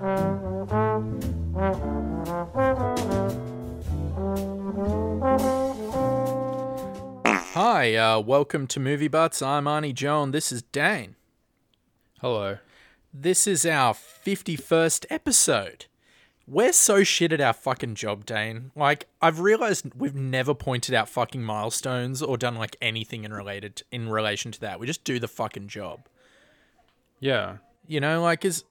Hi, uh, welcome to Movie Butts. I'm Arnie Joan. This is Dane. Hello. This is our 51st episode. We're so shit at our fucking job, Dane. Like, I've realized we've never pointed out fucking milestones or done like anything in related in relation to that. We just do the fucking job. Yeah. You know, like, is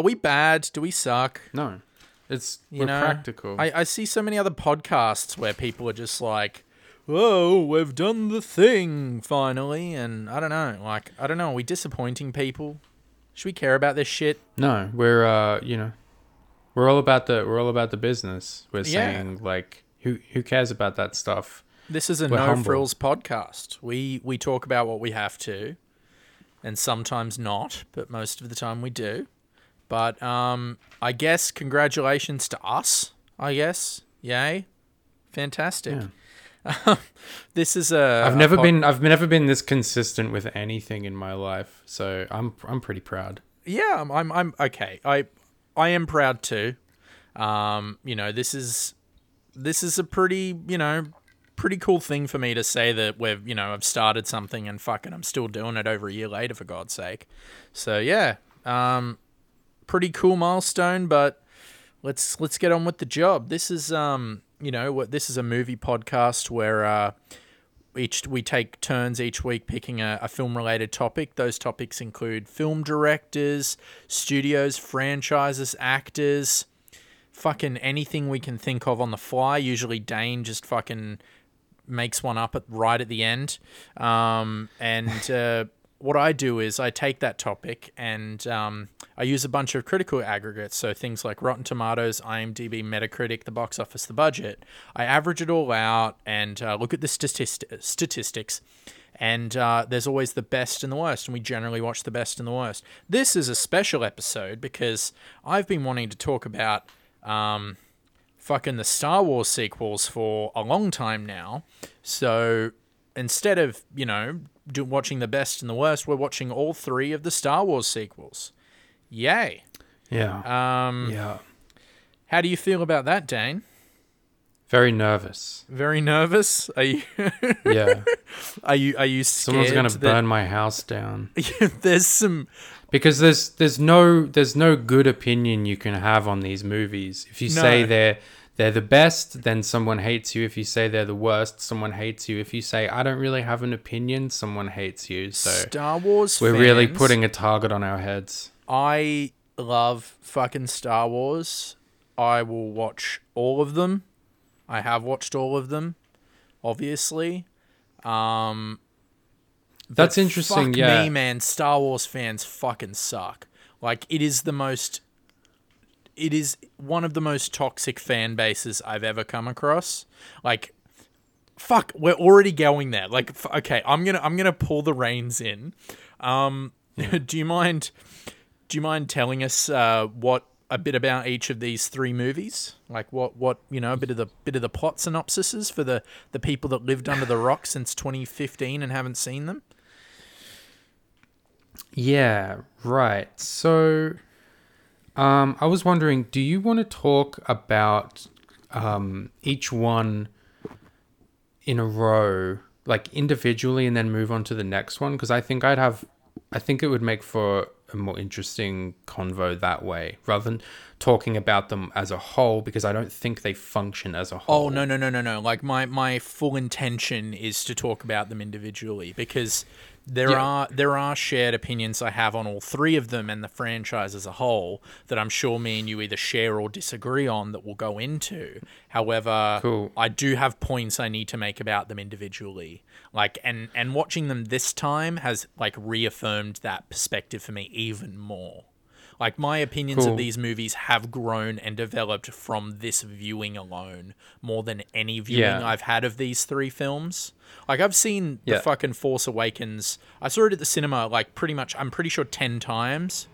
are we bad? Do we suck? No. It's You we're know, practical. I, I see so many other podcasts where people are just like, "Oh, we've done the thing finally," and I don't know. Like, I don't know. Are we disappointing people? Should we care about this shit? no, we're uh, you know, we're all about the we're all about the business. We're Yeah. saying like who who cares about that stuff? This is a We're no humble. frills podcast. We we talk about what we have to, and sometimes not, but most of the time we do. But um, I guess congratulations to us. I guess, yay, fantastic. this is a. I've a never pod- been I've never been this consistent with anything in my life. So I'm I'm pretty proud. Yeah, I'm, I'm. I'm okay. I I am proud too. Um, you know, this is this is a pretty you know pretty cool thing for me to say that we've you know I've started something and fucking I'm still doing it over a year later for God's sake. So yeah, um, pretty cool milestone. But let's let's get on with the job. This is um you know what this is a movie podcast where uh each we take turns each week picking a, a film related topic. Those topics include film directors, studios, franchises, actors, fucking anything we can think of on the fly. Usually Dane just fucking makes one up at right at the end. Um, and uh, what I do is I take that topic and um, I use a bunch of critical aggregates, so things like Rotten Tomatoes, IMDb, Metacritic, the box office, the budget. I average it all out and uh, look at the statist- statistics. And uh, there's always the best and the worst, and we generally watch the best and the worst. This is a special episode because I've been wanting to talk about um, fucking the Star Wars sequels for a long time now. So instead of, you know, do, watching the best and the worst, we're watching all three of the Star Wars sequels. Yay. Yeah. Um, yeah. How do you feel about that, Dane? Very nervous. Very nervous? Are you Yeah. are you are you scared Someone's gonna that- burn my house down. there's some because there's there's no there's no good opinion you can have on these movies. If you say they're they're the best, then someone hates you. If you say they're the worst, someone hates you. If you say I don't really have an opinion, someone hates you. So Star Wars we're really putting a target on our heads. I love fucking Star Wars. I will watch all of them. I have watched all of them, obviously. Um, That's interesting. Fuck yeah. me, man. Star Wars fans fucking suck. Like it is the most. It is one of the most toxic fan bases I've ever come across. Like, fuck, we're already going there. Like, f- okay, I'm gonna I'm gonna pull the reins in. Um, do you mind? Do you mind telling us uh, what a bit about each of these three movies? Like what what you know, a bit of the bit of the plot synopsises for the the people that lived under the rock since 2015 and haven't seen them. Yeah, right. So, um, I was wondering, do you want to talk about um, each one in a row, like individually, and then move on to the next one? Because I think I'd have, I think it would make for a more interesting convo that way, rather than talking about them as a whole, because I don't think they function as a whole. Oh no no no no no! Like my my full intention is to talk about them individually because there Yeah. are there are shared opinions I have on all three of them and the franchise as a whole that I'm sure me and you either share or disagree on that we'll go into. However, Cool. I do have points I need to make about them individually. Like and and watching them this time has like reaffirmed that perspective for me even more. Like my opinions Cool. of these movies have grown and developed from this viewing alone more than any viewing Yeah. I've had of these three films. Like I've seen the fucking Force Awakens. I saw it at the cinema like pretty much I'm pretty sure 10 times.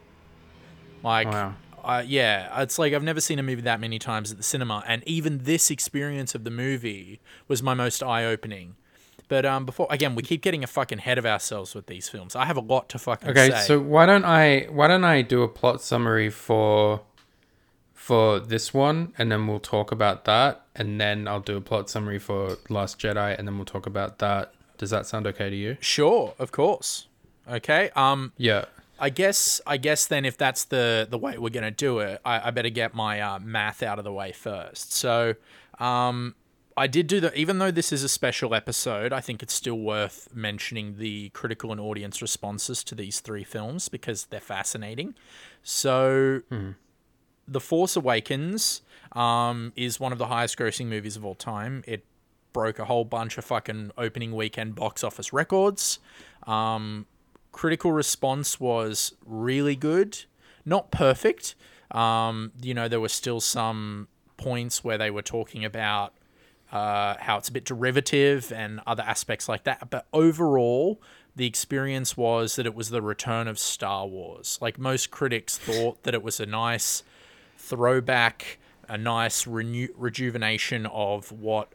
Like Wow. uh, yeah, it's like I've never seen a movie that many times at the cinema and even this experience of the movie was my most eye-opening. But um before again, we keep getting a fucking head of ourselves with these films. I have a lot to fucking Okay, say. so why don't I why don't I do a plot summary for for this one, and then we'll talk about that, and then I'll do a plot summary for Last Jedi, and then we'll talk about that. Does that sound okay to you? Sure, of course. Okay. Um, Yeah. I guess I guess then if that's the the way we're gonna do it, I, I better get my uh, math out of the way first. So, um, I did do that. even though this is a special episode, I think it's still worth mentioning the critical and audience responses to these three films because they're fascinating. So, The Force Awakens um, is one of the highest grossing movies of all time. It broke a whole bunch of fucking opening weekend box office records. Um, critical response was really good, not perfect. Um, you know, there were still some points where they were talking about uh, how it's a bit derivative and other aspects like that. But overall, the experience was that it was the return of Star Wars. Like most critics thought that it was a nice throwback, a nice renew- rejuvenation of what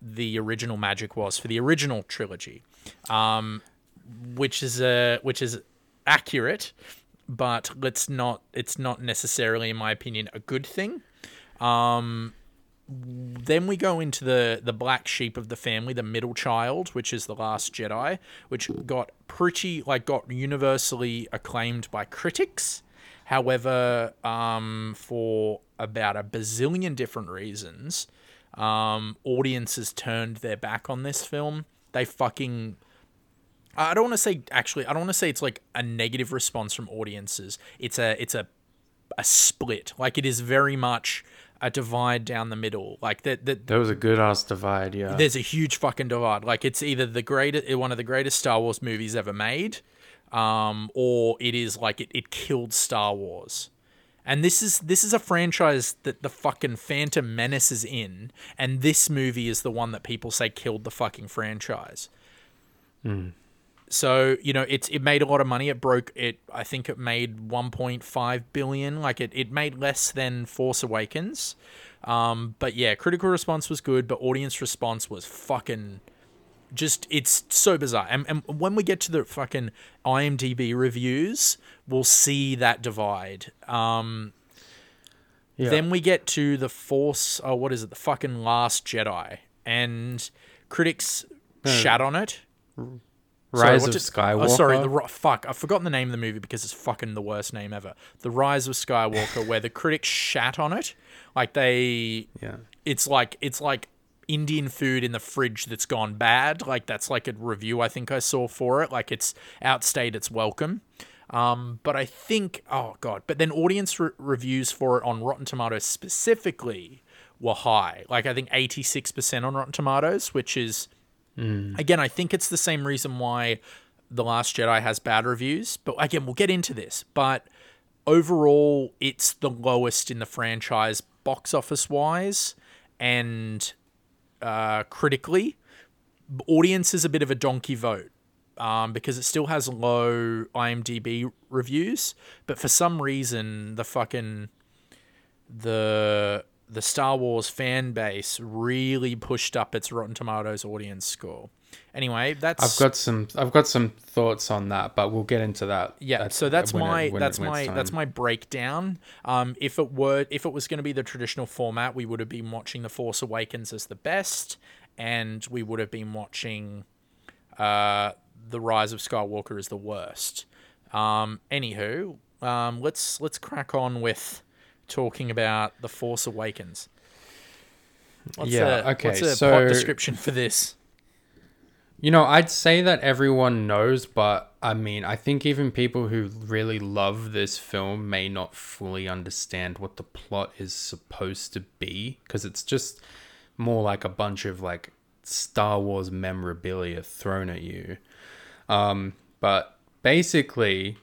the original magic was for the original trilogy, um, which is a which is accurate, but let's not. It's not necessarily, in my opinion, a good thing. Um, then we go into the the black sheep of the family, the middle child, which is the Last Jedi, which got pretty like got universally acclaimed by critics. However, um, for about a bazillion different reasons, um, audiences turned their back on this film. They fucking I don't want to say actually. I don't want to say it's like a negative response from audiences. It's a it's a a split. Like it is very much a divide down the middle. Like that that There was a good ass divide, yeah. there's a huge fucking divide. Like it's either the greatest one of the greatest Star Wars movies ever made, um, or it is like it, it killed Star Wars. And this is this is a franchise that the fucking Phantom Menace is in, and this movie is the one that people say killed the fucking franchise. So you know, it's it made a lot of money. It broke it. I think it made 1.5 billion. Like it, it made less than Force Awakens. Um, but yeah, critical response was good, but audience response was fucking just it's so bizarre. And, and when we get to the fucking IMDb reviews, we'll see that divide. Um, yeah. then we get to the Force. Oh, what is it? The fucking Last Jedi, and critics shat on it. Sorry, Rise what's of it- Skywalker. Oh, sorry, the fuck. I've forgotten the name of the movie because it's fucking the worst name ever. The Rise of Skywalker, where the critics shat on it, like they, yeah. it's like it's like Indian food in the fridge that's gone bad. Like that's like a review I think I saw for it. Like it's outstayed its welcome. Um, but I think, oh god, but then audience re- reviews for it on Rotten Tomatoes specifically were high. Like I think eighty six percent on Rotten Tomatoes, which is Again, I think it's the same reason why The Last Jedi has bad reviews, but again, we'll get into this. But overall, it's the lowest in the franchise box office wise and uh, critically. Audience is a bit of a donkey vote um, because it still has low IMDb reviews, but for some reason, the fucking the the Star Wars fan base really pushed up its Rotten Tomatoes audience score. Anyway, that's I've got some I've got some thoughts on that, but we'll get into that. yeah. at- so that's my it- that's my that's my breakdown. Um, if it were if it was going to be the traditional format, we would have been watching The Force Awakens as the best, and we would have been watching uh, The Rise of Skywalker as the worst. Um, anywho, um, let's let's crack on with talking about The Force Awakens. What's Yeah, a, okay, What's a so- plot description for this? You know, I'd say that everyone knows, but I mean, I think even people who really love this film may not fully understand what the plot is supposed to be because it's just more like a bunch of like Star Wars memorabilia thrown at you. Um, but basically,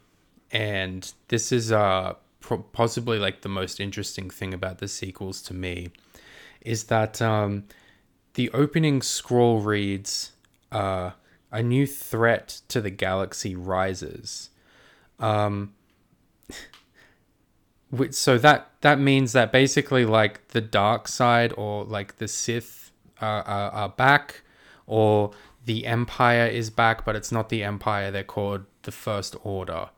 and this is uh possibly like the most interesting thing about the sequels to me, is that um, the opening scroll reads uh, a new threat to the galaxy rises. Um which, so that that means that basically like the dark side or like the sith are, are, are back or the empire is back but it's not the empire they're called the first order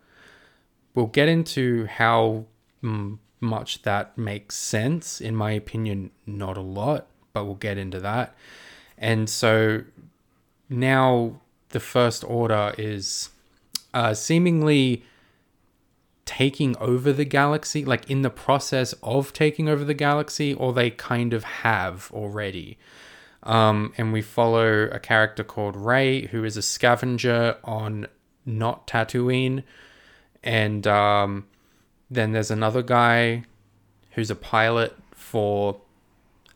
we'll get into how mm, much that makes sense. In my opinion, not a lot, but we'll get into that. And so now the First Order is uh, seemingly taking over the galaxy, like in the process of taking over the galaxy, or they kind of have already. Um, and we follow a character called Rey, who is a scavenger on not Tatooine. And um, then there's another guy who's a pilot for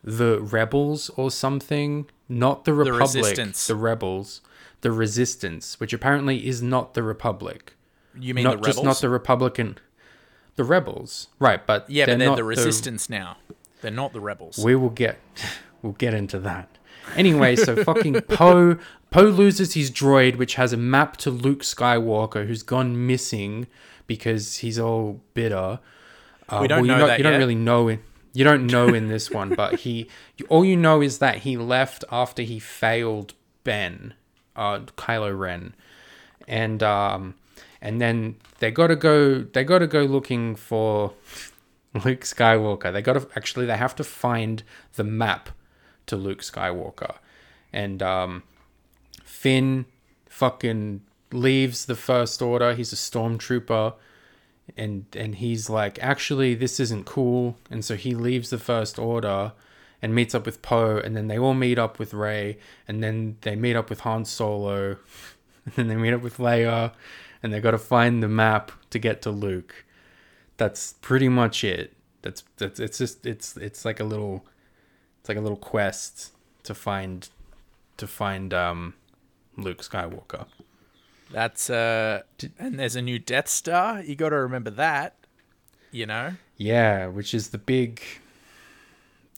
the Rebels or something. Not the Republic, the, Resistance. the Rebels. The Resistance, which apparently is not the Republic. You mean not the rebels? just not the Republican. The Rebels, right? But yeah, but they're the resistance now. They're not the rebels. we will get we'll get into that. Anyway, so fucking Poe Poe loses his droid, which has a map to Luke Skywalker, who's gone missing because he's all bitter. Uh, We don't you know don't- that You don't yet. really know it. You don't know in this one, but he. You, all you know is that he left after he failed Ben, uh, Kylo Ren, and um, and then they got to go. They got to go looking for Luke Skywalker. They got to actually. They have to find the map to Luke Skywalker, and um, Finn fucking leaves the First Order. He's a stormtrooper, and and he's like, actually, this isn't cool. And so he leaves the First Order and meets up with Poe, and then they all meet up with Rey, and then they meet up with Han Solo, and then they meet up with Leia, and they got to find the map to get to Luke. That's pretty much it. That's that's it's just it's it's like a little like a little quest to find to find um Luke Skywalker. That's uh, and there's a new Death Star. You got to remember that. You know, Yeah, which is the big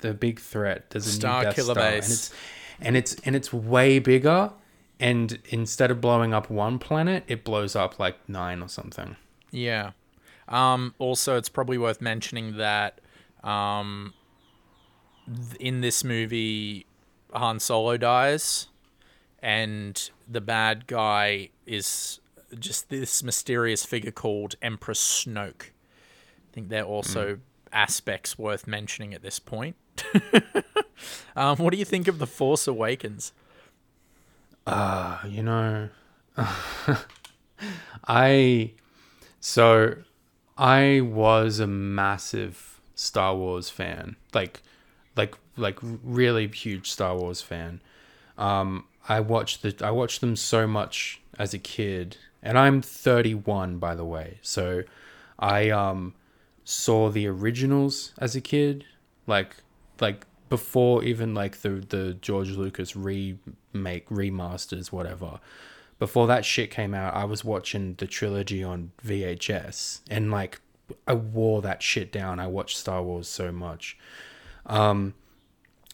the big threat. There's a Star new Death Killer Star, Base. and it's and it's and it's way bigger. And instead of blowing up one planet, it blows up like nine or something. Yeah. Um, also, it's probably worth mentioning that um, in this movie, Han Solo dies, and the bad guy is just this mysterious figure called Empress Snoke. I think they're also aspects worth mentioning at this point. um, what do you think of The Force Awakens? Uh, you know, I so I was a massive Star Wars fan, like like like really huge Star Wars fan. Um, I watched the I watched them so much as a kid, and I'm 31 by the way. So I um saw the originals as a kid, like like before even like the the George Lucas remake remasters whatever. Before that shit came out, I was watching the trilogy on VHS and like I wore that shit down. I watched Star Wars so much. Um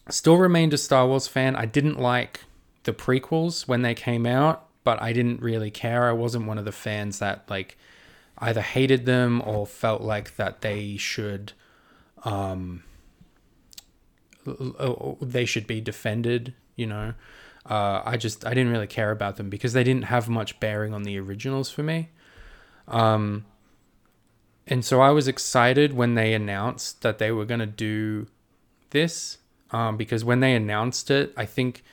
still remained a Star Wars fan. I didn't like the prequels when they came out, but I didn't really care. I wasn't one of the fans that like either hated them or felt like that they should um they should be defended, you know. Uh, I just I didn't really care about them because they didn't have much bearing on the originals for me. Um, and so I was excited when they announced that they were gonna do this um, because when they announced it, I think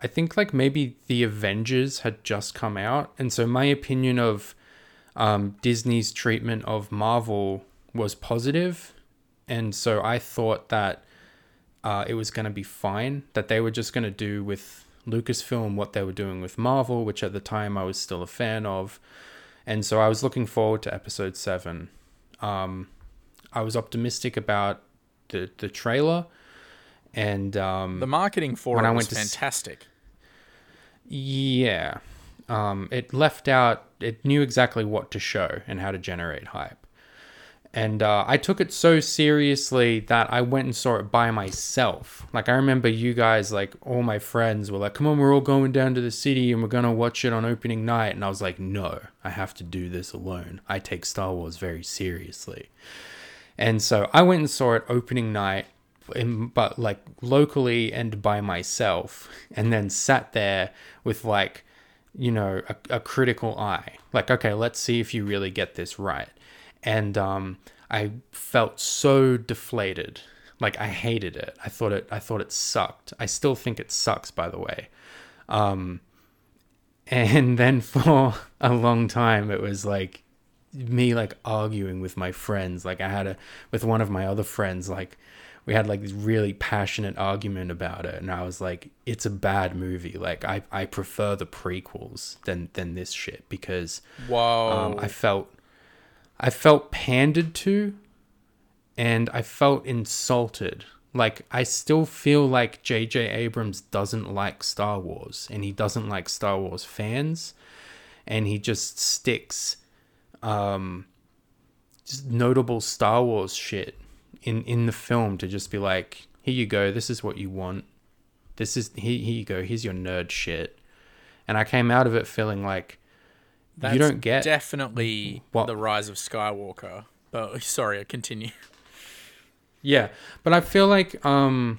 I think like maybe the Avengers had just come out, and so my opinion of um, Disney's treatment of Marvel was positive, and so I thought that uh, it was going to be fine. That they were just going to do with Lucasfilm what they were doing with Marvel, which at the time I was still a fan of, and so I was looking forward to Episode Seven. Um, I was optimistic about the the trailer, and um, The marketing for When it I was went s- fantastic. Yeah. Um, it left out, it knew exactly what to show and how to generate hype. And uh, I took it so seriously that I went and saw it by myself. Like, I remember you guys, like, all my friends were like, come on, we're all going down to the city and we're going to watch it on opening night. And I was like, no, I have to do this alone. I take Star Wars very seriously. And so I went and saw it opening night, in, but like locally and by myself, and then sat there with like, you know, a, a critical eye. Like, okay, let's see if you really get this right. And um, I felt so deflated. Like I hated it. I thought it I thought it sucked. I still think it sucks by the way. Um and then for a long time it was like me like arguing with my friends. Like I had a with one of my other friends like we had like this really passionate argument about it and I was like it's a bad movie. Like I I prefer the prequels than than this shit because Whoa. um, I felt I felt pandered to and I felt insulted. Like I still feel like JJ Abrams doesn't like Star Wars and he doesn't like Star Wars fans and he just sticks um just notable Star Wars shit in in the film to just be like here you go this is what you want this is here, here you go here's your nerd shit and I came out of it feeling like That's you don't get definitely What? the rise of Skywalker. But sorry, I continue. Yeah, but I feel like um,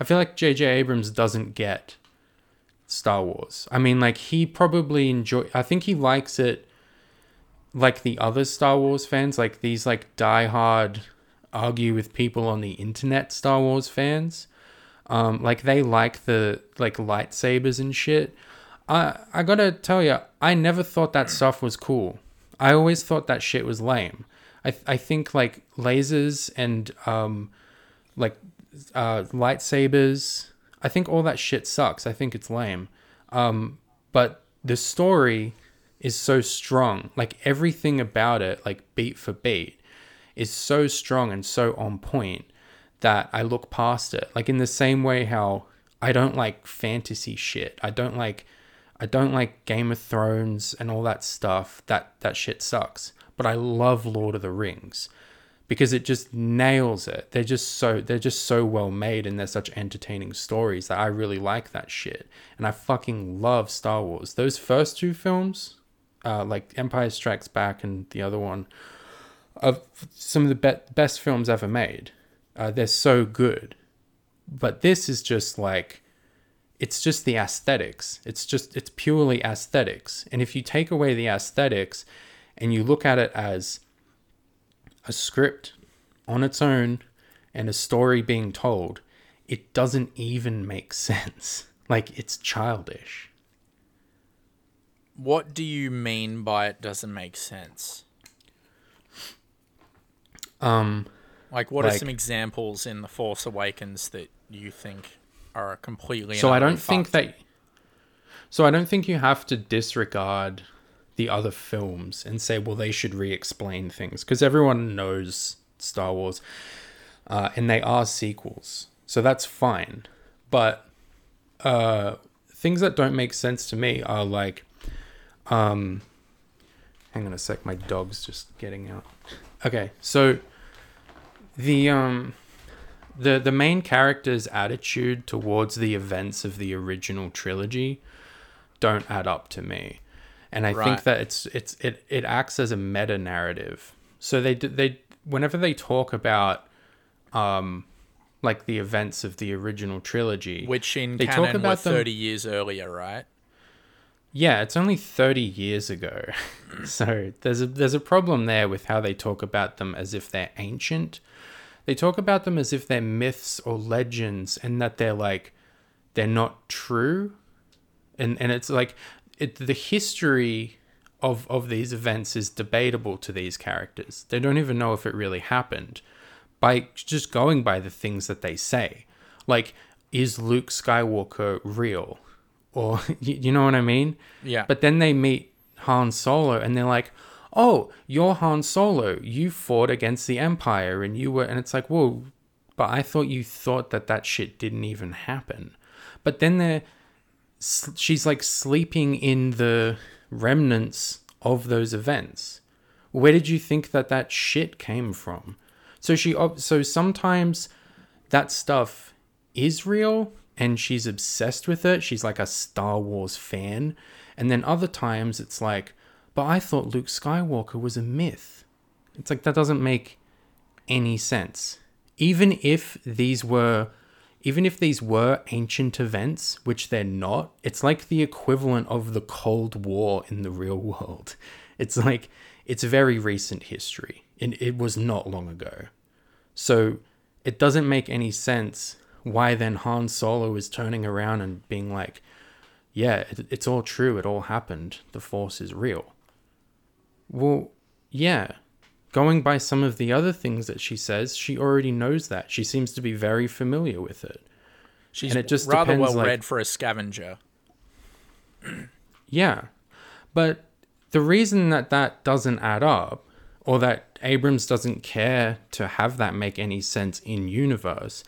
I feel like J.J. Abrams doesn't get Star Wars. I mean, like he probably enjoy. I think he likes it, like the other Star Wars fans, like these like diehard argue with people on the internet Star Wars fans. Um, like they like the like lightsabers and shit. I I gotta tell you, I never thought that stuff was cool. I always thought that shit was lame. I I think like lasers and um like uh lightsabers. I think all that shit sucks. I think it's lame. Um, but the story is so strong. Like everything about it, like beat for beat, is so strong and so on point that I look past it. Like in the same way how I don't like fantasy shit. I don't like I don't like Game of Thrones and all that stuff. That that shit sucks. But I love Lord of the Rings because it just nails it. They're just so they're just so well made and they're such entertaining stories that I really like that shit. And I fucking love Star Wars. Those first two films, uh, like Empire Strikes Back and the other one, of some of the be- best films ever made. Uh, they're so good, but this is just like it's just the aesthetics. It's just it's purely aesthetics. And if you take away the aesthetics and you look at it as a script on its own and a story being told, it doesn't even make sense. Like it's childish. What do you mean by it doesn't make sense? Um Like, what are some examples in The Force Awakens that you think are completely? so I don't think that so I don't think you have to disregard the other films and say well they should re-explain things because everyone knows Star Wars uh, and they are sequels so that's fine but uh, things that don't make sense to me are like um hang on a sec my dog's just getting out okay so the um the the main character's attitude towards the events of the original trilogy don't add up to me and i Right. think that it's it's it, it acts as a meta narrative so they they whenever they talk about um like the events of the original trilogy which in They talk canon were about them- thirty years earlier, right? Yeah, it's only 30 years ago. so there's a there's a problem there with how they talk about them as if they're ancient. They talk about them as if they're myths or legends and that they're like they're not true. And and it's like it, the history of of these events is debatable to these characters. They don't even know if it really happened by just going by the things that they say. Like is Luke Skywalker real? Or you, you know what I mean? Yeah. But then they meet Han Solo and they're like, "Oh, you're Han Solo. You fought against the Empire and you were." And it's like, "Whoa, but I thought you thought that that shit didn't even happen." But then they're she's like sleeping in the remnants of those events. Where did you think that that shit came from? So she so sometimes that stuff is real and she's obsessed with it. She's like a Star Wars fan. And then other times it's like, but I thought Luke Skywalker was a myth. It's like that doesn't make any sense. Even if these were even if these were ancient events, which they're not, it's like the equivalent of the Cold War in the real world. It's like it's very recent history. and it was not long ago. So it doesn't make any sense why then Han Solo is turning around and being like, yeah, it's all true. It all happened. The Force is real. Well, yeah. Going by some of the other things that she says, she already knows that. She seems to be very familiar with it. She's And it just rather depends, well like- read for a scavenger. Yeah. But the reason that that doesn't add up, or that Abrams doesn't care to have that make any sense in universe,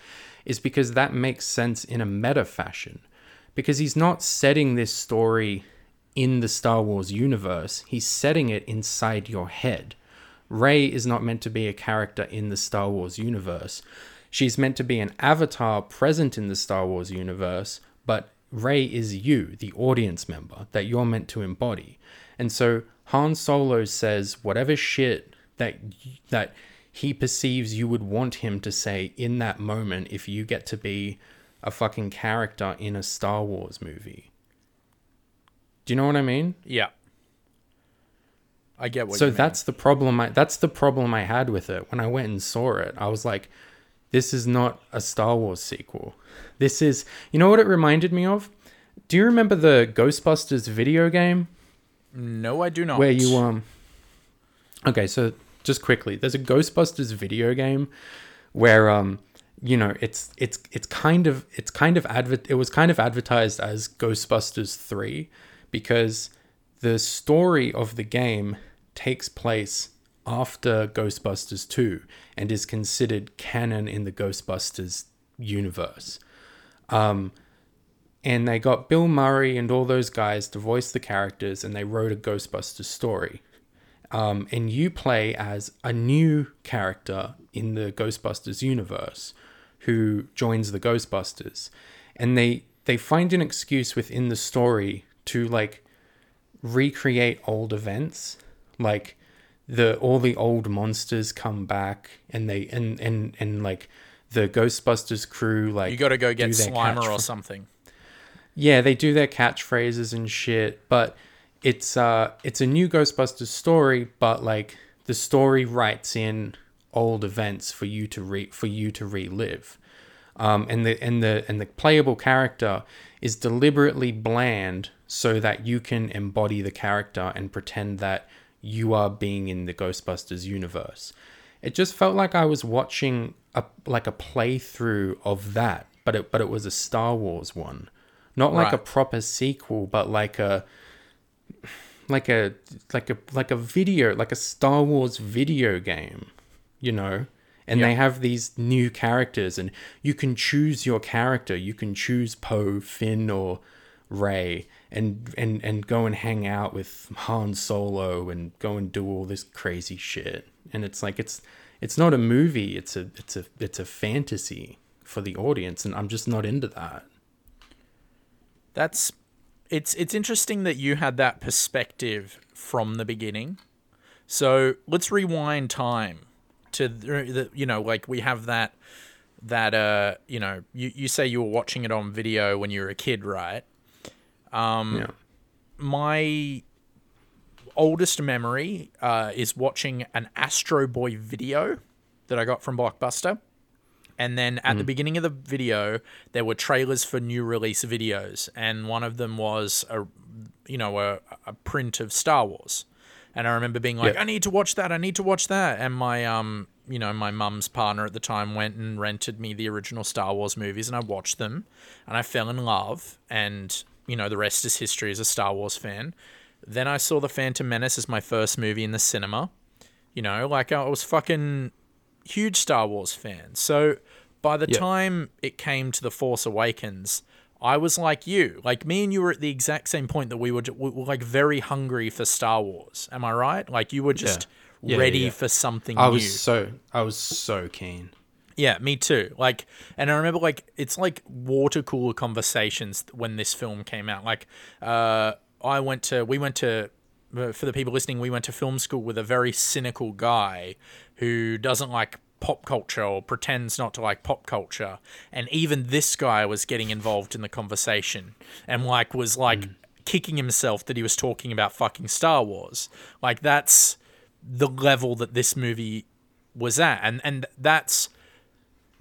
is because that makes sense in a meta fashion. Because he's not setting this story in the Star Wars universe, he's setting it inside your head. Rey is not meant to be a character in the Star Wars universe. She's meant to be an avatar present in the Star Wars universe, but Rey is you, the audience member that you're meant to embody. And so Han Solo says whatever shit that that he perceives you would want him to say in that moment if you get to be a fucking character in a Star Wars movie. Do you know what I mean? Yeah. I get what so that's the problem I, that's the problem I had with it when I went and saw it. I was like this is not a Star Wars sequel. This is you know what it reminded me of? Do you remember the Ghostbusters video game No, I do not. where you um Okay, so just quickly, there's a Ghostbusters video game where um you know, it's it's it's kind of it's kind of adver- it was kind of advertised as Ghostbusters 3 because the story of the game takes place after Ghostbusters 2 and is considered canon in the Ghostbusters universe. Um, and they got Bill Murray and all those guys to voice the characters, and they wrote a Ghostbusters story. Um, and you play as a new character in the Ghostbusters universe who joins the Ghostbusters, and they they find an excuse within the story to like recreate old events, like the all the old monsters come back, and they and and and like the Ghostbusters crew like you got to go get Slimer or something. yeah, they do their catchphrases and shit, but it's uh it's a new Ghostbusters story, but like the story writes in old events for you to re for you to relive. Um, and the and the and the playable character is deliberately bland so that you can embody the character and pretend that you are being in the Ghostbusters universe. It just felt like I was watching a like a playthrough of that, but it but it was a Star Wars one, not like a proper sequel, but like a like a like a like a video like a Star Wars video game, you know. And Yeah. they have these new characters, and you can choose your character. You can choose Poe, Finn, or Rey, and and and go and hang out with Han Solo, and go and do all this crazy shit. And it's like it's it's not a movie. It's a it's a it's a fantasy for the audience, and I'm just not into that. That's it's it's interesting that you had that perspective from the beginning. So let's rewind time to the, you know like we have that that uh you know you you say you were watching it on video when you were a kid, right? Um, yeah. my oldest memory uh, is watching an Astro Boy video that I got from Blockbuster. And then at the beginning of the video, there were trailers for new release videos, and one of them was a, you know, a, a print of Star Wars. And I remember being like, Yeah. I need to watch that. I need to watch that. And my um, you know, my mum's partner at the time went and rented me the original Star Wars movies, and I watched them, and I fell in love. And you know, the rest is history as a Star Wars fan. Then I saw The Phantom Menace as my first movie in the cinema. You know, like I was fucking huge Star Wars fan. So by the Yeah. time it came to The Force Awakens, I was like you. Like me and you were at the exact same point that we were, we were like very hungry for Star Wars. Am I right? Like you were just Yeah, yeah, ready yeah. for something I new. was so I was so keen. Yeah, me too. Like, and I remember like it's like water cooler conversations when this film came out. Like, uh, I went to we went to for the people listening, we went to film school with a very cynical guy who doesn't like pop culture or pretends not to like pop culture, and even this guy was getting involved in the conversation and like was like kicking himself that he was talking about fucking Star Wars. Like that's the level that this movie was at, and and that's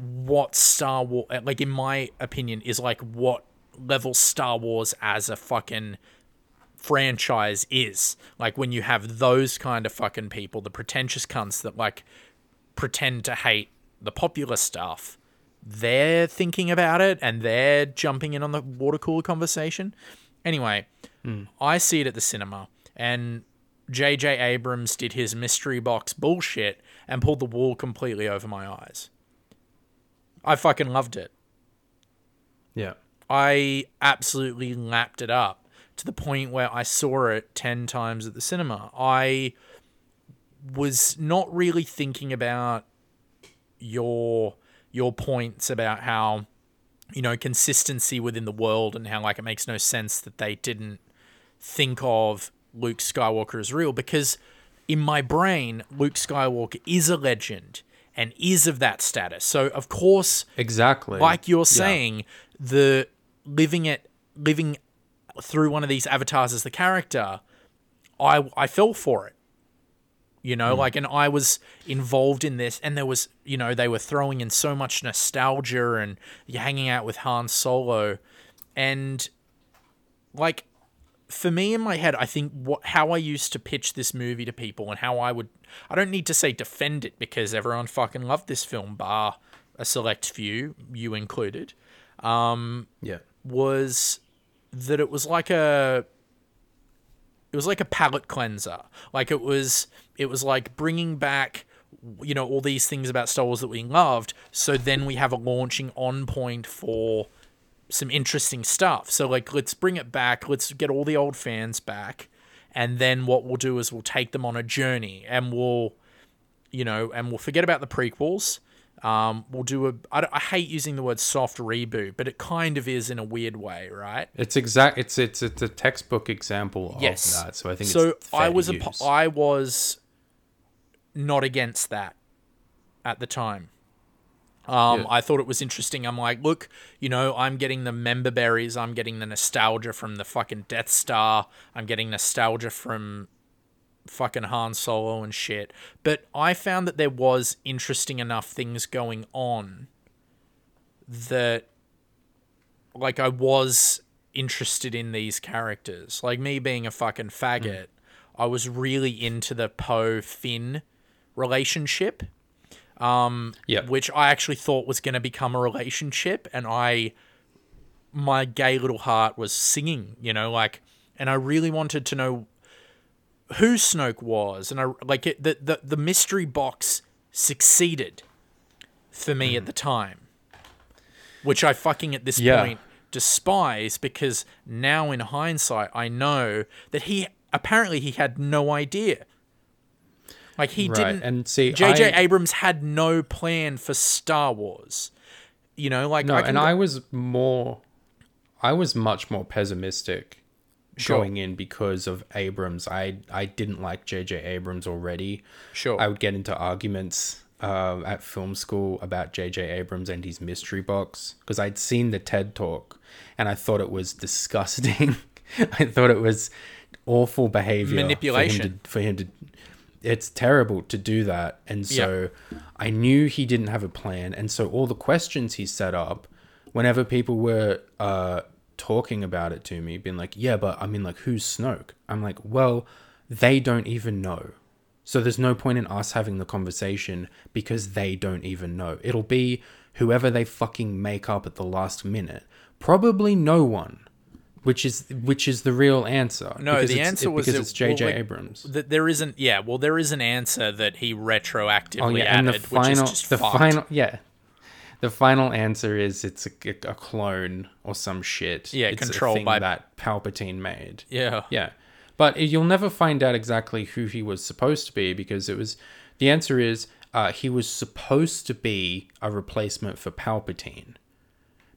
what Star Wars, uh, like in my opinion, is like what level Star Wars as a fucking franchise is. Like when you have those kind of fucking people, the pretentious cunts that like pretend to hate the popular stuff, they're thinking about it and they're jumping in on the water cooler conversation. Anyway, hmm. I see it at the cinema and J.J. Abrams did his mystery box bullshit and pulled the wool completely over my eyes. I fucking loved it. Yeah. I absolutely lapped it up to the point where I saw it 10 times at the cinema. I was not really thinking about your your points about how you know consistency within the world and how like it makes no sense that they didn't think of Luke Skywalker as real because in my brain Luke Skywalker is a legend and is of that status. So of course Exactly. like you're Yeah. saying, the living it living through one of these avatars as the character, I I fell for it. You know, hmm. like and I was involved in this and there was, you know, they were throwing in so much nostalgia and you're hanging out with Han Solo and like for me in my head, I think what how I used to pitch this movie to people and how I would I don't need to say defend it because everyone fucking loved this film, bar a select few, you included, um, Yeah. was that it was like a it was like a palate cleanser. Like it was it was like bringing back you know all these things about Star Wars that we loved, so then we have a launching on point for some interesting stuff. So like let's bring it back, let's get all the old fans back, and then what we'll do is we'll take them on a journey and we'll you know, and we'll forget about the prequels. Um, we'll do a. I, hate using the word soft reboot, but it kind of is in a weird way, right? It's exact. It's it's it's a textbook example Yes. of that. So I think so. I was a. I was not against that at the time. Um, Yeah. I thought it was interesting. I'm like, look, you know, I'm getting the member berries. I'm getting the nostalgia from the fucking Death Star. I'm getting nostalgia from fucking Han Solo and shit. But I found that there was interesting enough things going on that like I was interested in these characters. Like me being a fucking faggot, I was really into the Poe Finn relationship Um, yeah. which I actually thought was going to become a relationship, and I, my gay little heart was singing, you know, like, and I really wanted to know who Snoke was, and I like it. The the, the mystery box succeeded for me at mm-hmm. the time, which I fucking at this Yeah. point despise because now in hindsight I know that he apparently he had no idea. Like he Right, didn't and see, J.J. I- Abrams had no plan for Star Wars. You know, like No, I and go- I was more, I was much more pessimistic Sure. going in because of Abrams. I I didn't like J.J. Abrams already. Sure. I would get into arguments uh, at film school about J.J. Abrams and his mystery box because I'd seen the TED talk and I thought it was disgusting. I thought it was awful behavior Manipulation. for him to, for him to it's terrible to do that. And so i knew he didn't have a plan. And so all the questions he set up whenever people were uh talking about it to me being like yeah but i mean like who's snoke? I'm like well they don't even know. So there's no point in us having the conversation because they don't even know. It'll be whoever they fucking make up at the last minute. Probably no one which is which is the real answer No, because the it's- answer it- was because that- it's J.J. well, Abrams. that there isn't. Yeah, well, there is an answer that he retroactively Oh yeah, added, and the final, which is just the fucked. final, yeah, the final answer is it's a, a clone or some shit. Yeah, it's controlled a thing by- that Palpatine made. Yeah, Yeah, but you'll never find out exactly who he was supposed to be because it was. The answer is uh, he was supposed to be a replacement for Palpatine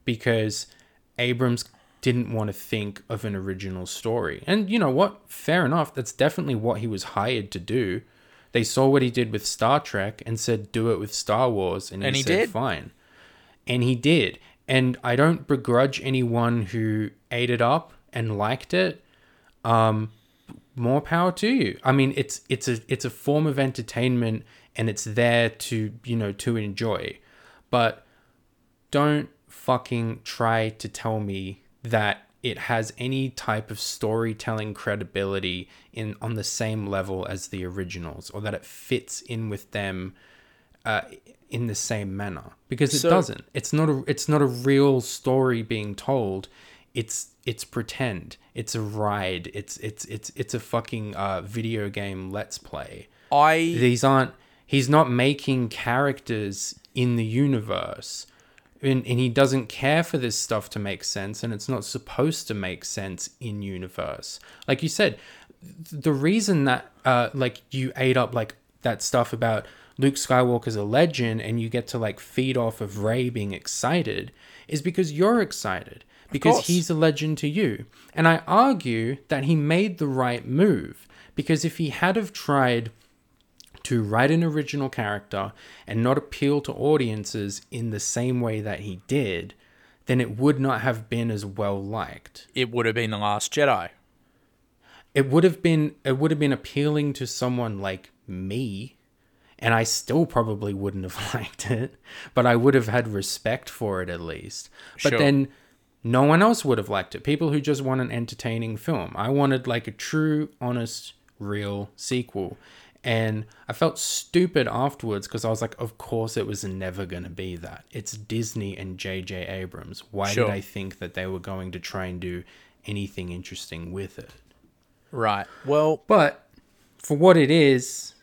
because Abrams didn't want to think of an original story. And you know what? Fair enough. That's definitely what he was hired to do. They saw what he did with Star Trek and said, "Do it with Star Wars," and, And he, he said, did. "Fine." And he did. And I don't begrudge anyone who ate it up and liked it. um, more power to you. I mean, it's it's a it's a form of entertainment, and it's there to you know to enjoy, but don't fucking try to tell me that it has any type of storytelling credibility in on the same level as the originals or that it fits in with them uh, in the same manner. Because it So- doesn't. It's not a it's not a real story being told. It's it's pretend. It's a ride. It's it's it's it's a fucking uh, video game let's play. I these aren't he's not making characters in the universe and, and he doesn't care for this stuff to make sense and it's not supposed to make sense in universe. Like you said the reason that uh like you ate up like that stuff about Luke Skywalker's a legend and you get to like feed off of Rey being excited is because you're excited. Because he's a legend to you. And I argue that he made the right move because if he had have tried to write an original character and not appeal to audiences in the same way that he did, then it would not have been as well liked. it would have been the Last Jedi. It would have been it would have been appealing to someone like me, and I still probably wouldn't have liked it, but I would have had respect for it at least. But Sure. then no one else would have liked it. People who just want an entertaining film. I wanted like a true, honest, real sequel. And I felt stupid afterwards because I was like, of course it was never going to be that. It's Disney and J.J. Abrams. Why Sure. did I think that they were going to try and do anything interesting with it? Right. Well, But for what it is,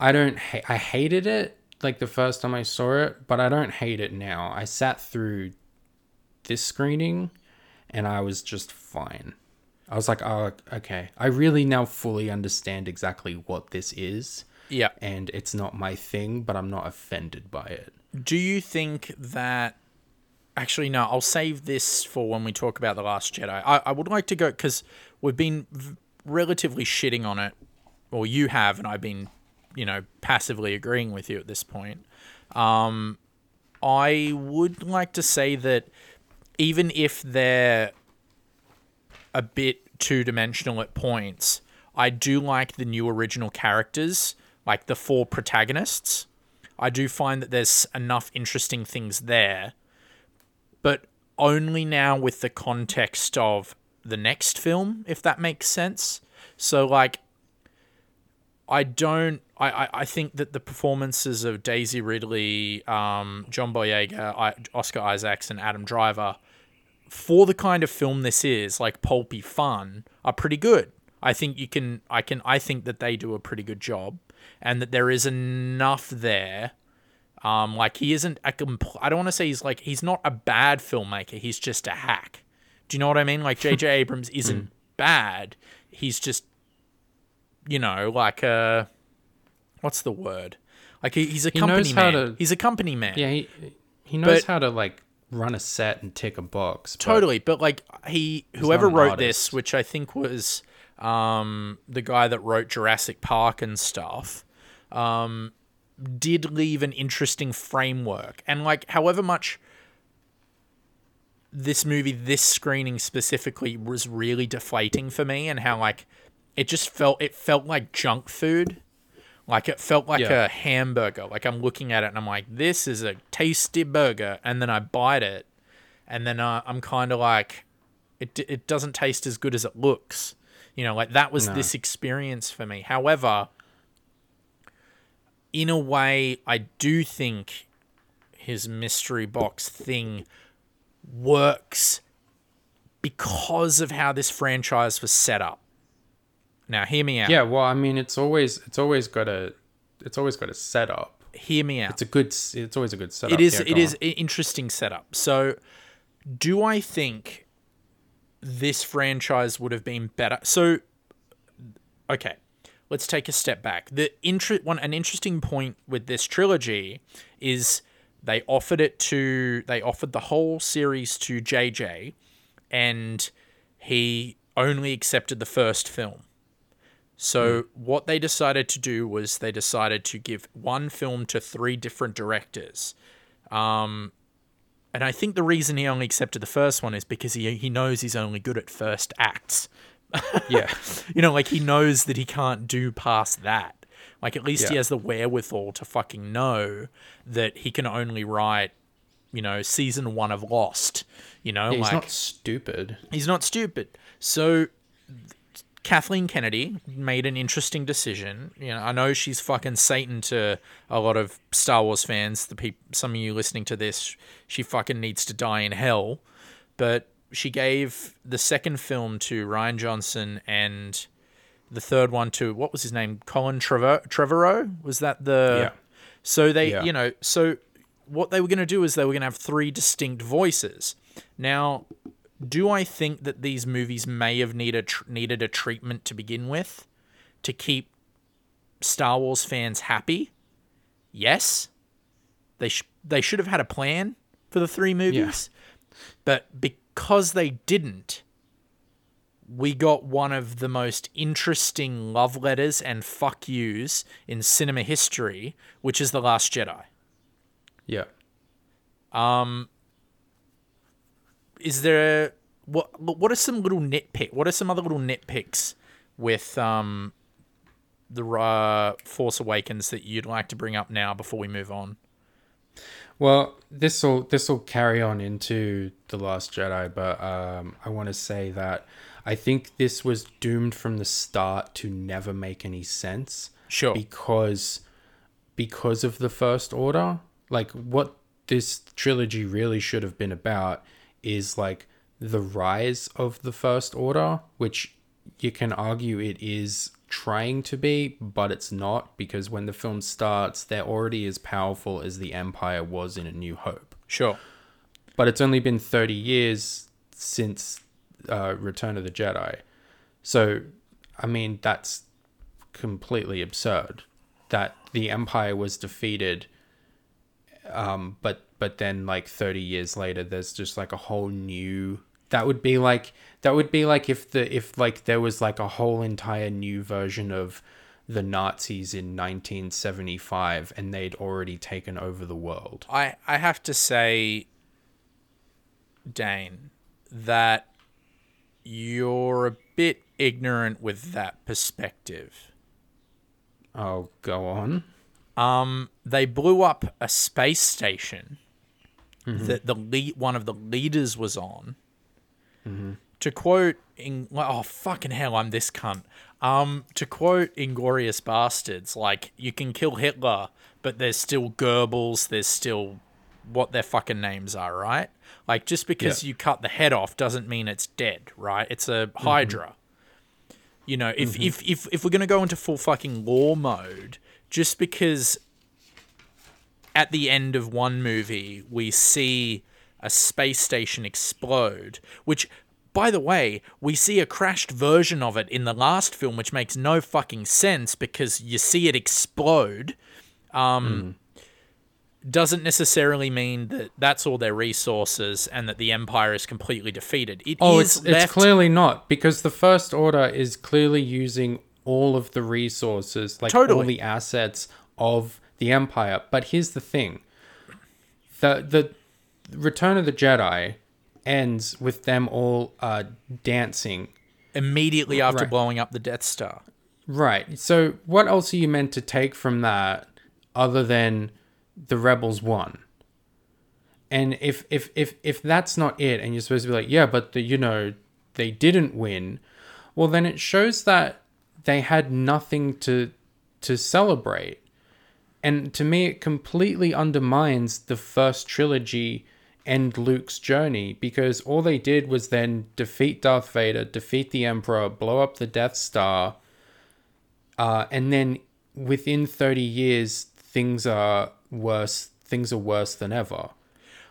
I don't. Ha- I hated it like the first time I saw it, but I don't hate it now. I sat through this screening, and I was just fine. I was like, oh, okay. I really now fully understand exactly what this is, yeah. and it's not my thing, but I'm not offended by it. Do you think that? Actually, no. I'll save this for when we talk about the Last Jedi. I, I would like to go because we've been v- relatively shitting on it, or you have, and I've been, you know, passively agreeing with you at this point. Um, I would like to say that even if they're a bit two dimensional at points, I do like the new original characters, like the four protagonists. I do find that there's enough interesting things there, but only now with the context of the next film, if that makes sense. So, like, I don't. I, I, think that the performances of Daisy Ridley, um, John Boyega, I, Oscar Isaacs, and Adam Driver, for the kind of film this is, like pulpy fun, are pretty good. I think you can. I can. I think that they do a pretty good job, and that there is enough there. Um, like he isn't a compl- I don't want to say he's like he's not a bad filmmaker. He's just a hack. Do you know what I mean? Like J.J. Abrams isn't bad. He's just, you know, like a, what's the word? Like he, he's a He company man. to- He's a company man. Yeah, he he knows But- how to like run a set and tick a box. but- totally but like he whoever wrote artist. this which i think was um the guy that wrote jurassic park and stuff um did leave an interesting framework and like however much this movie this screening specifically was really deflating for me and how like it just felt it felt like junk food like it felt like Yeah. a hamburger like i'm looking at it and i'm like this is a tasty burger and then i bite it and then uh, I'm kind of like, it it doesn't taste as good as it looks. You know, like that was No. this experience for me. However, in a way, I do think his mystery box thing works because of how this franchise was set up. Now, hear me out. Yeah, well, I mean, it's always it's always got a it's always got a setup. Hear me out. It's a good. It's always a good setup. It is. Yeah, it is on. an interesting setup. So, do I think this franchise would have been better? So, okay, let's take a step back. The inter- one an interesting point with this trilogy is they offered it to they offered the whole series to JJ, and he only accepted the first film. So what they decided to do was they decided to give one film to three different directors. Um, and I think the reason he only accepted the first one is because he he knows he's only good at first acts. Yeah. You know, like he knows that he can't do past that. Like at least he has the wherewithal to fucking know that he can only write, you know, season one of Lost. You know, like. He's like not stupid. He's not stupid. So Kathleen Kennedy made an interesting decision. You know, I know she's fucking Satan to a lot of Star Wars fans. The peop- some of you listening to this, she fucking needs to die in hell. But she gave the second film to Rian Johnson and the third one to what was his name? Colin Trevor- Trevorrow. Was that the? Yeah. So they, Yeah. you know, so what they were going to do is they were going to have three distinct voices. Now, do I think that these movies may have needed tr- needed a treatment to begin with to keep Star Wars fans happy? Yes. They sh- they should have had a plan for the three movies. But because they didn't, we got one of the most interesting love letters and fuck yous in cinema history, which is The Last Jedi. Yeah. Um, is there what what are some little nitpick what are some other little nitpicks with um the uh, Force Awakens that you'd like to bring up now before we move on? Well, this will this will carry on into the Last Jedi, but um, I want to say that I think this was doomed from the start to never make any sense. Sure. because because of the First Order. Like what this trilogy really should have been about is like the rise of the First Order, which you can argue it is trying to be, but it's not because when the film starts, they're already as powerful as the Empire was in A New Hope. Sure. But it's only been 30 years since uh, Return of the Jedi. So, I mean, that's completely absurd that the Empire was defeated. Um, but but then like 30 years later, there's just like a whole new. That would be like that would be like if the if like there was like a whole entire new version of the Nazis in 1975 and they'd already taken over the world. I I have to say, Dane, that you're a bit ignorant with that perspective. Oh, go on. Um, they blew up a space station Mm-hmm. that the lead, one of the leaders was on. Mm-hmm. To quote, in, oh fucking hell, I'm this cunt. Um, to quote Inglourious Basterds, like you can kill Hitler, but there's still Goebbels, there's still what their fucking names are, right? Like just because Yeah. you cut the head off doesn't mean it's dead, right? It's a mm-hmm. Hydra. You know, if, if if if we're gonna go into full fucking law mode, just because at the end of one movie we see a space station explode, which by the way, we see a crashed version of it in the last film, which makes no fucking sense because you see it explode. Um, Doesn't necessarily mean that that's all their resources and that the Empire is completely defeated. It Oh, it's left it's clearly not because the First Order is clearly using all of the resources, like all the assets of the Empire. But here's the thing: the the Return of the Jedi ends with them all uh, dancing. immediately after Right. blowing up the Death Star. Right. So, what else are you meant to take from that other than the rebels won? And if if if if that's not it, and you're supposed to be like, yeah, but the, you know they didn't win, well, then it shows that they had nothing to to celebrate. And to me, it completely undermines the first trilogy and Luke's journey because all they did was then defeat Darth Vader, defeat the Emperor, blow up the Death Star, uh, and then within 30 years, things are worse. Things are worse than ever.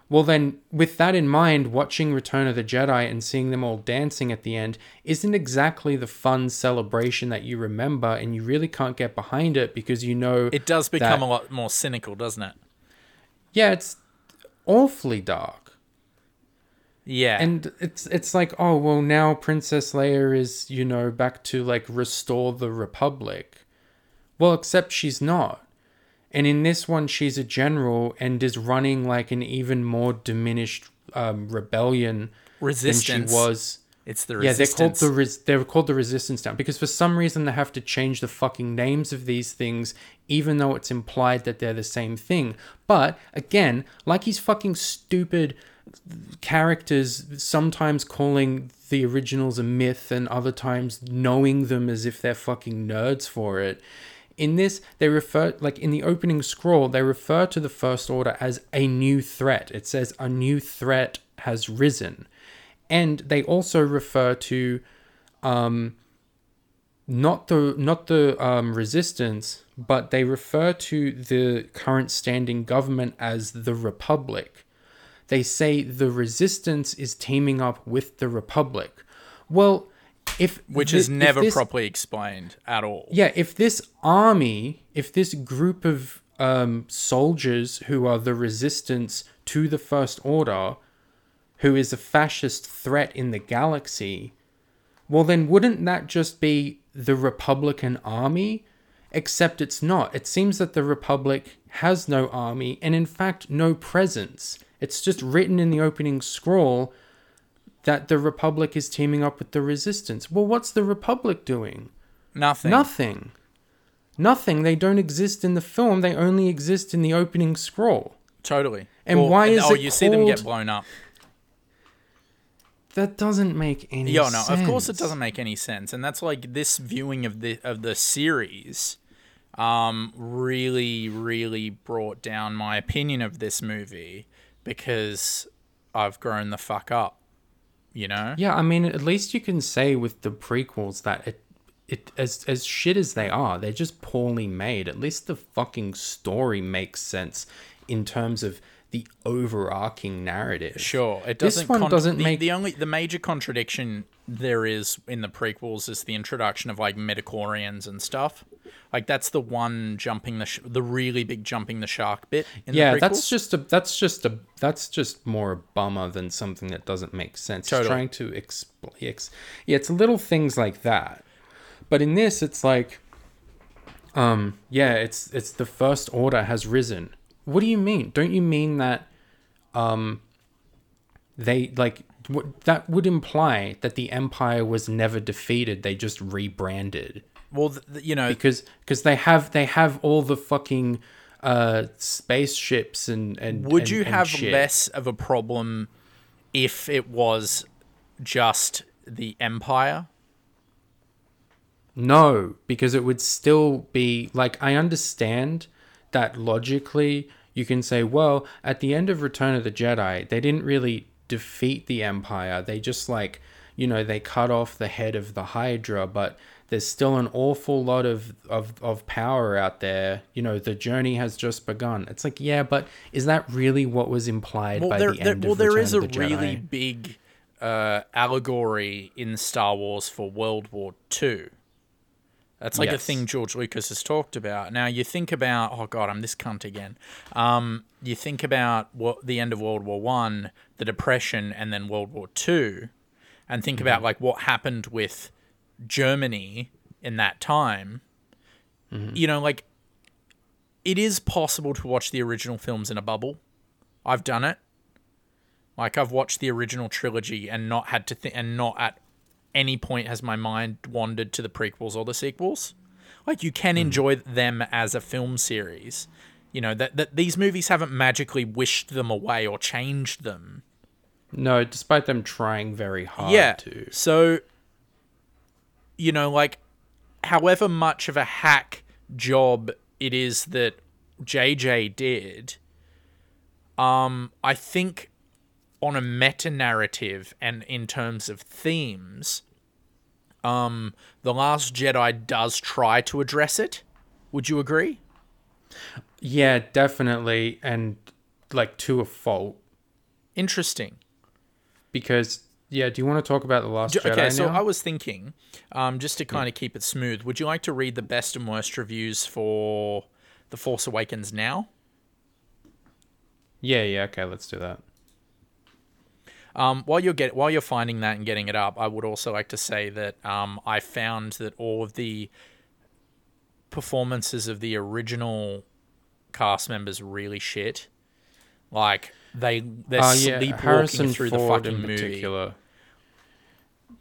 Well, then, with that in mind, watching Return of the Jedi and seeing them all dancing at the end isn't exactly the fun celebration that you remember, and you really can't get behind it because you know It does become that- a lot more cynical, doesn't it? yeah, it's awfully dark. Yeah. And it's it's like, oh well, now Princess Leia is you know back to like restore the Republic. Well, except she's not. And in this one, she's a general and is running like an even more diminished um, rebellion Resistance. than she was. It's the Yeah, they're called resistance. the res- they're called the resistance now because for some reason they have to change the fucking names of these things, even though it's implied that they're the same thing. But again, like these fucking stupid characters, sometimes calling the originals a myth and other times knowing them as if they're fucking nerds for it. In this, they refer like in the opening scroll, they refer to the First Order as a new threat. It says a new threat has risen and they also refer to um, not the not the um, resistance, but they refer to the current standing government as the republic. They say the resistance is teaming up with the republic. Well, if which is never this- properly explained at all. yeah, if this army, if this group of um, soldiers who are the resistance to the First Order, who is a fascist threat in the galaxy, well, then wouldn't that just be the Republican army? Except it's not. It seems that the Republic has no army and, in fact, no presence. It's just written in the opening scroll that the Republic is teaming up with the Resistance. Well, what's the Republic doing? Nothing. Nothing. Nothing. They don't exist in the film. They only exist in the opening scroll. Totally. And why is oh, it you see them get blown up? That doesn't make any Yeah, sense. no, of course it doesn't make any sense, and that's like this viewing of the of the series, um, really, really brought down my opinion of this movie because I've grown the fuck up, you know. Yeah, I mean, at least you can say with the prequels that it, it as as shit as they are, they're just poorly made. At least the fucking story makes sense in terms of the overarching narrative. Sure, it doesn't. This one doesn't the, make- the only the major contradiction there is in the prequels is the introduction of like midichlorians and stuff. Like that's the one jumping the sh- the really big jumping the shark bit. In Yeah, the that's just a that's just a that's just more a bummer than something that doesn't make sense. It's Totally. trying to explain. Ex- yeah, it's little things like that. But in this, it's like, um, yeah, it's it's the first order has risen. What do you mean? Don't you mean that, um, they like what that would imply that the empire was never defeated? They just rebranded well, th- th- you know, because because they have they have all the fucking uh spaceships and and Would and- you and have shit. less of a problem if it was just the Empire? no because it would still be like i understand that logically you can say well at the end of return of the jedi they didn't really defeat the empire they just like you know they cut off the head of the hydra but there's still an awful lot of, of, of power out there. You know, the journey has just begun. It's like, yeah, but is that really what was implied Well, by there, the there, end well, of there Return is a the really big uh, allegory in Star Wars for World War Two. That's like a thing George Lucas has talked about. Now you think about, oh god, I'm this cunt again. Um, you think about what the end of World War One, the Depression, and then World War Two, and think Mm-hmm. about like what happened with Germany in that time. Mm-hmm. You know, like it is possible to watch the original films in a bubble. I've done it. Like I've watched the original trilogy and not had to think, and not at any point has my mind wandered to the prequels or the sequels. Like you can enjoy them as a film series. You know that that these movies haven't magically wished them away or changed them. No, despite them trying very hard yeah. to. So you know, like however much of a hack job it is that JJ did, um, I think on a meta narrative and in terms of themes, um, The Last Jedi does try to address it. Would you agree? Yeah, definitely, and like to a fault. Interesting. Because yeah, do you want to talk about the Last Ju- Jedi Okay, so now? I was thinking, um, just to kind of keep it smooth, would you like to read the best and worst reviews for The Force Awakens now? yeah, yeah. Okay, let's do that. Um, while you're get while you're finding that and getting it up, I would also like to say that um, I found that all of the performances of the original cast members really shit. Like they they're Uh, yeah, sleepwalking Harrison through Ford the fucking in movie. particular.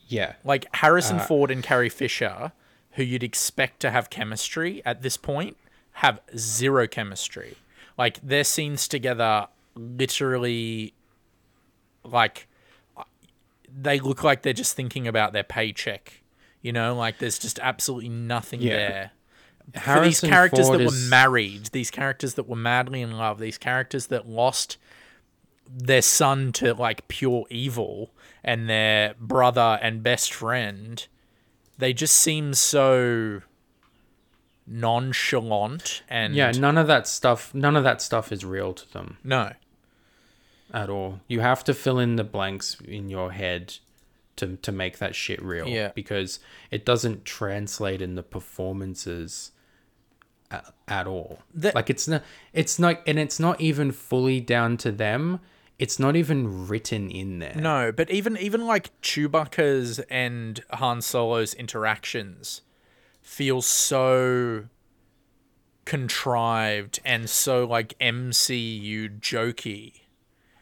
Yeah. Like Harrison Ford and Carrie Fisher, who you'd expect to have chemistry at this point, have zero chemistry. Like their scenes together literally like they look like they're just thinking about their paycheck. You know, like there's just absolutely nothing Yeah. there. For these characters Ford that is- were married, these characters that were madly in love, these characters that lost their son to like pure evil and their brother and best friend, they just seem so nonchalant and Yeah, none of that stuff none of that stuff is real to them no. At all. You have to fill in the blanks in your head to to make that shit real Yeah. because it doesn't translate in the performances at, at all. The- like it's not it's not and it's not even fully down to them. It's not even written in there. No, but even even like Chewbacca's and Han Solo's interactions feel so contrived and so like MCU jokey.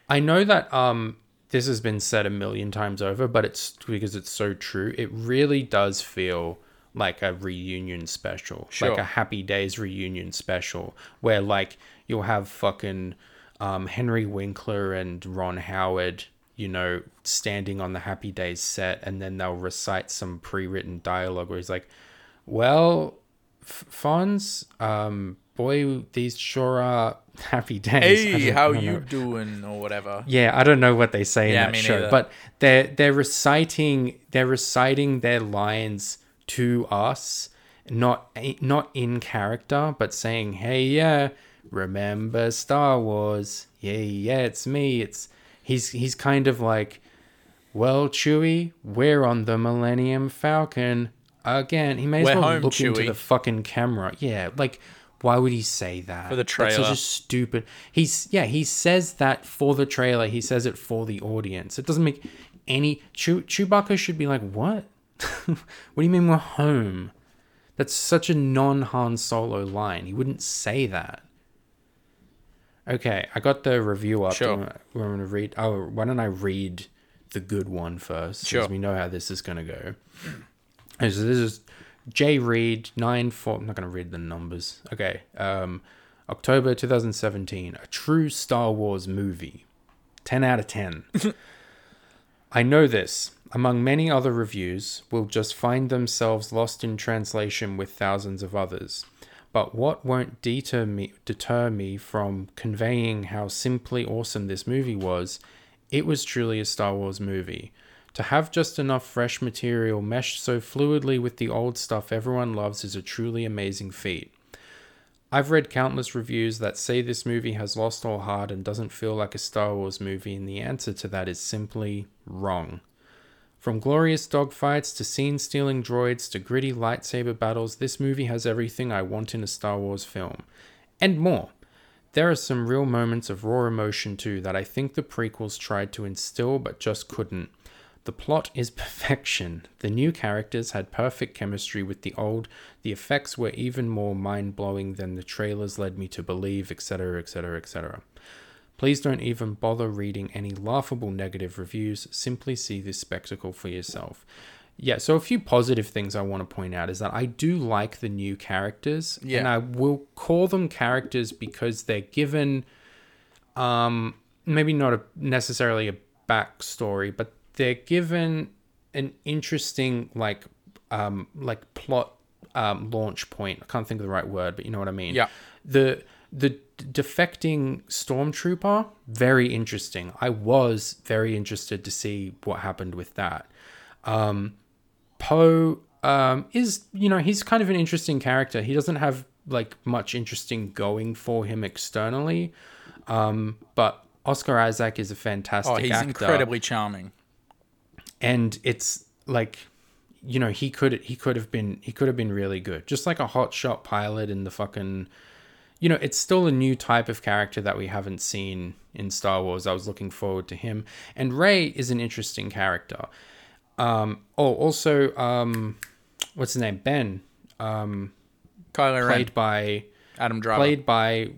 I know that um this has been said a million times over, but it's because it's so true. It really does feel like a reunion special, like a Happy Days reunion special, where like you'll have fucking um, Henry Winkler and Ron Howard, you know, standing on the Happy Days set, and then they'll recite some pre-written dialogue where he's like, "Well, F- Fonz, um, boy, these sure are happy days." Hey, how you know. doing or whatever. Yeah, I don't know what they say Yeah, in that show, neither. but they're they're reciting they're reciting their lines to us, not not in character, but saying, "Hey, yeah, remember Star Wars? Yeah, yeah, it's me. It's he's he's kind of like, well, Chewie, we're on the Millennium Falcon again. He may as We're well home, look into the fucking camera. Yeah, like." Why would he say that? For the That's trailer. such a stupid. He's yeah. He says that for the trailer. He says it for the audience. It doesn't make any. Chew, Chewbacca should be like, what? what do you mean we're home? That's such a non Han Solo line. He wouldn't say that. Okay, I got the review up. Sure. Do you want- We're going to read. Oh, why don't I read the good one first? Sure. Because we know how this is going to go. So this is J Reed nine four. I'm not going to read the numbers. Okay. Um, October 2017. A true Star Wars movie. 10 out of 10. I know this. Among many other reviews, will just find themselves lost in translation with thousands of others. But what won't deter me, deter me from conveying how simply awesome this movie was? It was truly a Star Wars movie. To have just enough fresh material meshed so fluidly with the old stuff everyone loves is a truly amazing feat. I've read countless reviews that say this movie has lost all heart and doesn't feel like a Star Wars movie, and the answer to that is simply wrong. From glorious dogfights to scene stealing droids to gritty lightsaber battles, this movie has everything I want in a Star Wars film. And more. There are some real moments of raw emotion too that I think the prequels tried to instill but just couldn't. The plot is perfection. The new characters had perfect chemistry with the old. The effects were even more mind blowing than the trailers led me to believe, etc., etc., etc. Please don't even bother reading any laughable negative reviews. Simply see this spectacle for yourself. Yeah, so a few positive things I want to point out is that I do like the new characters, and I will call them characters because they're given um maybe not a necessarily a backstory, but they're given an interesting like um like plot um launch point. I can't think of the right word, but you know what I mean. Yeah. The the defecting stormtrooper very interesting. I was very interested to see what happened with that. Um Poe um, is, you know, he's kind of an interesting character. He doesn't have like much interesting going for him externally, um, but Oscar Isaac is a fantastic Oh, he's actor, incredibly charming. And it's like, you know, he could he could have been he could have been really good, just like a hot shot pilot in the fucking. You know, it's still a new type of character that we haven't seen in Star Wars. I was looking forward to him, and Rey is an interesting character. Um, oh, also, um, what's his name? Ben, um, Kylo Ren, played by Adam Driver. played by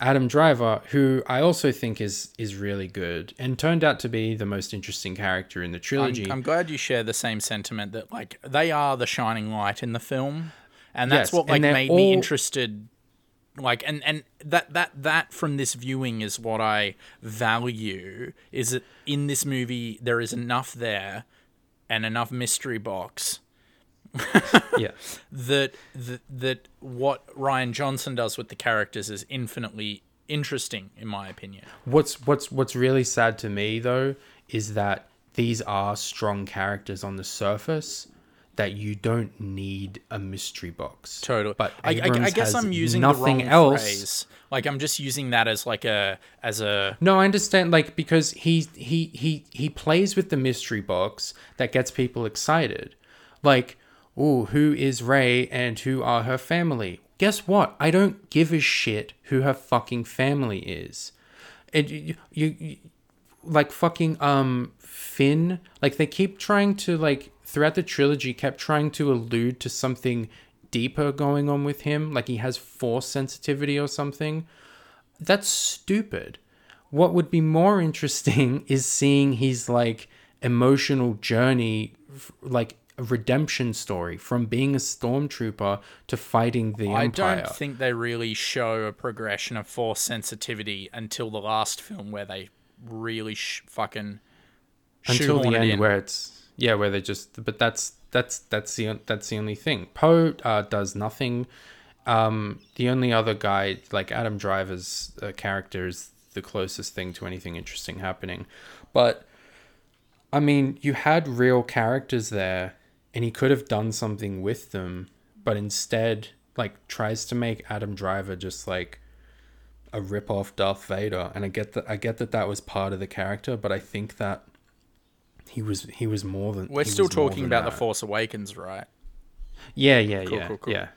Adam Driver, who I also think is is really good and turned out to be the most interesting character in the trilogy. I'm, I'm glad you share the same sentiment that like they are the shining light in the film, and that's Yes, what like made me interested. Like and and that that that from this viewing is what I value is that in this movie there is enough there, and enough mystery box yeah. that that that what Rian Johnson does with the characters is infinitely interesting in my opinion. What's what's what's really sad to me though is that these are strong characters on the surface that you don't need a mystery box. Totally. But I, I, I guess I'm using nothing the wrong else. phrase. Like I'm just using that as like a as a No, I understand. Like because he he he he plays with the mystery box that gets people excited. Like, oh, who is Rey and who are her family? Guess what? I don't give a shit who her fucking family is. And you, you, you like fucking um Finn. Like they keep trying to like throughout the trilogy kept trying to allude to something deeper going on with him. Like he has force sensitivity or something that's stupid. What would be more interesting is seeing his like emotional journey, like a redemption story from being a stormtrooper to fighting the I empire. don't think they really show a progression of force sensitivity until the last film where they really sh- fucking until the end in. where it's yeah where they just but that's that's that's the that's the only thing poe uh, does nothing um the only other guy like adam driver's uh, character is the closest thing to anything interesting happening but i mean you had real characters there and he could have done something with them but instead like tries to make adam driver just like a rip off Darth Vader and I get that I get that that was part of the character but I think that he was he was more than We're still talking about the. Force Awakens, right? Yeah, yeah, Cool, yeah, cool, cool. yeah.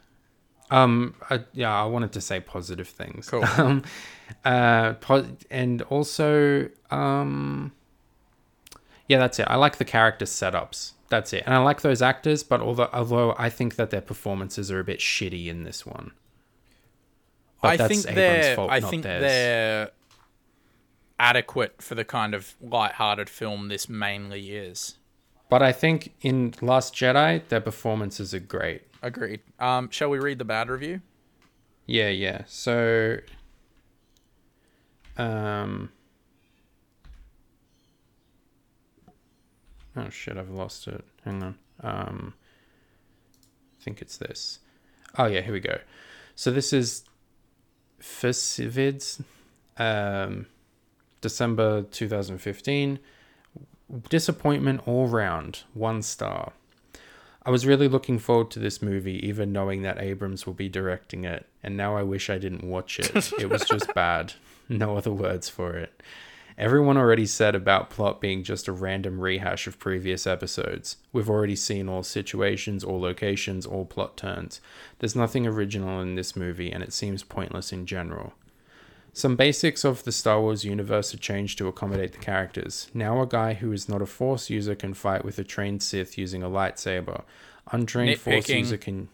Um, I, yeah, I wanted to say positive things. Cool. Um, uh, po- and also, um, yeah, that's it. I like the character setups. That's it, and I like those actors. But although, although I think that their performances are a bit shitty in this one. But I that's think Abrams' they're fault, I not think theirs. they're adequate for the kind of light-hearted film this mainly is. But I think in Last Jedi, their performances are great. Agreed. Um, shall we read the bad review? Yeah, yeah. So, um, oh shit, I've lost it. Hang on. Um, I think it's this. Oh yeah, here we go. So this is Fisivids, um, December 2015. Disappointment all round, one star. I was really looking forward to this movie, even knowing that Abrams will be directing it, and now I wish I didn't watch it. It was just bad. No other words for it. Everyone already said about plot being just a random rehash of previous episodes. We've already seen all situations, all locations, all plot turns. There's nothing original in this movie, and it seems pointless in general. Some basics of the Star Wars universe are changed to accommodate the characters. Now, a guy who is not a Force user can fight with a trained Sith using a lightsaber. Untrained Force user can.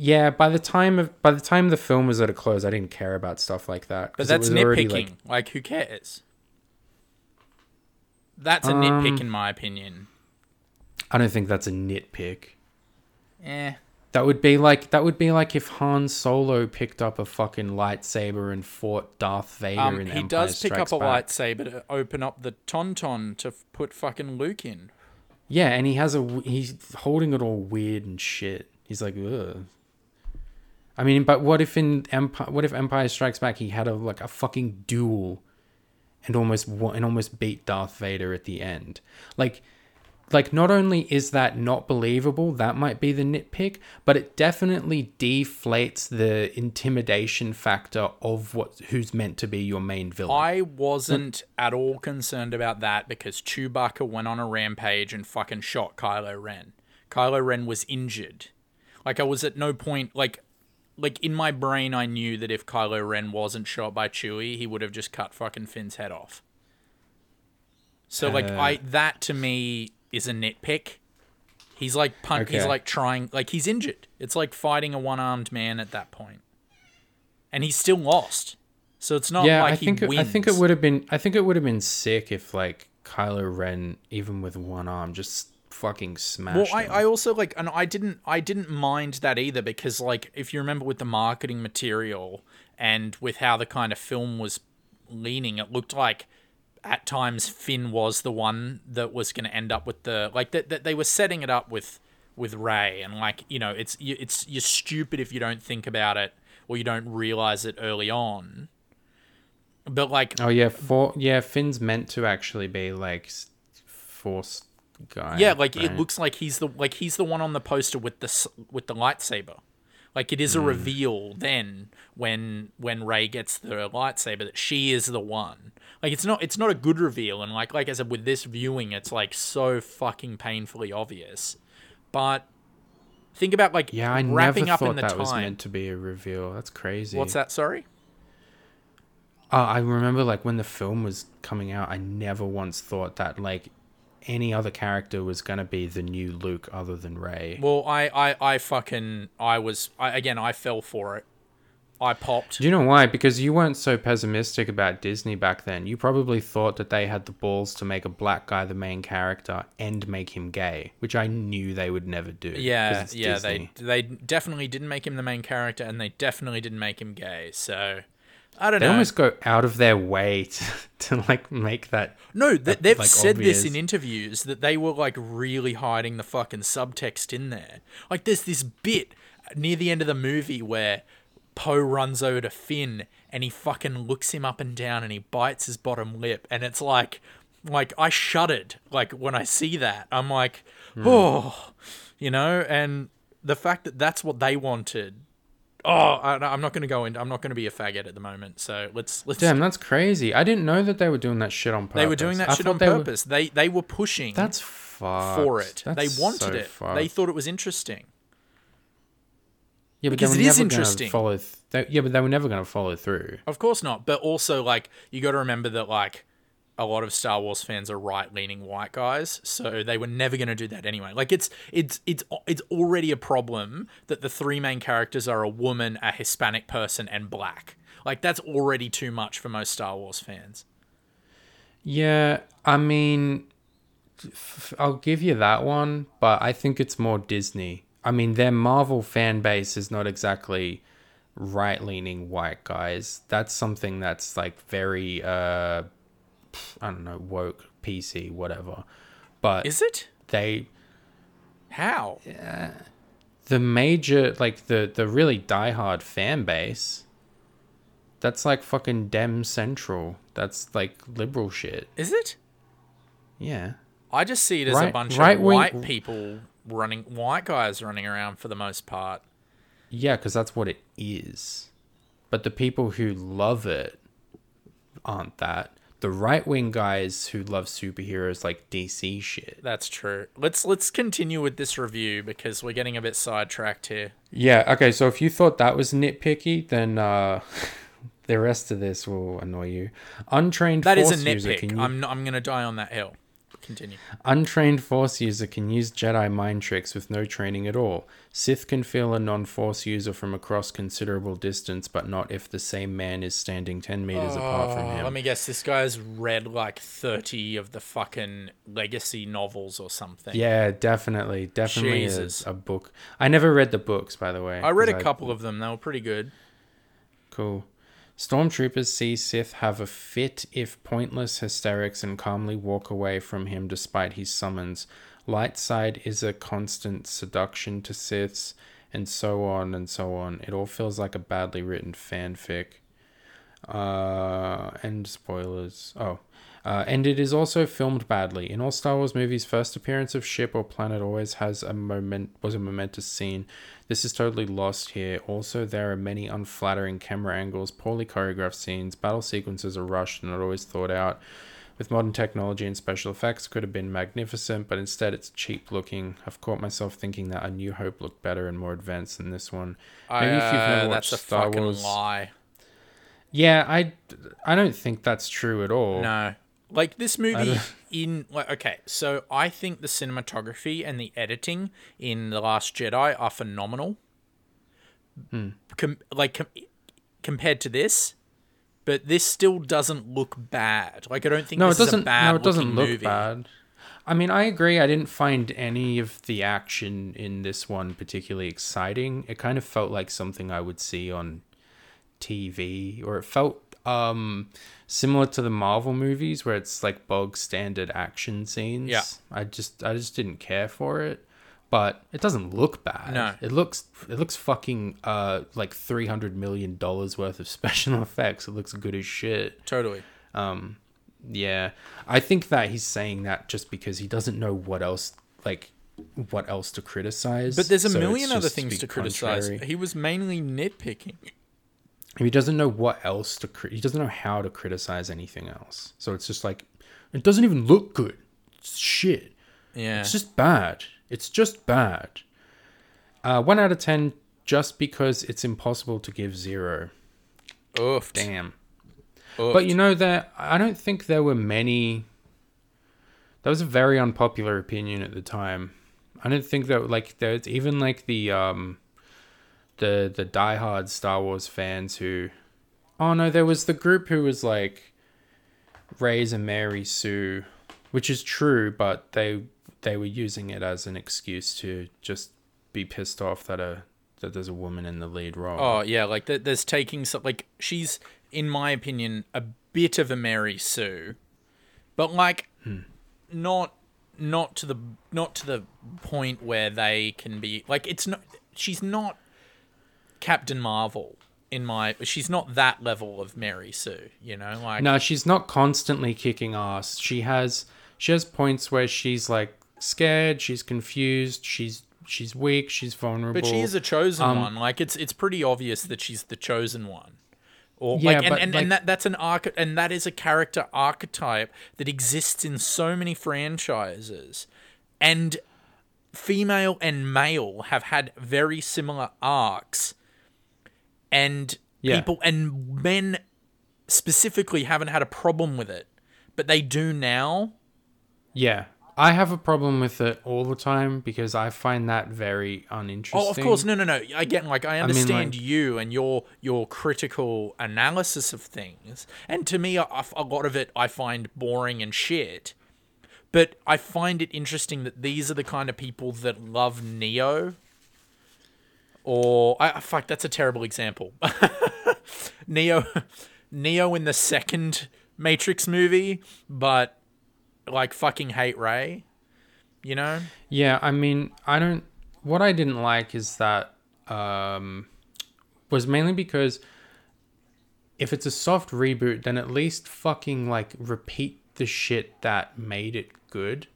Yeah, by the time of by the time the film was at a close, I didn't care about stuff like that. But that's nitpicking. like- Like, who cares? That's a Um, nitpick in my opinion. I don't think that's a nitpick. Eh. That would be like that would be like if Han Solo picked up a fucking lightsaber and fought Darth Vader Um, in he Empire does pick Strikes up a Back. lightsaber to open up the tauntaun to put fucking Luke in. Yeah, and he has a he's holding it all weird and shit. He's like, ugh. I mean, but what if in Empire? What if Empire Strikes Back he had a like a fucking duel, and almost and almost beat Darth Vader at the end? Like, like not only is that not believable, that might be the nitpick, but it definitely deflates the intimidation factor of what who's meant to be your main villain. I wasn't at all concerned about that because Chewbacca went on a rampage and fucking shot Kylo Ren. Kylo Ren was injured. Like I was at no point like like in my brain I knew that if Kylo Ren wasn't shot by Chewie, he would have just cut fucking Finn's head off. So like Uh. I that to me is a nitpick. He's like pun- he's like trying like he's injured. It's like fighting a one-armed man at that point. And he's still lost. So it's not yeah, like I think it. I think it would have been I think it would have been sick if like Kylo Ren, even with one arm, just fucking smashed. Well, I. I also like, and I didn't, I didn't mind that either because, like, if you remember with the marketing material and with how the kind of film was leaning, it looked like at times Finn was the one that was going to end up with the like that. That they were setting it up with with Rey, and like you know, it's you, it's you're stupid if you don't think about it or you don't realize it early on. But like, Oh yeah, for yeah, Finn's meant to actually be like s- force guy. Yeah, like it looks like he's the like he's the one on the poster with the with the lightsaber. Like it is a reveal then when when Rey gets the lightsaber that she is the one. Like it's not it's not a good reveal and like like I said with this viewing it's like so fucking painfully obvious. But think about like Yeah, I wrapping never up thought in the that time. was meant to be a reveal. That's crazy. What's that? Sorry. Uh, I remember like when the film was coming out, I never once thought that like any other character was gonna be the new Luke other than Rey. Well, I I I fucking I was I again I fell for it. I popped. Do you know why? Because you weren't so pessimistic about Disney back then. You probably thought that they had the balls to make a black guy the main character and make him gay, which I knew they would never do. Yeah, yeah, Disney. they they definitely didn't make him the main character, and they definitely didn't make him gay. So I don't They know. They almost go out of their way to, to like make that. no, th- they've like, said this in interviews that they were like really hiding the fucking subtext in there. Like there's this bit near the end of the movie where Poe runs over to Finn and he fucking looks him up and down and he bites his bottom lip, and it's like, like I shuddered like when I see that. I'm like, Hmm. oh, you know, and the fact that that's what they wanted. Oh, I, I'm not going to go in. I'm not going to be a faggot at the moment. So let's let's. Damn, that's crazy. I didn't know that they were doing that shit on purpose. they were doing that I shit on they were- purpose. They they were pushing That's fucked. for it. That's they wanted so it. fucked. They thought it was interesting. yeah, but because it were is interesting. Follow th- they, yeah, but they were never going to follow through. Of course not. But also, like, you got to remember that, like, a lot of Star Wars fans are right-leaning white guys, so they were never going to do that anyway. Like, it's it's it's it's already a problem that the three main characters are a woman, a Hispanic person, and black. Like, that's already too much for most Star Wars fans. Yeah, I mean, I'll give you that one, but I think it's more Disney. I mean, their Marvel fan base is not exactly right leaning white guys. That's something that's like very, uh, I don't know, woke, PC, whatever. But Is it? they, How? Yeah. the major, like the, the really diehard fan base, that's like fucking Dem Central. That's like liberal shit. Is it? Yeah. I just see it as a bunch right of wing- white people running, white guys running around for the most part. Yeah, because that's what it is. But the people who love it aren't that. The right wing guys who love superheroes like DC shit. That's true. Let's let's continue with this review because we're getting a bit sidetracked here. Yeah, okay, so if you thought that was nitpicky, then uh the rest of this will annoy you. Untrained That is a nitpick. can you, I'm I'm gonna die on that hill. Continue. untrained force user can use Jedi mind tricks with no training at all. Sith can feel a non-force user from across considerable distance, but not if the same man is standing 10 meters apart from oh, him. Let me guess. This guy's read like thirty of the fucking legacy novels or something. Yeah, definitely, definitely is Jesus. a book. I never read the books, by the way. I read a 'cause couple of them. They were pretty good. Cool. Stormtroopers see Sith have a fit if pointless hysterics and calmly walk away from him despite his summons. Light side is a constant seduction to Siths, and so on and so on. It all feels like a badly written fanfic. Uh, and spoilers. Oh. Uh, and it is also filmed badly. In all Star Wars movies, first appearance of ship or planet always has a moment was a momentous scene. This is totally lost here. Also, there are many unflattering camera angles, poorly choreographed scenes, battle sequences are rushed and not always thought out. With modern technology and special effects, could have been magnificent, but instead it's cheap looking. I've caught myself thinking that A New Hope looked better and more advanced than this one. Maybe if you've never Uh, watched that's a Star fucking Wars, lie. yeah, I, I don't think that's true at all. No. Like this movie in like okay, so I think the cinematography and the editing in The Last Jedi are phenomenal. Hmm. Com- like com- compared to this, but this still doesn't look bad. Like I don't think No, it doesn't. is a bad No, it doesn't look movie. bad. I mean, I agree. I didn't find any of the action in this one particularly exciting. It kind of felt like something I would see on TV, or it felt um similar to the Marvel movies where it's like bog standard action scenes. Yeah. I just I just didn't care for it. But it doesn't look bad. No. It looks it looks fucking uh like three hundred million dollars worth of special effects. It looks good as shit. Totally. Um, yeah, I think that he's saying that just because he doesn't know what else, like, what else to criticize. But there's a so million other things to criticize. He was mainly nitpicking. He doesn't know what else to. Cri- he doesn't know how to criticize anything else. So it's just like, it doesn't even look good. It's shit. Yeah. It's just bad. It's just bad. Uh, one out of ten, just because it's impossible to give zero. Oofed. Damn. Oofed. But you know that I don't think there were many. That was a very unpopular opinion at the time. I don't think that like there's even like the um, the the diehard Star Wars fans who, oh no, there was the group who was like, Rey's and Mary Sue, which is true, but they they were using it as an excuse to just be pissed off that a that there's a woman in the lead role. Oh yeah, like th- there's taking some like she's in my opinion a bit of a Mary Sue, but like Hmm. not not to the not to the point where they can be like it's not she's not Captain Marvel in my she's not that level of Mary Sue, you know like No, she's not constantly kicking ass. She has she has points where she's like scared, she's confused, she's she's weak, she's vulnerable. But she is a chosen Um, one. Like it's it's pretty obvious that she's the chosen one. Or Yeah, like and, but, and, like- and that that's an arch and that is a character archetype that exists in so many franchises. And female and male have had very similar arcs. And Yeah. people and men specifically haven't had a problem with it. But they do now. Yeah. I have a problem with it all the time because I find that very uninteresting. Oh, of course, no, no, no. Again, like I mean, understand like- you and your your critical analysis of things, and to me, a lot of it I find boring and shit. But I find it interesting that these are the kind of people that love Neo. Or I fuck, that's a terrible example. Neo, Neo in the second Matrix movie, but like fucking hate Rey. You know? Yeah, I mean, I don't. What I didn't like is that um, was mainly because if it's a soft reboot, then at least fucking like repeat the shit that made it good.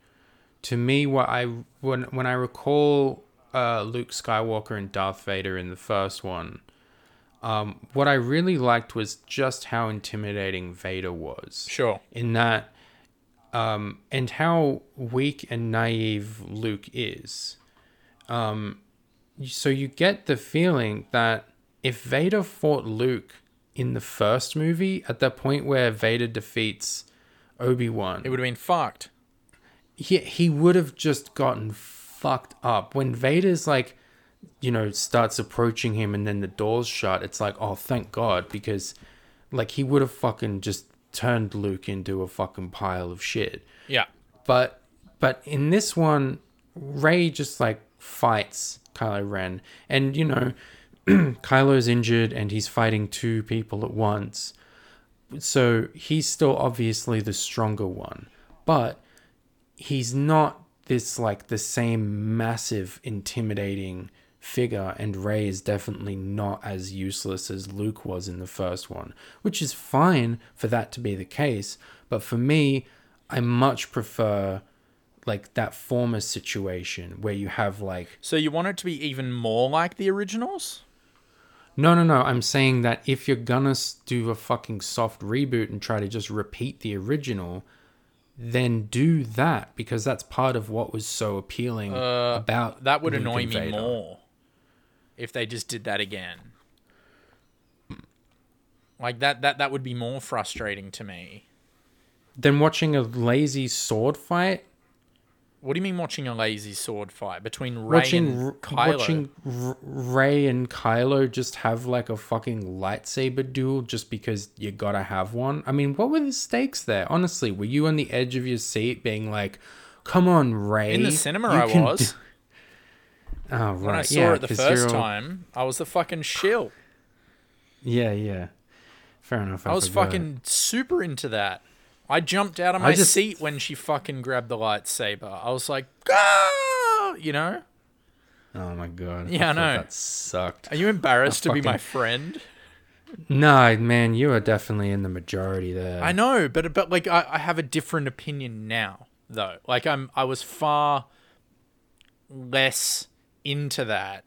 To me, what I when when I recall uh, Luke Skywalker and Darth Vader in the first one, um, what I really liked was just how intimidating Vader was Sure. in that um, and how weak and naive Luke is. Um, so you get the feeling that if Vader fought Luke in the first movie, at the point where Vader defeats Obi Wan, It would have been fucked. he he would have just gotten fucked up. When Vader's like you know starts approaching him and then the doors shut it's like oh thank god because like he would have fucking just turned Luke into a fucking pile of shit. Yeah. but but in this one Rey just like fights Kylo Ren. And you know Kylo's injured and he's fighting two people at once. So he's still obviously the stronger one. But he's not this like the same massive intimidating figure and Rey is definitely not as useless as Luke was in the first one which is fine for that to be the case but for me I much prefer like that former situation where you have like So you want it to be even more like the originals? no no no I'm saying that if you're gonna do a fucking soft reboot and try to just repeat the original then do that because that's part of what was so appealing about Uh, That would Luke annoy me Vader. more if they just did that again. Like that that that would be more frustrating to me. than watching a lazy sword fight What do you mean watching a lazy sword fight between Rey watching and Kylo? watching R- Rey and Kylo just have like a fucking lightsaber duel just because you gotta have one. I mean, what were the stakes there? Honestly, were you on the edge of your seat, being like, "Come on, Rey"? in the cinema, I was. do-" Oh ah, right, When I saw yeah, it the first all- time, I was the fucking shill. Yeah, yeah. Fair enough. I was forgot. fucking super into that. I jumped out of my just- seat when she fucking grabbed the lightsaber. I was like, ah! You know? Oh my god. Yeah, I know. That sucked. Are you embarrassed I to be my friend? No, man, you are definitely in the majority there. I know, but but like I, I have a different opinion now, though. Like I'm I was far less into that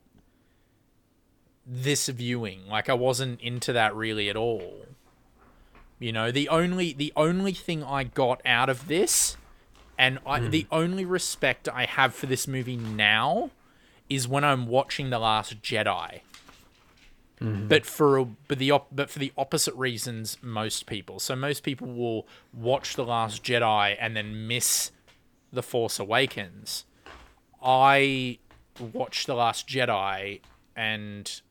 this viewing. Like I wasn't into that really at all. You know, the only the only thing I got out of this and I, hmm. the only respect I have for this movie now is when I'm watching The Last Jedi. Mm-hmm. But for a, but the op, but for the opposite reasons most people. So most people will watch The Last Jedi and then miss The Force Awakens. I watched The Last Jedi and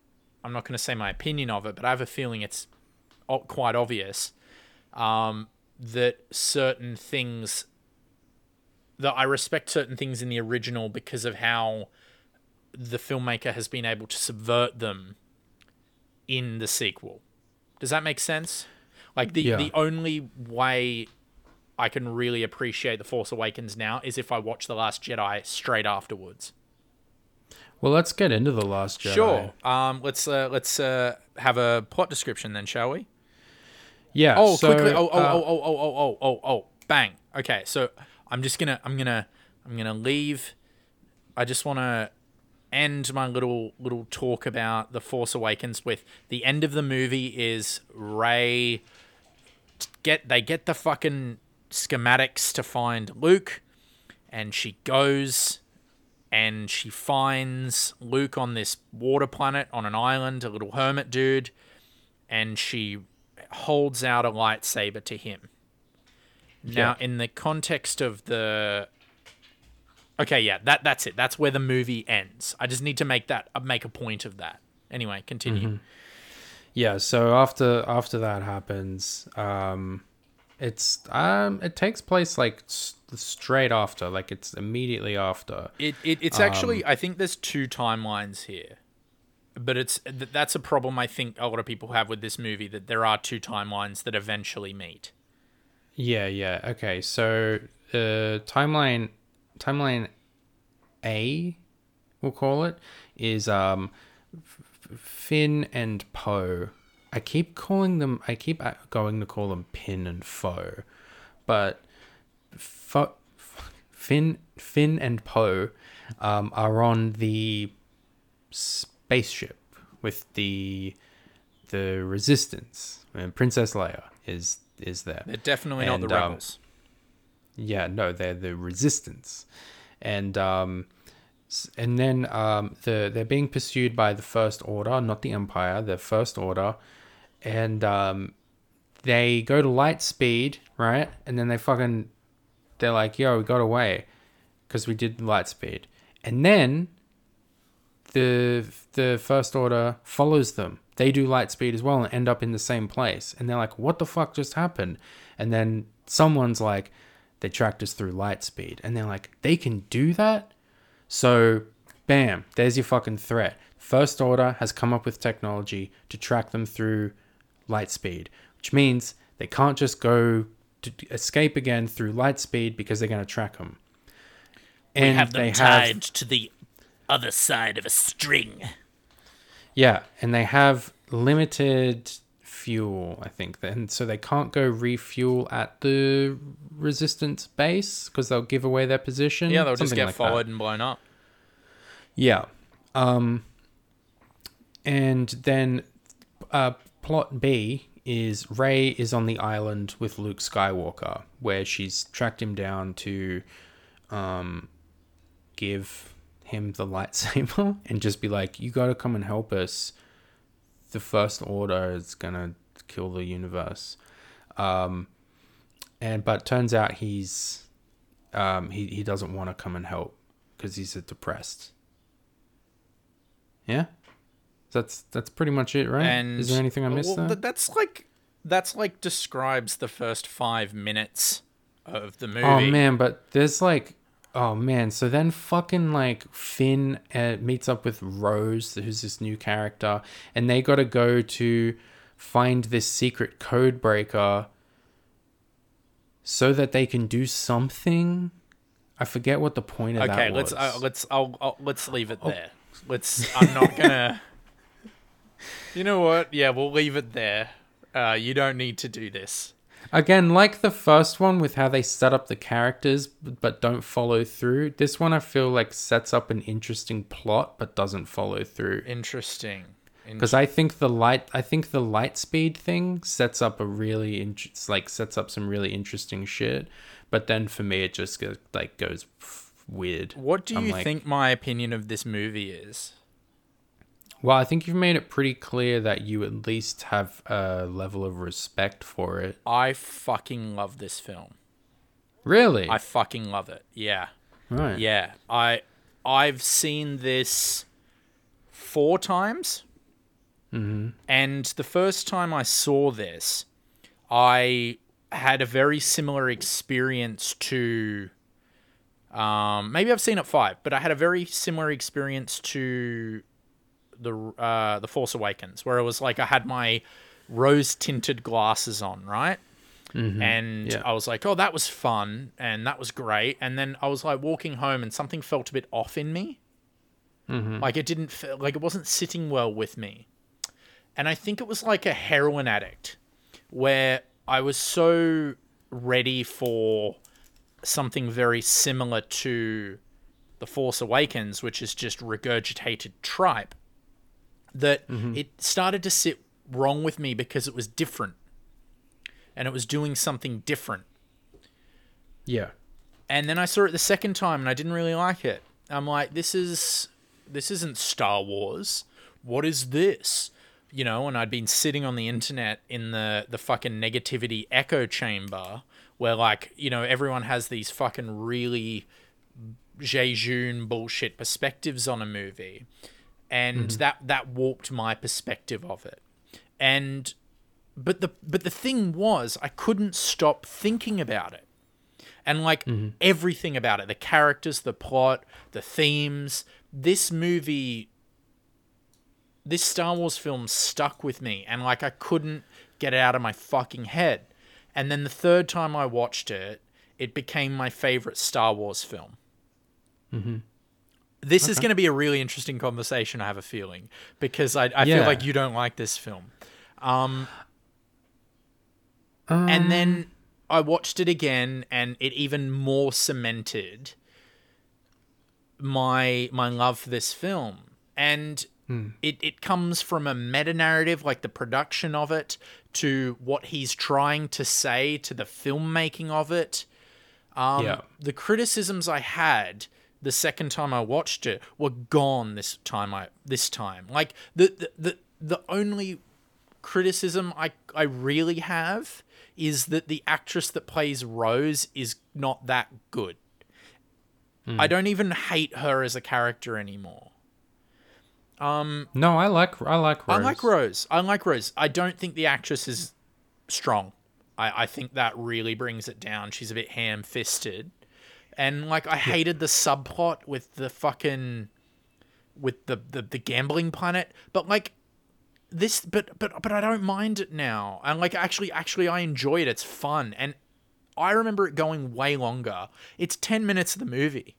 I'm not going to say my opinion of it, but I have a feeling it's quite obvious um, that certain things that I respect certain things in the original because of how the filmmaker has been able to subvert them in the sequel. Does that make sense? Like the Yeah. the only way I can really appreciate The Force Awakens now is if I watch The Last Jedi straight afterwards. Well, let's get into the Last Jedi. Sure. Um let's uh, let's uh, have a plot description then, shall we? Yeah. Oh, so, quickly. Oh, oh, uh, oh, oh, oh, oh, oh, oh, oh. Bang. Okay, so I'm just gonna, I'm gonna, I'm gonna leave. I just want to end my little little talk about the Force Awakens with the end of the movie is Rey get they get the fucking schematics to find Luke, and she goes and she finds Luke on this water planet on an island, a little hermit dude, and she holds out a lightsaber to him. Now, in the context of the Okay, yeah, that that's it. That's where the movie ends. I just need to make that uh, make a point of that. Anyway, continue. Yeah. So after after that happens, um, it's um, it takes place like s- straight after, like it's immediately after. It, it it's actually I think there's two timelines here. But it's that's a problem I think a lot of people have with this movie that there are two timelines that eventually meet. Yeah. Yeah. Okay. So uh, timeline timeline A, we'll call it, is um, Finn and Poe. I keep calling them. I keep uh, going to call them Pin and Foe, but Fo- Finn, Finn and Poe um, are on the spaceship with the the Resistance, and Princess Leia is is there. They're definitely not the And, um, rebels. Yeah, no, they're the resistance, and um, and then um, the they're being pursued by the First Order, not the Empire, the First Order, and um, they go to light speed, right? And then they fucking they're like, "Yo, we got away," because we did light speed, and then the the First Order follows them. They do light speed as well and end up in the same place, and they're like, "What the fuck just happened?" And then someone's like they tracked us through light speed. And they're like they can do that? So bam there's your fucking threat. First order has come up with technology to track them through light speed which means they can't just go to escape again through light speed because they're going to track them and they have to the other side of a string. yeah and they have limited fuel i think and so they can't go refuel at the resistance base because they'll give away their position Yeah, they'll just get like that. followed and blown up. Yeah. Um and then uh plot B is Rey is on the island with Luke Skywalker where she's tracked him down to um give him the lightsaber and just be like you got to come and help us. The first order is going to kill the universe. Um and but turns out he's um, he he doesn't want to come and help because he's depressed. Yeah, that's that's pretty much it, right? And is there anything I missed well? That's like that's like describes the first five minutes of the movie. Oh man, but there's like, oh man. So then fucking like Finn uh, meets up with Rose, who's this new character, and they got to go to find this secret code breaker so that they can do something. I forget what the point of Okay, that let's was. uh, let's I'll, I'll let's leave it there. Let's. I'm not gonna. you know what? Yeah, we'll leave it there. Uh, you don't need to do this. Again, like the first one with how they set up the characters but don't follow through, this one I feel like sets up an interesting plot but doesn't follow through. Interesting. Because I think the light, I think the light speed thing sets up a really, int- like sets up some really interesting shit. But then for me, it just goes, like goes weird. what do I'm you like- think my opinion of this movie is? Well, I think you've made it pretty clear that you at least have a level of respect for it. I fucking love this film. Really? I fucking love it. Yeah. right. Yeah. I I've seen this four times. Mm-hmm. And the first time I saw this, I had a very similar experience to um, maybe I've seen it five, but I had a very similar experience to the uh, the Force Awakens, where it was like I had my rose tinted glasses on, right? And Yeah. I was like, oh, that was fun and that was great. And then I was like walking home and something felt a bit off in me. Like it didn't feel like it wasn't sitting well with me. And I think it was like a heroin addict where I was so ready for something very similar to The Force Awakens, which is just regurgitated tripe, that mm-hmm. it started to sit wrong with me because it was different and it was doing something different. Yeah. And then I saw it the second time and I didn't really like it. I'm like, this is this isn't Star Wars. What is this? You know, and I'd been sitting on the internet in the the fucking negativity echo chamber where like, you know, everyone has these fucking really Jejun bullshit perspectives on a movie. And mm-hmm. that that warped my perspective of it. And but the but the thing was I couldn't stop thinking about it. And like mm-hmm. everything about it the characters the plot the themes this movie this star wars film stuck with me. And like i couldn't get it out of my fucking head. And then the third time i watched it it became my favorite star wars film mm-hmm. This is going to be a really interesting conversation i have a feeling because i, I feel like you don't like this film Um, and then I watched it again, and it even more cemented my my love for this film. And it, it comes from a meta narrative, like the production of it, to what he's trying to say, to the filmmaking of it. Um, Yeah. The criticisms I had the second time I watched it were gone this time. I this time, like the the the, the only criticism I I really have is that the actress that plays Rose is not that good. I don't even hate her as a character anymore. Um No, I like I like Rose. I like Rose. I like Rose. I don't think the actress is strong. I, I think that really brings it down. She's a bit ham fisted. And like I hated the subplot with the fucking with the, the the gambling planet. But like this but but but I don't mind it now. And like actually actually I enjoy it. It's fun. And I remember it going way longer. It's ten minutes of the movie.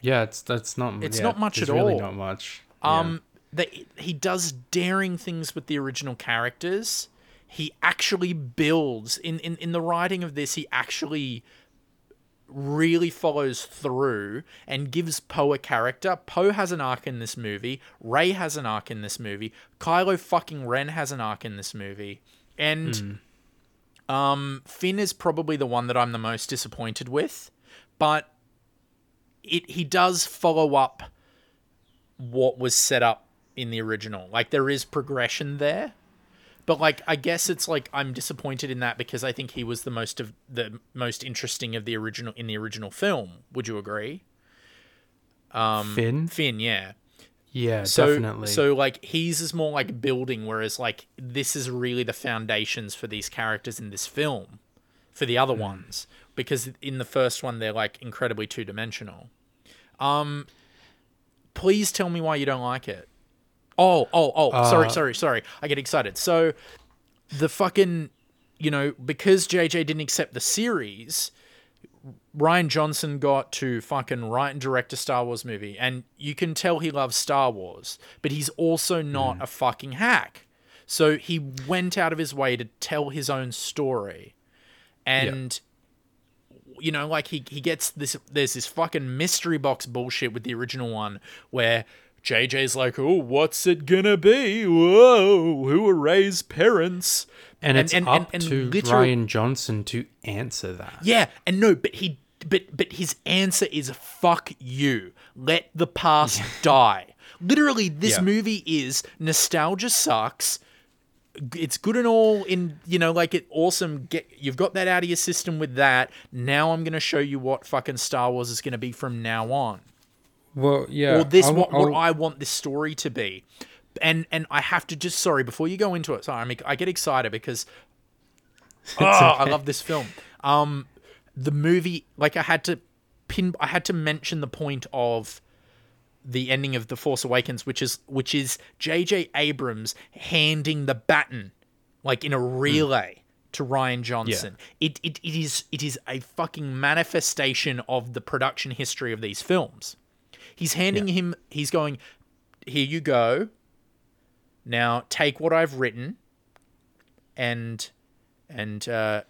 Yeah, it's that's not. It's yeah, not much at really all. Not much. Um, that he does daring things with the original characters. He actually builds in, in in the writing of this. He actually really follows through and gives Poe a character. Poe has an arc in this movie. Rey has an arc in this movie. Kylo fucking Ren has an arc in this movie. And um, Finn is probably the one that I'm the most disappointed with, but it he does follow up what was set up in the original. Like there is progression there, but like I guess it's like I'm disappointed in that because I think he was the most of the most interesting of the original in the original film. Would you agree? Um, Finn? Finn, yeah. Yeah, So definitely. so like he's is more like building, whereas like this is really the foundations for these characters in this film, for the other ones, because in the first one they're like incredibly two dimensional. Um, please tell me why you don't like it. Oh, oh, oh, sorry, Uh, sorry, sorry. I get excited. So the fucking, you know, because JJ didn't accept the series, Rian Johnson got to fucking write and direct a Star Wars movie, and you can tell he loves Star Wars, but he's also not a fucking hack. So he went out of his way to tell his own story, and you know, like he he gets this. There's this fucking mystery box bullshit with the original one where. JJ's like, oh, what's it gonna be? Whoa, who are Rey's parents? and it's and- up and- and to literal- Rian Johnson to answer that. Yeah, and no, but he but but his answer is fuck you. Let the past die. Literally this Yeah. movie is nostalgia sucks. It's good and all in you know like it awesome get you've got that out of your system with that. Now I'm going to show you what fucking Star Wars is going to be from now on Well, yeah. or this I'll- what, what I'll- I want this story to be. And and I have to just sorry before you go into it. Sorry, I I get excited because oh, I love this film. Um, the movie, like I had to pin, I had to mention the point of the ending of the Force Awakens, which is which is J.J. Abrams handing the baton, like in a relay. To Rian Johnson, it, it it is it is a fucking manifestation of the production history of these films. He's handing him, he's going, here you go. Now take what I've written and and uh,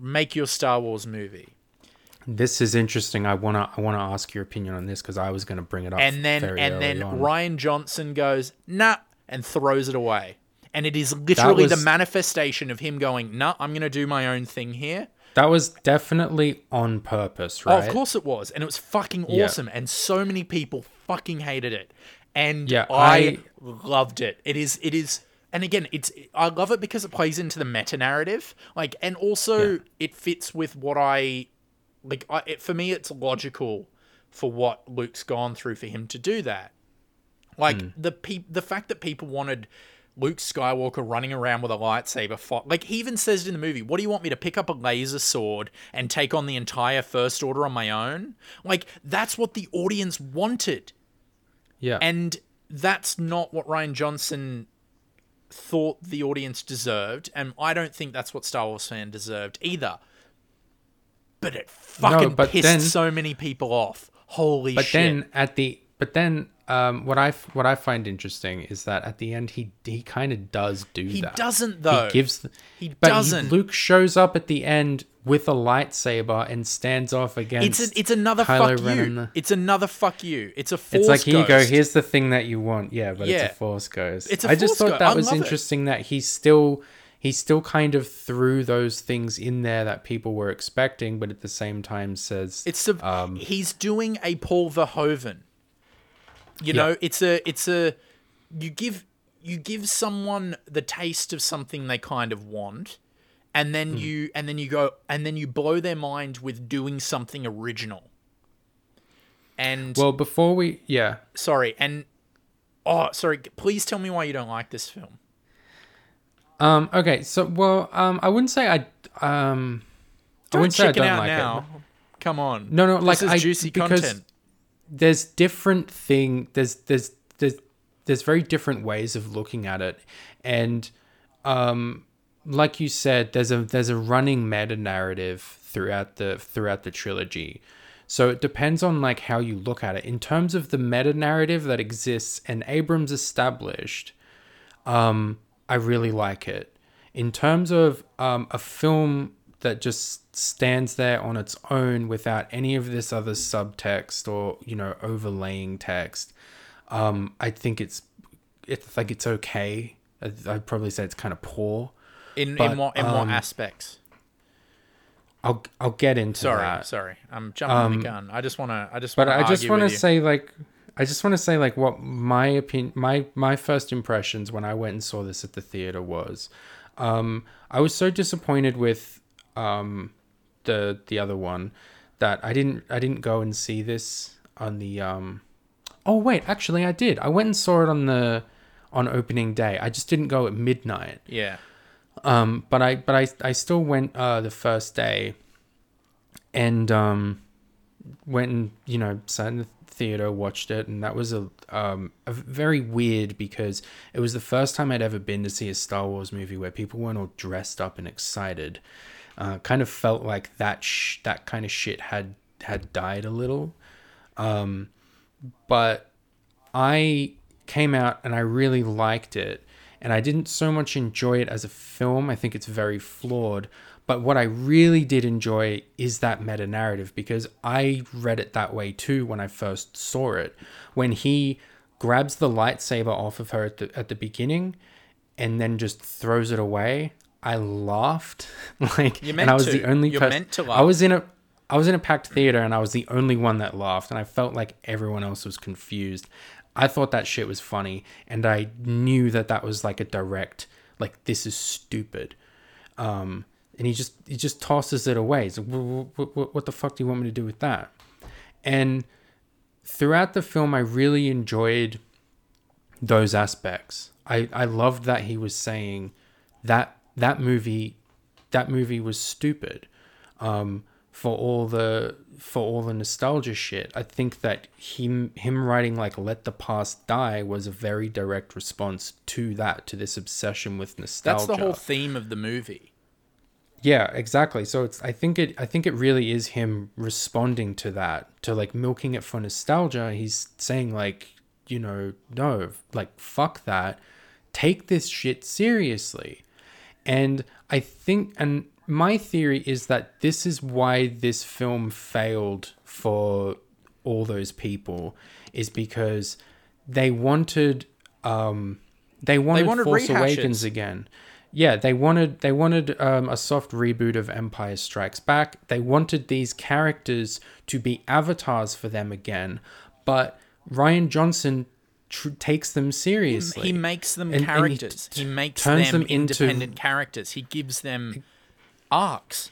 make your Star Wars movie. This is interesting. I wanna I wanna ask your opinion on this because I was gonna bring it up. And then and then on. Rian Johnson goes, nah, and throws it away. And it is literally the manifestation of him going, nah, I'm gonna do my own thing here. That was definitely on purpose, Oh, right? of course it was. And it was fucking Yeah. awesome. And so many people fucking hated it. And Yeah, I, I- loved it. It is it is and again, it's I love it because it plays into the meta narrative. Like and also Yeah. it fits with what I like I, it, for me it's logical for what Luke's gone through for him to do that. Like Hmm. the pe- the fact that people wanted Luke Skywalker running around with a lightsaber fight. Like he even says in the movie, "What do you want me to pick up a laser sword and take on the entire First Order on my own?" Like that's what the audience wanted, Yeah. and that's not what Rian Johnson thought the audience deserved, and I don't think that's what Star Wars fan deserved either. But it fucking but pissed then- so many people off. Holy but shit! But then at the but then um, what I what I find interesting is that at the end he he kind of does do he that. doesn't though. He gives. The, He but doesn't. Luke shows up at the end with a lightsaber and stands off against. It's a, it's another Kylo fuck Ren you. the- It's another fuck you. It's a force It's like here you go. Here's the thing that you want. Yeah, but Yeah. it's a force ghost. It's a I just thought ghost. that I was love it. interesting that he still he still kind of threw those things in there that people were expecting, but at the same time says It's the um, he's doing a Paul Verhoeven. You Yeah. know, it's a it's a you give you give someone the taste of something they kind of want, and then you and then you go and then you blow their mind with doing something original. And well before we yeah sorry, and oh sorry, please tell me why you don't like this film. um okay so well um I wouldn't say I um I Don't wouldn't say I don't like now. it. Come on. No, no, This like, is I- juicy because- content. There's different thing there's there's there's there's very different ways of looking at it. And um like you said there's a there's a running meta narrative throughout the throughout the trilogy. So it depends on like how you look at it. In terms of the meta narrative that exists and Abrams established um I really like it. In terms of um a film that just stands there on its own without any of this other subtext or you know overlaying text um i think it's it's think it's okay I'd, probably say it's kind of poor In but, in what in um, what aspects? i'll i'll get into Sorry, that sorry. I'm jumping the gun. I just want to. I just. but i just want to say like I just want to say like what my opinion, my my first impressions when I went and saw this at the theater was, um, I was so disappointed with um, the the other one that I didn't I didn't go and see this on the um. Oh wait, actually I did. I went and saw it on the on opening day. I just didn't go at midnight. Yeah. Um, but I but I I still went uh the first day, and um, went and you know sat in the theater, watched it, and that was a um a very weird because it was the first time I'd ever been to see a Star Wars movie where people weren't all dressed up and excited. Uh, kind of felt like that sh- that kind of shit had had died a little. Um, but I came out and I really liked it. And I didn't so much enjoy it as a film. I think it's very flawed. But what I really did enjoy is that meta narrative because I read it that way too when I first saw it. When he grabs the lightsaber off of her at the, at the beginning and then just throws it away, I laughed. like, and I was to. the only You're person. meant to I was in a I was in a packed theater and I was the only one that laughed and I felt like everyone else was confused. I thought that shit was funny and I knew that that was like a direct like this is stupid. Um and he just he just tosses it away. He's like, what, what, what the fuck do you want me to do with that? And throughout the film, I really enjoyed those aspects. I, I loved that he was saying that that movie that movie was stupid um, for all the for all the nostalgia shit. I think that him him writing like "Let the Past Die" was a very direct response to that to this obsession with nostalgia. That's the whole theme of the movie. Yeah, exactly. So it's I think it I think it really is him responding to that, to like milking it for nostalgia. He's saying like, you know, no, like fuck that. Take this shit seriously. And I think and my theory is that this is why this film failed for all those people is because they wanted um they wanted, wanted Force. Awakens again. Yeah, they wanted they wanted um, a soft reboot of Empire Strikes Back. They wanted these characters to be avatars for them again, but Rian Johnson tr- takes them seriously. He makes them And- and he characters. t- he makes turns them, them into- independent characters. He gives them arcs.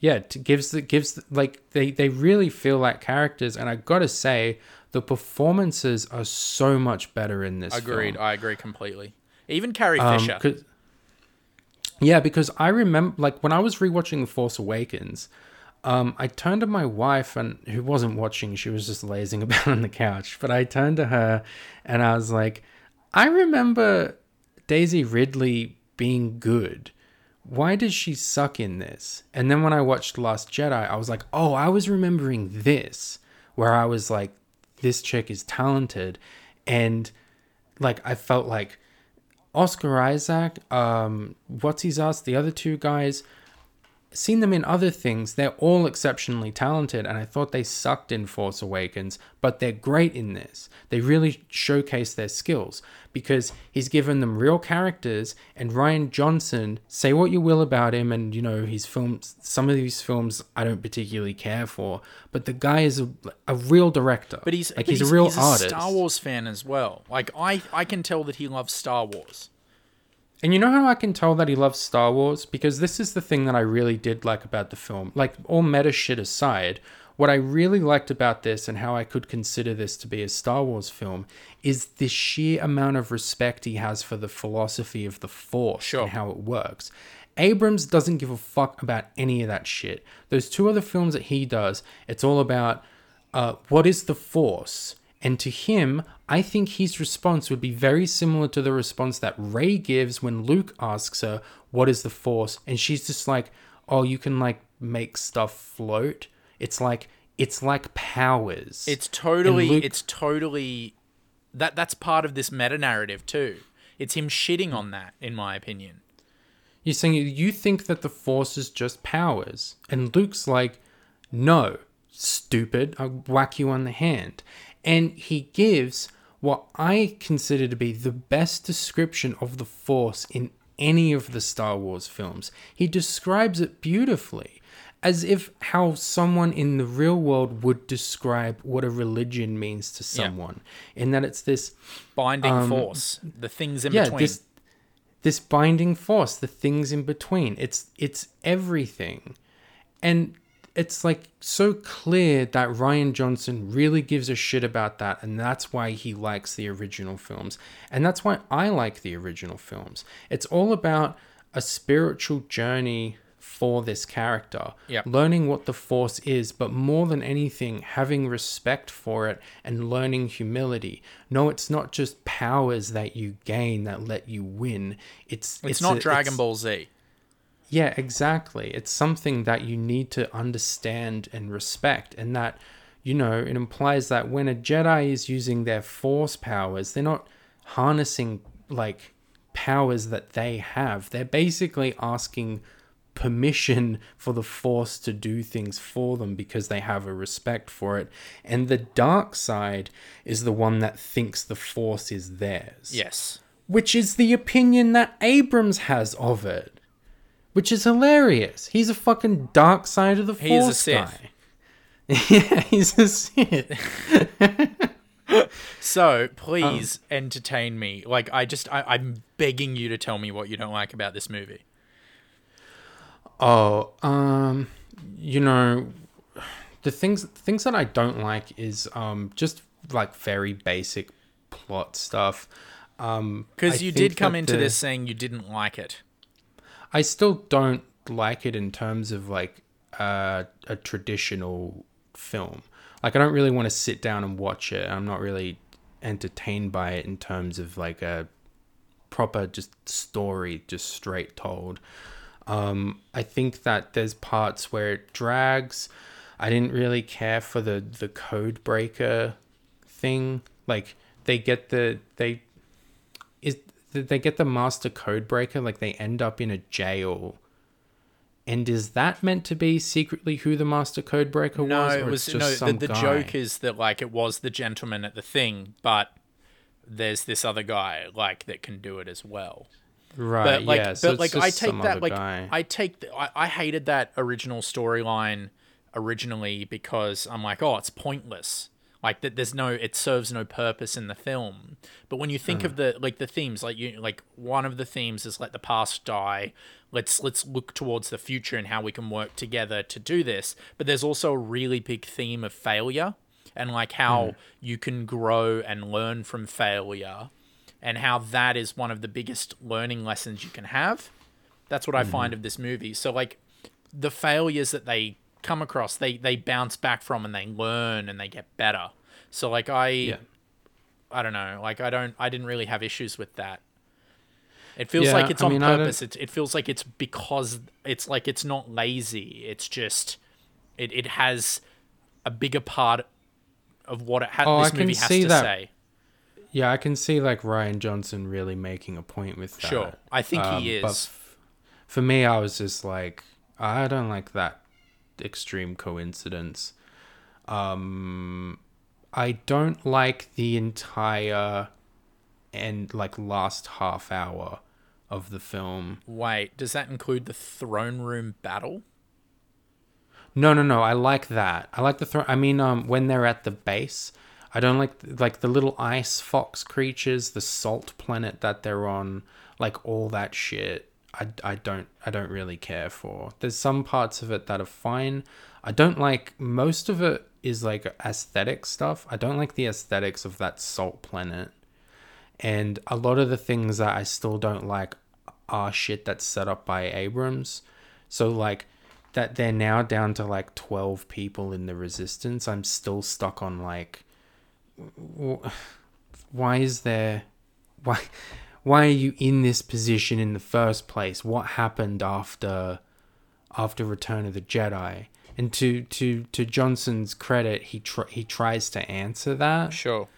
yeah, gives the gives the, like they they really feel like characters, and I gotta say the performances are so much better in this. Agreed. film. I agree completely. Even Carrie Um, Fisher. yeah, because I remember, like, when I was rewatching The Force Awakens, um, I turned to my wife, and who wasn't watching, she was just lazing about on the couch. But I turned to her, and I was like, I remember Daisy Ridley being good. Why does she suck in this? And then when I watched Last Jedi, I was like, oh, I was remembering this, where I was like, this chick is talented, and like I felt like Oscar Isaac, um, what's his ass, the other two guys, seen them in other things. They're all exceptionally talented, and I thought they sucked in Force Awakens, but they're great in this. They really showcase their skills because he's given them real characters. And Ryan Johnson, say what you will about him, and you know his films. Some of these films I don't particularly care for, but the guy is a, a real director. but he's like but he's, a real he's artist. Star Wars fan as well. Like I, I can tell that he loves Star Wars. And you know how I can tell that he loves Star Wars? Because this is the thing that I really did like about the film. Like, all meta shit aside, what I really liked about this and how I could consider this to be a Star Wars film is the sheer amount of respect he has for the philosophy of the Force Sure. and how it works. Abrams doesn't give a fuck about any of that shit. Those two other films that he does, it's all about uh, what is the Force? And to him, I think his response would be very similar to the response that Rey gives when Luke asks her, What is the Force? And she's just like, Oh, you can like make stuff float. It's like, it's like powers. It's totally, Luke- it's totally that. That's part of this meta narrative too. It's him shitting on that, in my opinion. You're saying you think that the Force is just powers. And Luke's like, no, stupid, I'll whack you on the hand. And he gives what I consider to be the best description of the Force in any of the Star Wars films. He describes it beautifully as if how someone in the real world would describe what a religion means to someone, in that it's this Binding force, the things in Um, yeah between. this this binding force the things in between it's it's everything and it's like so clear that Rian Johnson really gives a shit about that and that's why he likes the original films and that's why I like the original films it's all about a spiritual journey for this character Yep. learning what the force is but more than anything having respect for it and learning humility no it's not just powers that you gain that let you win it's it's, not a- Dragon it's- Ball Z. yeah, exactly. It's something that you need to understand and respect, and that, you know, it implies that when a Jedi is using their Force powers, they're not harnessing like powers that they have. They're basically asking permission for the Force to do things for them because they have a respect for it. And the dark side is the one that thinks the Force is theirs Yes. which is the opinion that Abrams has of it, which is hilarious. He's a fucking dark side of the He is a Force Sith. guy. yeah, he's a Sith. So please entertain me. Like I just, I, I'm begging you to tell me what you don't like about this movie. Oh, um, you know, the things things that I don't like is um just like very basic plot stuff. Um, Because you did come into the- this saying you didn't like it. I still don't like it in terms of like uh, a traditional film. Like I don't really want to sit down and watch it. I'm not really entertained by it in terms of like a proper just story just straight told. Um, I think that there's parts where it drags. I didn't really care for the the code breaker thing. Like they get the they they get the master code breaker like they end up in a jail. And is that meant to be secretly who the master code breaker was? No, was? it was no. The, the joke is that like it was the gentleman at the thing, but there's this other guy like that can do it as well. right? But like, yeah, so but it's like I take that like guy. I take the, I, I hated that original storyline originally because I'm like, oh, it's pointless. Like that, there's no, it serves no purpose in the film. But when you think Hmm. of the like the themes, like you like one of the themes is let the past die. Let's let's look towards the future and how we can work together to do this. But there's also a really big theme of failure and like how you can grow and learn from failure and how that is one of the biggest learning lessons you can have. That's what I find of this movie. So like the failures that they come across, they they bounce back from and they learn and they get better. So like I Yeah. I don't know, like I don't I didn't really have issues with that. It feels Yeah, like it's I on mean, purpose. It, it feels like it's because it's like it's not lazy. It's just it, it has a bigger part of what it ha- Oh, I this can movie has see to that. say. Yeah, I can see like Rian Johnson really making a point with that. Sure. I think he Um, but is. f- for me, I was just like, I don't like that extreme coincidence. Um, I don't like the entire and like last half hour of the film. Wait, does that include the throne room battle? No, no, no. I like that. I like the throw. I mean, um, when they're at the base, I don't like like the little ice fox creatures, the salt planet that they're on, like all that shit. I, I don't I don't really care for. There's some parts of it that are fine. I don't like most of it is like aesthetic stuff. I don't like the aesthetics of that salt planet. And a lot of the things that I still don't like are shit that's set up by Abrams. So like that they're now down to like 12 people in the resistance. I'm still stuck on like why is there why why are you in this position in the first place? What happened after after Return of the Jedi? And to to to Johnson's credit, he tr- he tries to answer that Sure.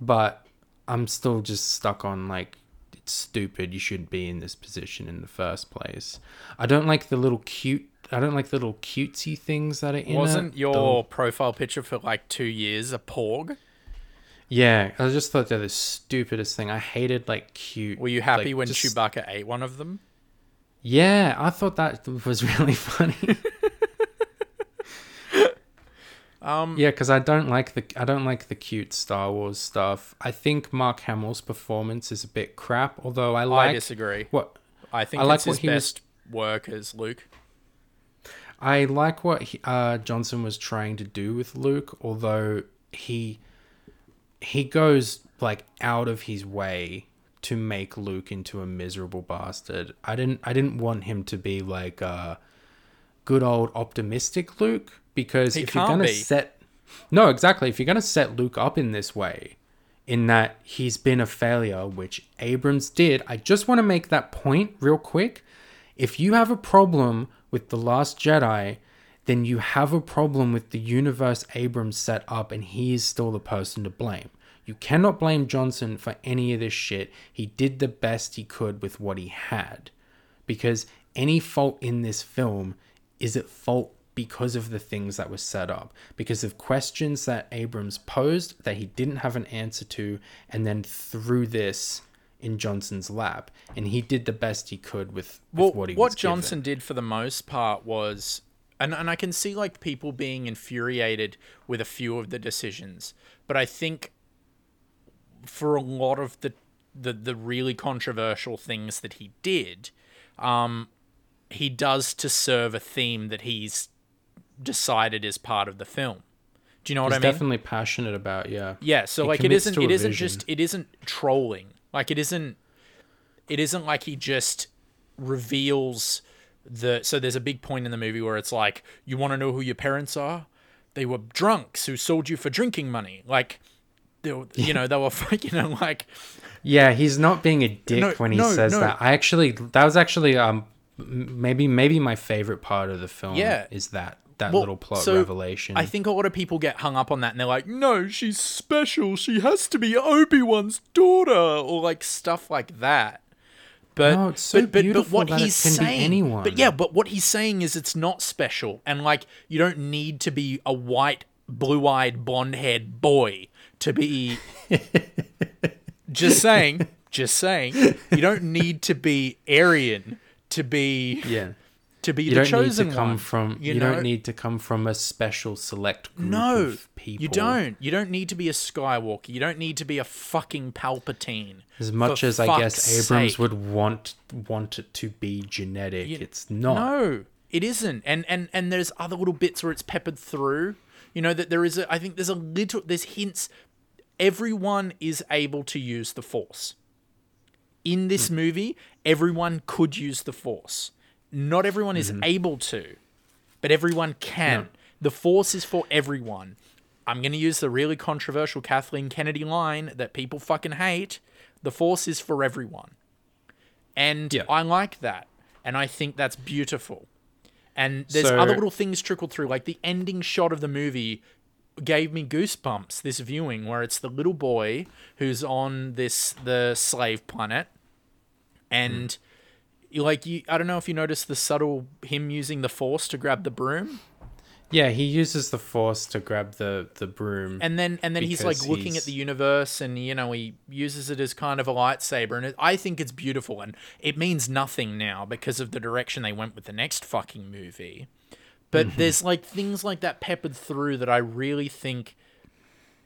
but I'm still just stuck on like it's stupid. You shouldn't be in this position in the first place. I don't like the little cute. I don't like the little cutesy things that are in Wasn't it. your profile picture for like two years a porg? Yeah, I just thought they're the stupidest thing. I hated like cute. Were you happy like, when just- Chewbacca ate one of them? Yeah, I thought that was really funny. Um, Yeah, because I don't like the I don't like the cute Star Wars stuff. I think Mark Hamill's performance is a bit crap. Although I I disagree. what I think I like his he was- best work as Luke. I like what he, uh, Johnson was trying to do with Luke, although he he goes like out of his way to make Luke into a miserable bastard. I didn't I didn't want him to be like a good old optimistic Luke because He if you're gonna be. set No, exactly. If you're gonna set Luke up in this way, in that he's been a failure, which Abrams did, I just want to make that point real quick. If you have a problem with The Last Jedi, then you have a problem with the universe Abrams set up, and he is still the person to blame. You cannot blame Johnson for any of this shit. He did the best he could with what he had. Because any fault in this film is at fault because of the things that were set up, because of questions that Abrams posed that he didn't have an answer to, and then threw this in Johnson's lap. And he did the best he could with, with Well, what he what was given. Johnson did for the most part was, and and I can see like people being infuriated with a few of the decisions, but I think for a lot of the the the really controversial things that he did, um, he does to serve a theme that he's decided is part of the film. Do you know what He's I mean? definitely passionate about, yeah. Yeah, so He like it isn't it isn't vision. just it isn't trolling. Like it isn't it isn't like he just reveals the so there's a big point in the movie where it's like you want to know who your parents are? They were drunks who sold you for drinking money. Like they were, you know, they were you know like Yeah, he's not being a dick No, when he no, says no. that. I actually that was actually um maybe maybe my favorite part of the film Yeah. is that that Well, little plot so revelation. I think a lot of people get hung up on that and they're like, no, she's special. She has to be Obi Wan's daughter, or like stuff like that. But, No, so but, but, but what he's saying, anyone. but yeah, but what he's saying is it's not special, and like you don't need to be a white, blue-eyed, blonde-haired boy to be. just saying, just saying, you don't need to be Aryan to be yeah. To be You the don't need chosen to come one. from you, know? don't need to come from a special select group No, of people. you don't. You don't need to be a Skywalker. You don't need to be a fucking Palpatine. As much For as I guess Abrams sake. would want want it to be genetic, it's not. No, it isn't. And and and there's other little bits where it's peppered through. You know that there is a. I think there's a little. There's hints. Everyone is able to use the Force. In this Hmm. movie, everyone could use the Force. Not everyone is Mm-hmm. able to, but everyone can. The Force is for everyone. I'm going to use the really controversial Kathleen Kennedy line that people fucking hate. The Force is for everyone. And Yeah. I like that. And I think that's beautiful. And there's So- other little things trickled through, like the ending shot of the movie gave me goosebumps this viewing where it's the little boy who's on this the slave planet and you like you I don't know if you noticed the subtle him using the force to grab the broom Yeah, he uses the force to grab the the broom. and then and then he's like looking he's- at the universe and you know he uses it as kind of a lightsaber and it, i think it's beautiful and it means nothing now because of the direction they went with the next fucking movie but Mm-hmm. there's like things like that peppered through that i really think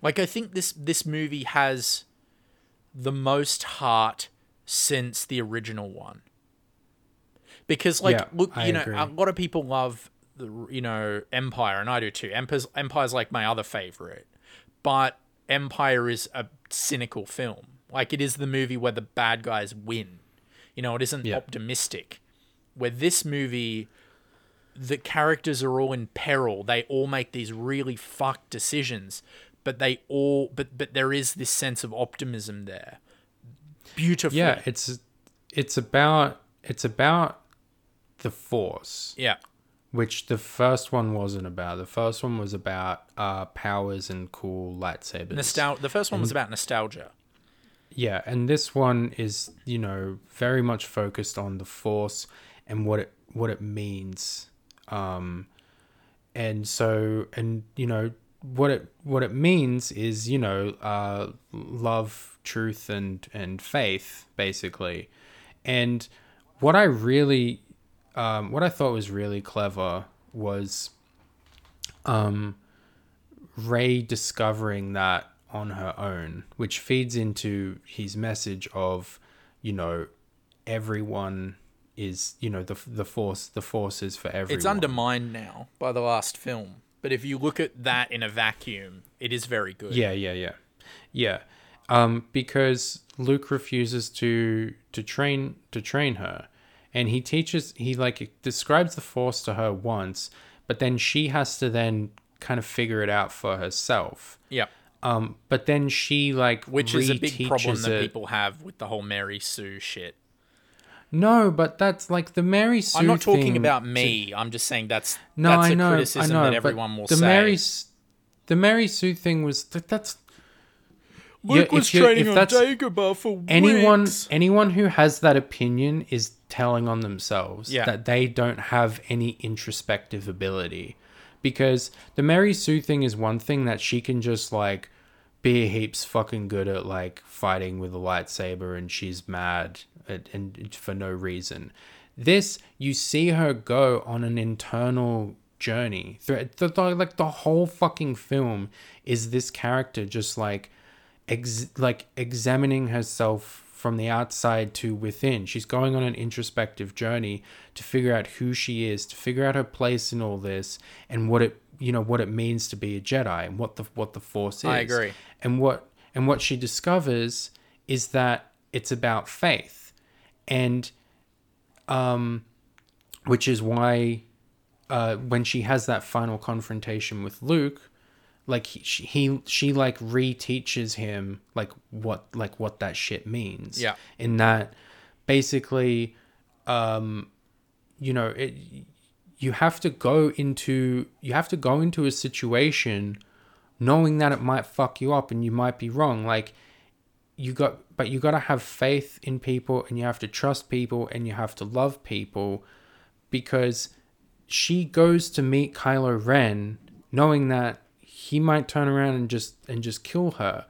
like i think this this movie has the most heart since the original one because like Yeah, look I you know agree. a lot of people love the you know empire and i do too. Empire's, empire's like my other favorite. But empire is a cynical film. Like it is the movie where the bad guys win. You know it isn't Yeah. optimistic. Where this movie the characters are all in peril. They all make these really fucked decisions but they all but but there is this sense of optimism there. Beautiful. Yeah, it's it's about it's about the force, yeah which the first one wasn't about. The first one was about uh powers and cool lightsabers. nostalgia the first one was about nostalgia Yeah, and this one is, you know, very much focused on the force and what it what it means. Um and so and you know what it what it means is, you know, uh love, truth and and faith basically. And what I really um what I thought was really clever was um Rey discovering that on her own, which feeds into his message of, you know, everyone is, you know, the the force the force is for everyone. It's undermined now by the last film. But if you look at that in a vacuum, it is very good. Yeah, yeah, yeah, yeah. Um, because Luke refuses to to train to train her, and he teaches he like describes the Force to her once, but then she has to then kind of figure it out for herself. Yeah. Um, but then she like Which is a big problem that it. people have with the whole Mary Sue shit. No, but that's like the Mary Sue. I'm not talking thing about me. I'm just saying that's No, that's I a know, criticism I know, that everyone will the say. Mary, the Mary Sue thing was that, that's Luke was you- training on Dagobah for anyone weeks. anyone who has that opinion is telling on themselves Yeah. that they don't have any introspective ability because the Mary Sue thing is one thing that she can just like be heaps fucking good at like fighting with a lightsaber and she's mad and, and for no reason this you see her go on an internal journey through like the whole fucking film is this character just like ex- like examining herself from the outside to within. She's going on an introspective journey to figure out who she is, to figure out her place in all this, and what it you know what it means to be a Jedi and what the what the Force is. I agree. And what and what she discovers is that it's about faith, and um, which is why uh, when she has that final confrontation with Luke, like he, she, he she like reteaches him like what like what that shit means. Yeah. In that, basically, um, you know, it you have to go into you have to go into a situation knowing that it might fuck you up and you might be wrong. Like you got but you got to have faith in people and you have to trust people and you have to love people because she goes to meet Kylo Ren knowing that he might turn around and just and just kill her.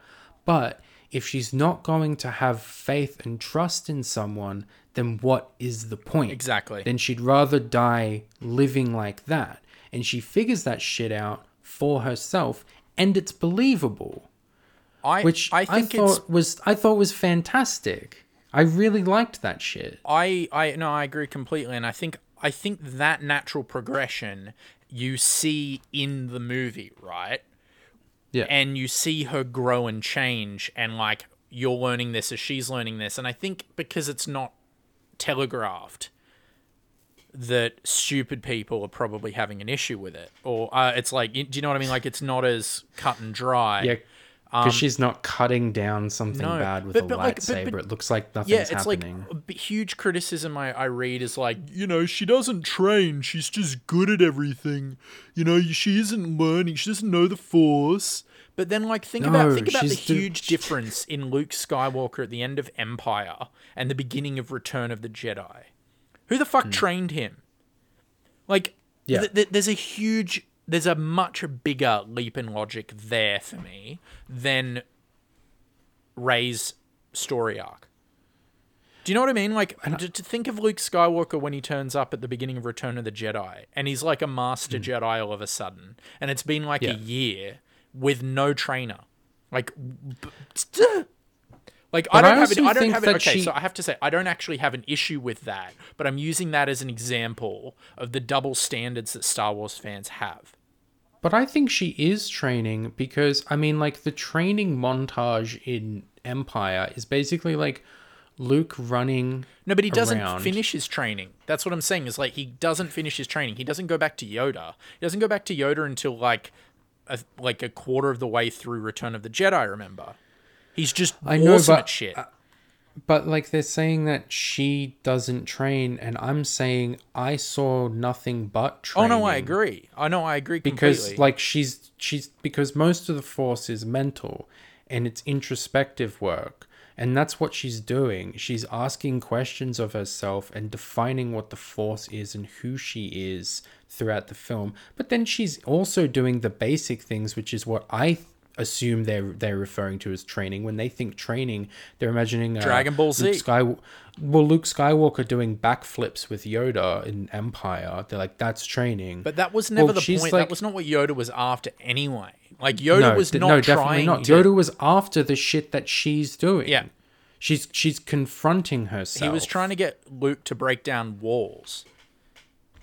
But if she's not going to have faith and trust in someone, then what is the point? Exactly. Then she'd rather die living like that. And she figures that shit out for herself and it's believable I which I I, thought was I thought was fantastic. I really liked that shit. I I no I agree completely and I think I think that natural progression you see in the movie, right? Yeah. And you see her grow and change and like you're learning this as she's learning this and I think because it's not telegraphed that stupid people are probably having an issue with it or uh, it's like do you know what I mean like it's not as cut and dry. yeah, because she's not cutting down something Um, no, bad with but- a but like- but- lightsaber. but- it looks like nothing's yeah, it's happening. like a huge criticism I, I read is like, you know, she doesn't train. She's just good at everything. You know, she isn't learning. She doesn't know the force. But then, like, think about think about the do- huge difference in Luke Skywalker at the end of Empire and the beginning of Return of the Jedi. Who the fuck trained him? Like, Hmm. Yeah. th- th- there's a huge, there's a much bigger leap in logic there for me than Rey's story arc. Do you know what I mean? Like, to, to think of Luke Skywalker when he turns up at the beginning of Return of the Jedi, and he's like a master Jedi all of a sudden, and it's been like a Hmm. Year with no trainer. Like, like But I I don't have it. I don't have it. Okay, she- so I have to say I don't actually have an issue with that, but I'm using that as an example of the double standards that Star Wars fans have. But I think she is training because I mean, like the training montage in Empire is basically like Luke running. No, but he doesn't around. finish his training. That's what I'm saying. Is like he doesn't finish his training. He doesn't go back to Yoda. He doesn't go back to Yoda until like a, like a quarter of the way through Return of the Jedi. Remember, he's just I know, awesome but- shit. But like they're saying that she doesn't train, and I'm saying I saw nothing but training. oh no, I agree. I know, I agree completely. because like she's she's because most of the force is mental and it's introspective work and that's what she's doing she's asking questions of herself and defining what the force is and who she is throughout the film but then she's also doing the basic things which is what i assume they're they're referring to as training. When they think training, they're imagining uh, Dragon Ball Z. Luke Sky, well, Luke Skywalker doing backflips with Yoda in Empire. They're like, that's training. But that was never Well, the point. like- that was not what Yoda was after anyway. Like Yoda no, was not no, definitely trying not. to. Yoda was after the shit that she's doing. Yeah. she's she's confronting herself. He was trying to get Luke to break down walls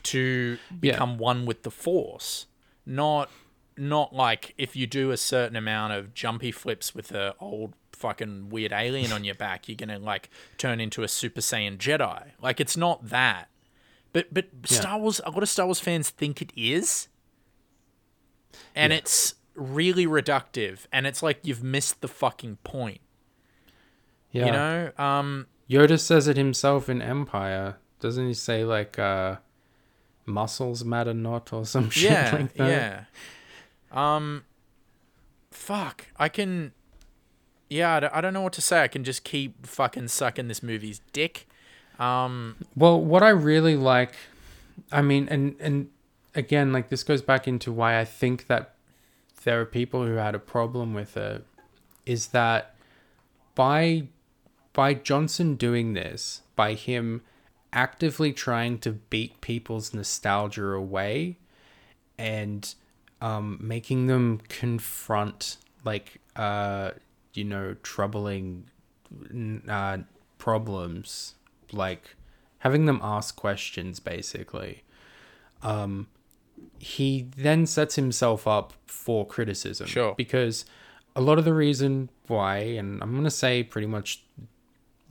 to Yeah. become one with the Force, not not like if you do a certain amount of jumpy flips with a old fucking weird alien on your back, you're gonna like turn into a Super Saiyan Jedi. Like it's not that. But but Star Wars, a lot of Star Wars fans think it is, and it's really reductive, and it's like you've missed the fucking point. Yeah. You know, um, Yoda says it himself in Empire. Doesn't he say like uh muscles matter not or some shit yeah, like that? yeah. Um, fuck. I can. Yeah, I don't, know what to say. I can just keep fucking sucking this movie's dick. Um, Well, what I really like, I mean, and and again, like this goes back into why I think that there are people who had a problem with it, is that by by Johnson doing this, by him actively trying to beat people's nostalgia away, and um, making them confront like uh, you know troubling uh, problems like having them ask questions basically um he then sets himself up for criticism Sure. because a lot of the reason why and i'm going to say pretty much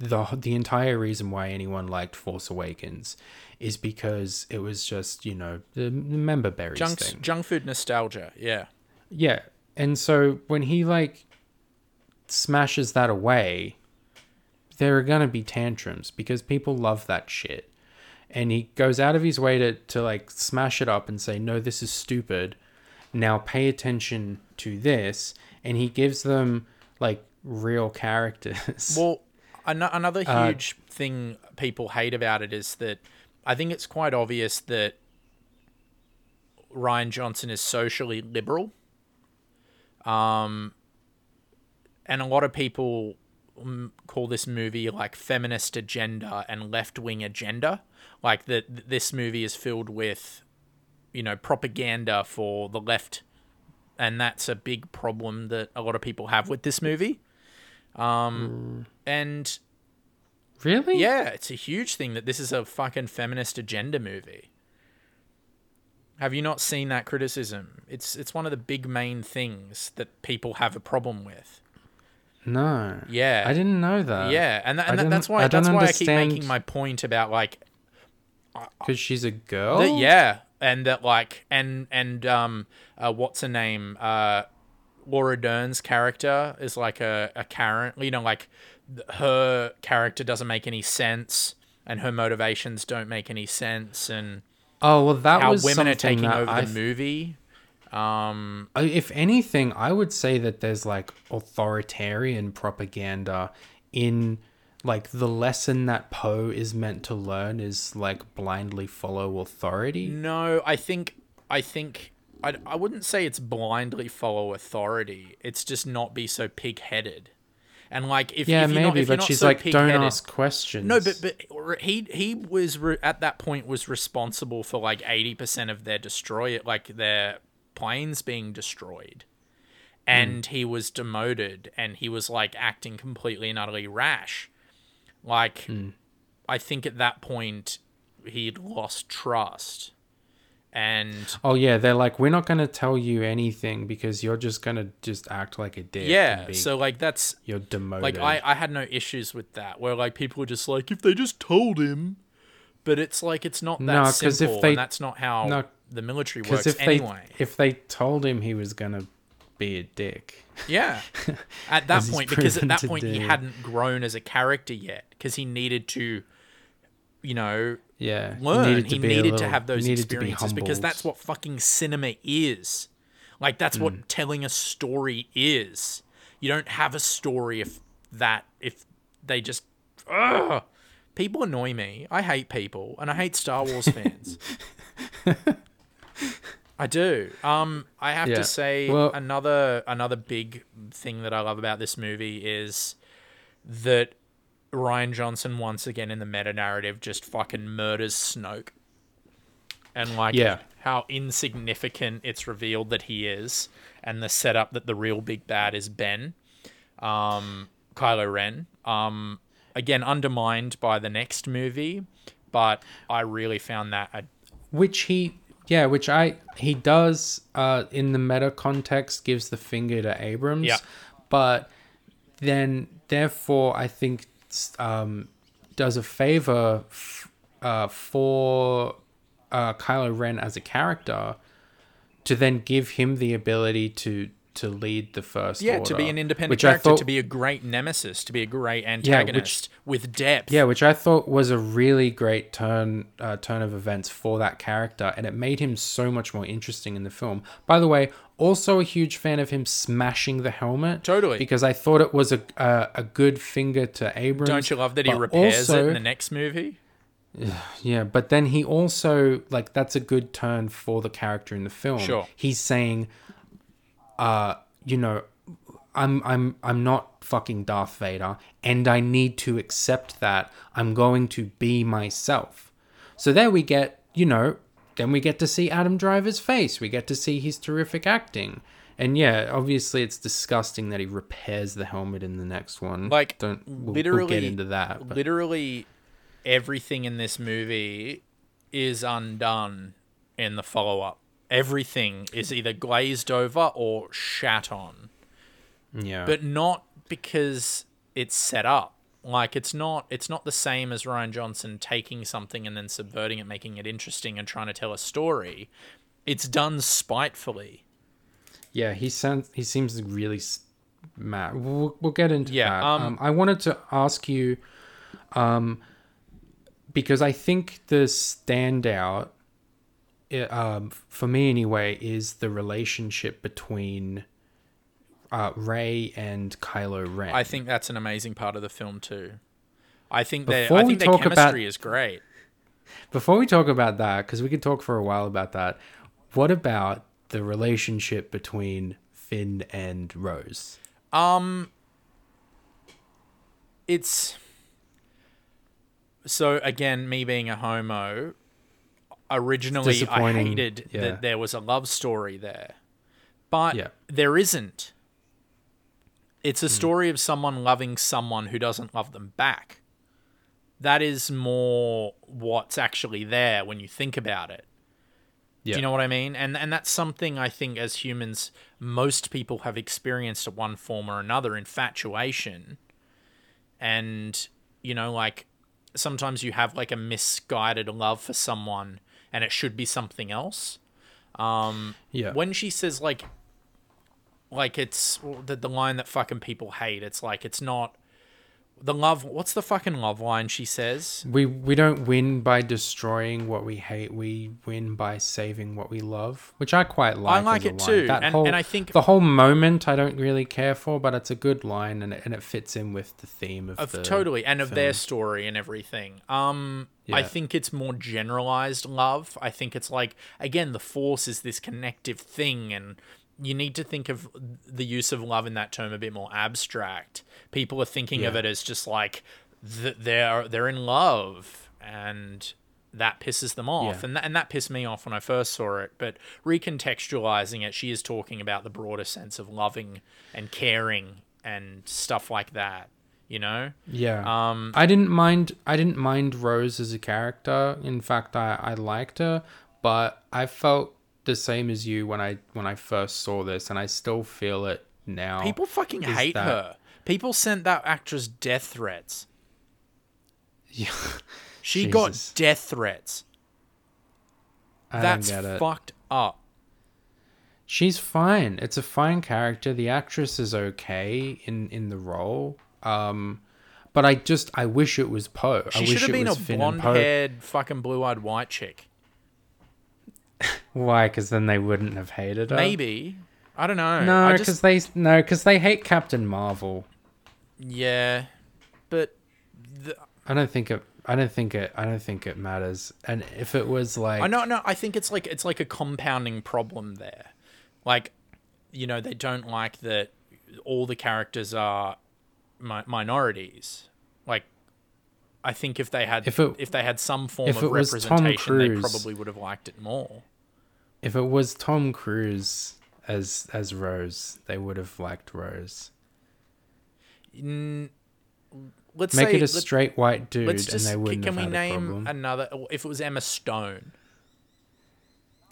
the the entire reason why anyone liked force awakens is because it was just you know the member berries junk, thing junk food nostalgia. Yeah. yeah. And so when he like smashes that away, there are going to be tantrums because people love that shit. And he goes out of his way to, to like smash it up and say, no, this is stupid. Now pay attention to this. And he gives them like real characters. Well, an- another Uh, huge thing people hate about it is that I think it's quite obvious that Rian Johnson is socially liberal. Um, and a lot of people mm, call this movie like feminist agenda and left wing agenda. Like that, this movie is filled with, you know, propaganda for the left, and that's a big problem that a lot of people have with this movie. Um, and really? yeah, it's a huge thing that this is a fucking feminist agenda movie. Have you not seen that criticism? It's it's one of the big main things that people have a problem with. No. Yeah. I didn't know that. yeah, and, I and don't- that's why that's why I keep making my point about like Because she's a girl? that, yeah, and that like and and um uh, what's her name uh Laura Dern's character is like a a Karen, you know, like her character doesn't make any sense and her motivations don't make any sense and Oh, well, that how was women are taking over I the movie. Um, if anything, I would say that there's like authoritarian propaganda in like the lesson that Poe is meant to learn is like blindly follow authority. no, I think I think I, I wouldn't say it's blindly follow authority. It's just not be so pig-headed. And like if Yeah, if you're not, maybe, if but not she's so like, don't ask questions. No, but but he he was re- at that point was responsible for like eighty percent of their destroy it like their planes being destroyed, hmm. and he was demoted, and he was like acting completely and utterly rash. Like, hmm. I think at that point he'd lost trust, and oh yeah, they're like, we're not gonna tell you anything because you're just gonna just act like a dick. yeah, be- so like that's you're demoted. Like I, I had no issues with that. Where like people were just like, if they just told him, but it's like it's not that No, 'cause if they- and that's not how no, the military works if they anyway. if they told him he was gonna be a dick, Yeah, at that point, because at that to point he hadn't grown as a character yet, because he needed to, you know, yeah, learn. He to needed, a to, have those experiences because that's what fucking cinema is. Like that's Hmm. what telling a story is. You don't have a story if that if they just ugh. people annoy me. I hate people and I hate Star Wars fans. I do. Um, I have Yeah. to say Well- another another big thing that I love about this movie is that Rian Johnson once again in the meta narrative just fucking murders Snoke, and like Yeah. how insignificant it's revealed that he is, and the setup that the real big bad is Ben, um, Kylo Ren. Um, again undermined by the next movie, but I really found that a which he yeah which i he does uh in the meta context gives the finger to abrams Yeah. but then therefore i think um does a favor f- uh for uh kylo ren as a character to then give him the ability to to lead the first Yeah, to be an independent which character, thought- to be a great nemesis, to be a great antagonist with depth. Yeah, which I thought was a really great turn uh, turn of events for that character, and it made him so much more interesting in the film. By the way, also a huge fan of him smashing the helmet. Totally. because I thought it was a a, a good finger to Abrams. Don't you love that he repairs it in the next movie? Yeah, but then he also like that's a good turn for the character in the film. Sure. He's saying, uh, you know, I'm I'm I'm not fucking Darth Vader and I need to accept that I'm going to be myself. So there we get, you know, then we get to see Adam Driver's face. We get to see his terrific acting. And yeah, obviously it's disgusting that he repairs the helmet in the next one. Like, don't we'll, literally, we'll get into that. But literally everything in this movie is undone in the follow up. Everything is either glazed over or shat on. yeah. but not because it's set up. Like it's not it's not the same as Rian Johnson taking something and then subverting it, making it interesting and trying to tell a story. It's done spitefully. Yeah, he sounds. He seems really mad. We'll, we'll get into Yeah, that. um, Um, I wanted to ask you, um, because I think the standout, um, for me anyway, is the relationship between uh, Rey and Kylo Ren. I think that's an amazing part of the film too. I think their I think their talk about- chemistry is great. Before we talk about that, because we could talk for a while about that, what about the relationship between Finn and Rose? Um it's so again, me being a homo, originally I hated yeah. that there was a love story there. But Yeah. there isn't. It's a Hmm. story of someone loving someone who doesn't love them back. That is more what's actually there when you think about it. Yeah. Do you know what I mean? And and that's something I think as humans most people have experienced at one form or another infatuation. And you know like sometimes you have like a misguided love for someone and it should be something else. Um Yeah. when she says like like it's the, the line that fucking people hate it's like it's not the love what's the fucking love line she says? We we don't win by destroying what we hate. We win by saving what we love, which I quite like. i like it too, That and- whole, and I think- the whole moment I don't really care for, but it's a good line and it, and it fits in with the theme of, of the totally and of their story and everything. Um i think it's more generalized love. I think it's like again the force is this connective thing and you need to think of the use of love in that term a bit more abstract people are thinking of it as just like th- they're they're in love and that pisses them off Yeah. and that, and that pissed me off when I first saw it but recontextualizing it she is talking about the broader sense of loving and caring and stuff like that you know Yeah. um I didn't mind. I didn't mind Rose as a character. In fact, I, I liked her, but I felt the same as you when I when I first saw this, and I still feel it now. people fucking hate that- her people sent that actress death threats Yeah. she Jesus. got death threats I that's fucked up She's fine. It's a fine character. The actress is okay in in the role. Um, but I just I wish it was Poe. I she wish should have been a was Finn and blonde Poe. haired fucking blue eyed white chick Why? Because then they wouldn't have hated her. maybe I don't know No, because just they no, because they hate Captain Marvel. yeah but the, I don't think it. I don't think it. I don't think it matters. And if it was like, I know, no, I think it's like it's like a compounding problem there. Like, you know, they don't like that all the characters are mi- minorities. Like, I think if they had If it- if they had some form of representation, they probably would have liked it more. If it was Tom Cruise as as Rose, they would have liked Rose. Mm, let's Make say, it a straight white dude, let's and they can, wouldn't can have we name another? If it was Emma Stone,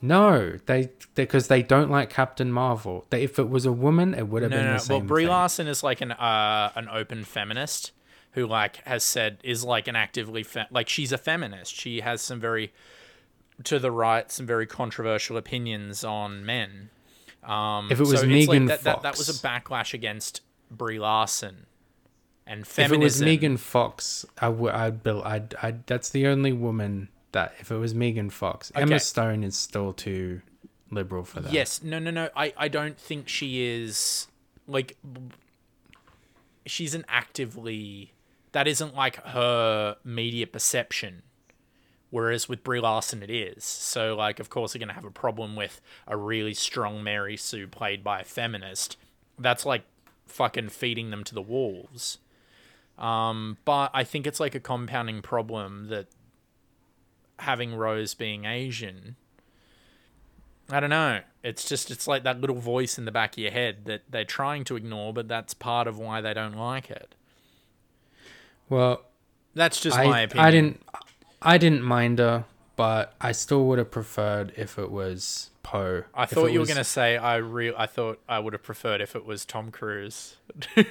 No, they because they don't like Captain Marvel. They, if it was a woman, it would have no, been no, the no. same. Well, Brie thing. Larson is like an uh, an open feminist who like has said is like an actively fe- like she's a feminist. She has some very to the right, some very controversial opinions on men. Um, If it was so it's like Megan Fox, that, that was a backlash against Brie Larson and feminism. If it was. Megan Fox, I would. I'd, I'd, I'd. That's the only woman that. If it was Megan Fox, Okay. Emma Stone is still too liberal for that. Yes, no, no, no. I, I don't think she is like she's an actively that isn't like her media perception. Whereas with Brie Larson, it is. So, like, of course, they're going to have a problem with a really strong Mary Sue played by a feminist. That's like fucking feeding them to the wolves. Um, but I think it's like a compounding problem that having Rose being Asian I don't know. It's just it's like that little voice in the back of your head that they're trying to ignore, but that's part of why they don't like it. Well, That's just I, my opinion. I didn't. I didn't mind her, but I still would have preferred if it was Poe. I If thought you were gonna say I real. I thought I would have preferred if it was Tom Cruise. no.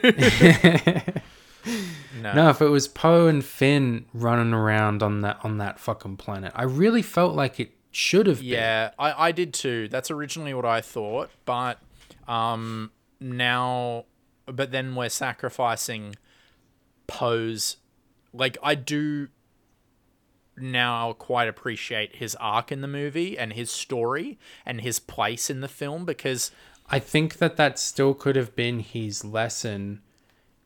No, if it was Poe and Finn running around on that on that fucking planet, I really felt like it should have been. Yeah, I, I did too. That's originally what I thought, but um now but then we're sacrificing Poe's like I do now I'll quite appreciate his arc in the movie and his story and his place in the film because I think that that still could have been his lesson,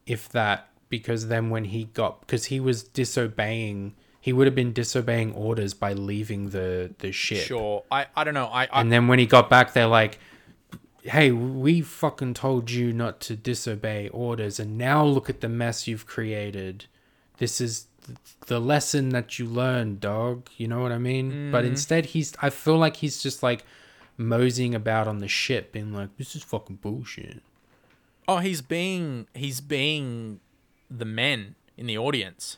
if that, because then when he got, because he was disobeying, he would have been disobeying orders by leaving the the ship. sure I I don't know I, I And then when he got back, they're like, "Hey, we fucking told you not to disobey orders, and now look at the mess you've created. This is the lesson that you learn, dog. You know what I mean?" But mm-hmm. instead, he's. I feel like he's just like moseying about on the ship, being like, "This is fucking bullshit." oh he's being he's being the men in the audience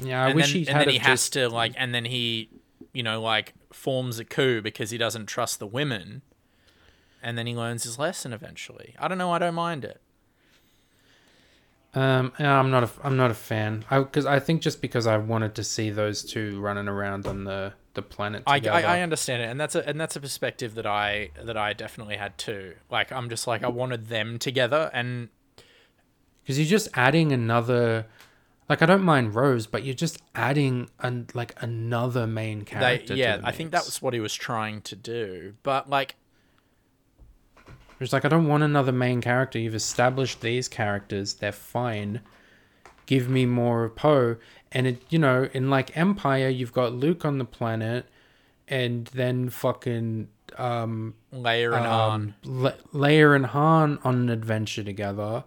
Yeah, I and wish then, he'd and then he have has to like and then he you know like forms a coup because he doesn't trust the women and then he learns his lesson eventually i don't know i don't mind it Um, I'm not a. I'm not a fan. I because I think just because I wanted to see those two running around on the the planet I, together. I, I understand it and that's a and that's a perspective that i that i definitely had too like i'm just like i wanted them together and because you're just adding another like i don't mind rose but you're just adding an, like another main they character yeah to the i think that was what he was trying to do but like it's like i don't want another main character you've established these characters they're fine give me more of poe and it you know in like empire you've got luke on the planet and then fucking um Leia and Han. um, Le- Leia and Han on an adventure together.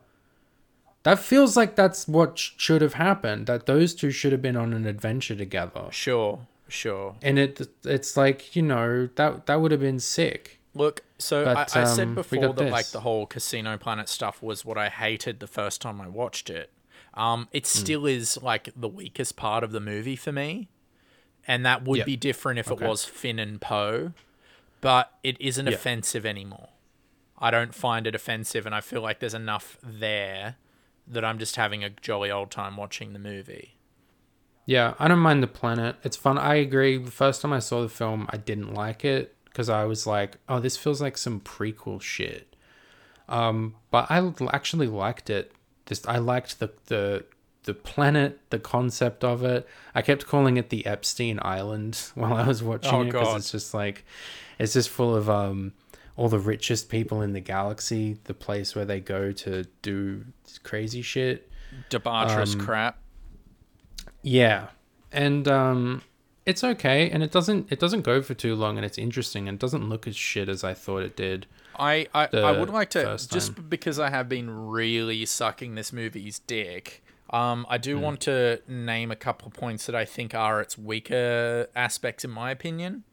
That feels like that's what sh- should have happened. That those two should have been on an adventure together. Sure, sure. And it it's like you know that that would have been sick. Look, so But, I, I said um, we before that like the whole Casino Planet stuff was what I hated the first time I watched it. Um, it still is like the weakest part of the movie for me, and that would Yep. be different if Okay. it was Finn and Poe, but it isn't Yep. offensive anymore. I don't find it offensive, and I feel like there's enough there that I'm just having a jolly old time watching the movie. Yeah, I don't mind the planet. It's fun. I agree. The first time I saw the film, I didn't like it because I was like, "Oh, this feels like some prequel shit." Um, but I actually liked it. Just I liked the the the planet, the concept of it. I kept calling it the Epstein Island while I was watching Oh, it because it's just like it's just full of um all the richest people in the galaxy. The place where they go to do crazy shit. Debaucherous Um, crap. Yeah, and um, it's okay, and it doesn't it doesn't go for too long, and it's interesting, and doesn't look as shit as I thought it did. I, I, I would like to just time. because I have been really sucking this movie's dick. Um, I do want to name a couple of points that I think are its weaker aspects, in my opinion.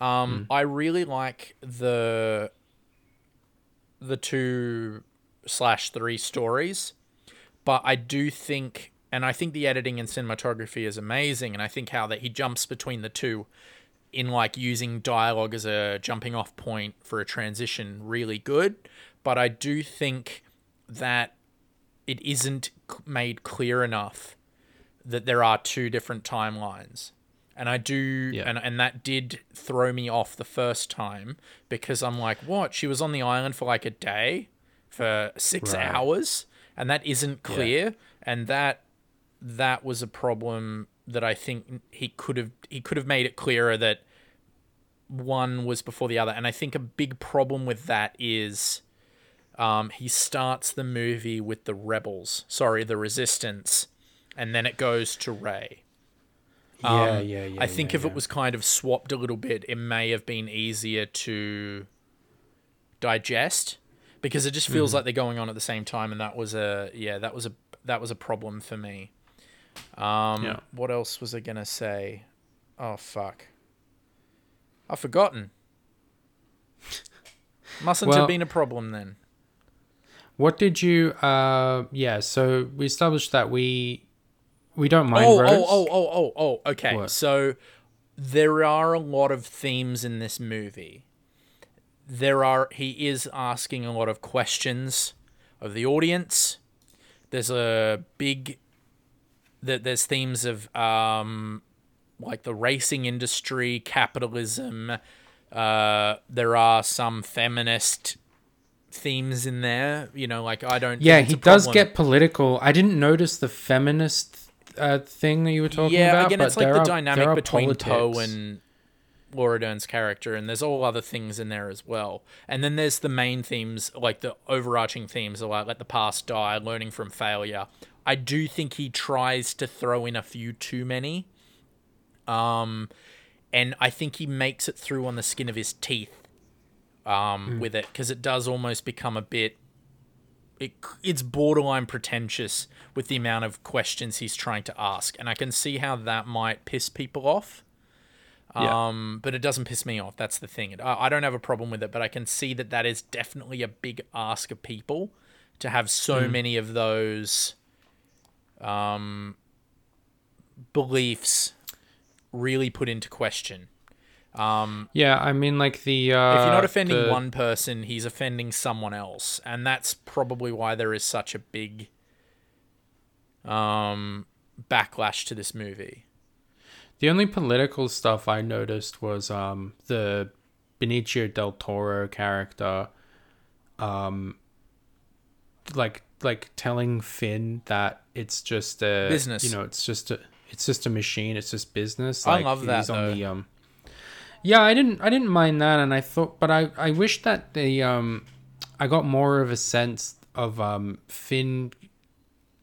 Um, I really like the the two slash three stories, but I do think, and I think the editing and cinematography is amazing, and I think how that he jumps between the two in like using dialogue as a jumping off point for a transition really good. But i do think that it isn't made clear enough that there are two different timelines. And i do Yeah. and, and that did throw me off the first time because i'm like what? She was on the island for like a day for six Right. hours? And that isn't clear. And that that was a problem that I think he could have he could have made it clearer that one was before the other. And I think a big problem with that is um, he starts the movie with the rebels, sorry, the resistance, and then it goes to Rey. yeah, Um, yeah, yeah. I think yeah, if yeah. it was kind of swapped a little bit, it may have been easier to digest because it just feels like they're going on at the same time, and that was a yeah, that was a that was a problem for me. Um, Yeah. what else was I gonna say? Oh fuck, I've forgotten. Mustn't Well- have been a problem then. What did you? Uh, yeah. So we established that we we don't mind Oh, Rose. oh, oh, oh, oh, oh. Okay, What? so there are a lot of themes in this movie. There are. He is asking a lot of questions of the audience. There's a big. That there's themes of um, like the racing industry, capitalism. Uh, there are some feminist themes in there. You know, like I don't. Yeah, he does get political. I didn't notice the feminist uh, thing that you were talking yeah, about. Yeah, again, it's like the are- dynamic between Poe and Laura Dern's character, and there's all other things in there as well. And then there's the main themes, like the overarching themes, are like let the past die, learning from failure. I do think he tries to throw in a few too many, um, and I think he makes it through on the skin of his teeth um, with it because it does almost become a bit it, it's borderline pretentious with the amount of questions he's trying to ask, and I can see how that might piss people off. Yeah. Um, but it doesn't piss me off. That's the thing. I, I don't have a problem with it, but I can see that that is definitely a big ask of people to have so many of those um, beliefs really put into question. Um, Yeah, I mean, like the. Uh, if you're not offending the- one person, he's offending someone else, and that's probably why there is such a big um, backlash to this movie. The only political stuff I noticed was um the Benicio del Toro character, um, like like telling Finn that it's just a Business. You know, it's just a it's just a machine. It's just business. I love that, he's on though. the um. Yeah, I didn't I didn't mind that, and I thought, but I I wish that the um, I got more of a sense of um Finn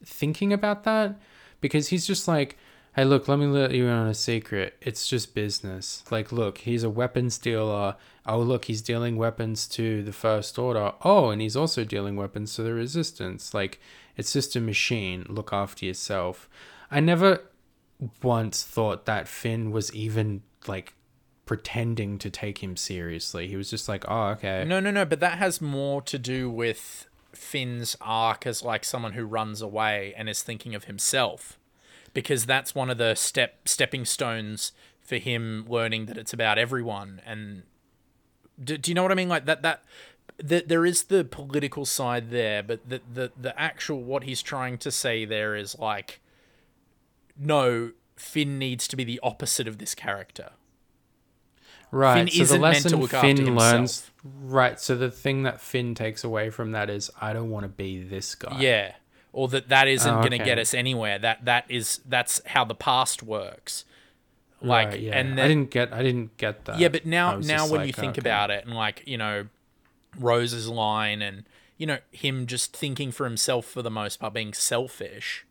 thinking about that because he's just like hey look let me let you in on a secret it's just business like look he's a weapons dealer oh look he's dealing weapons to the first order oh and he's also dealing weapons to the resistance like it's just a machine look after yourself i never once thought that finn was even like pretending to take him seriously he was just like oh okay No, no, no, but that has more to do with Finn's arc as like someone who runs away and is thinking of himself, because that's one of the step stepping stones for him learning that it's about everyone. And do, do you know what I mean? Like that that. That there is the political side there, but the, the the actual what he's trying to say there is like, no, Finn needs to be the opposite of this character. Right. Finn so the isn't meant to lesson look Finn learns. Right. So the thing that Finn takes away from that is, I don't want to be this guy. Yeah, or that that isn't Oh, going to get us anywhere. That that is that's how the past works. Like, Right, yeah. and I didn't get. I didn't get that. yeah, but now now when like, you think okay. about it, and like you know, Rose's line, and you know him just thinking for himself for the most part, being selfish.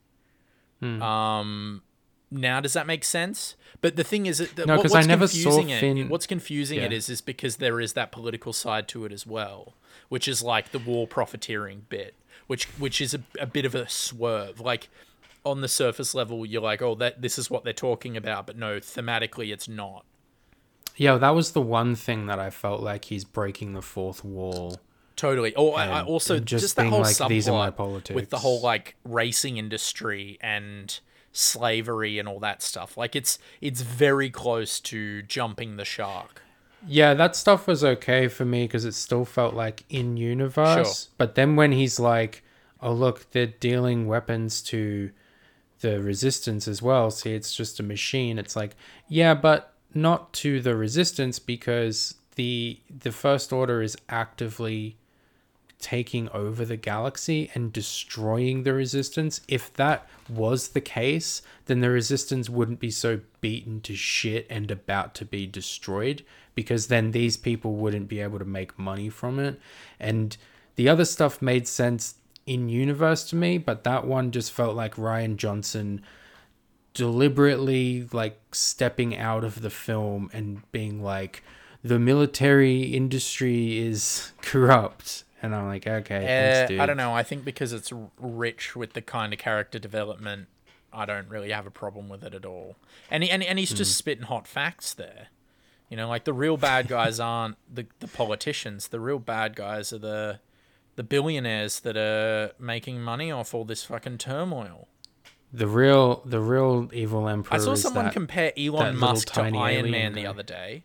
Hmm. Um, now does that make sense? But the thing is, that No, what- 'cause I what's never saw confusing it- Finn- What's confusing it Yeah. is, is because there is that political side to it as well, which is like the war profiteering bit, which which is a, a bit of a swerve. Like on the surface level, you're like, oh, that this is what they're talking about, but no, thematically, it's not. Yeah, that was the one thing that I felt like he's breaking the fourth wall. Totally. Oh, I, I also just, just that whole like, subplot "These are my with the whole like racing industry and slavery and all that stuff. Like it's it's very close to jumping the shark. Yeah, that stuff was okay for me because it still felt like in universe. Sure. But then when he's like, "Oh look, they're dealing weapons to the resistance as well. See, it's just a machine." It's like, yeah, but not to the resistance because the the first order is actively taking over the galaxy and destroying the resistance. If that was the case, then the resistance wouldn't be so beaten to shit and about to be destroyed because then these people wouldn't be able to make money from it. And the other stuff made sense in universe to me, but that one just felt like Rian Johnson deliberately like stepping out of the film and being like the military industry is corrupt and i'm like okay Uh, thanks, dude. I don't know. I think because it's rich with the kind of character development, I don't really have a problem with it at all. And he, and, and he's Hmm. just spitting hot facts there. You know, like the real bad guys aren't the, the politicians. The real bad guys are the the billionaires that are making money off all this fucking turmoil. The real the real evil emperor I saw someone that, compare Elon Musk to Iron Man the other day.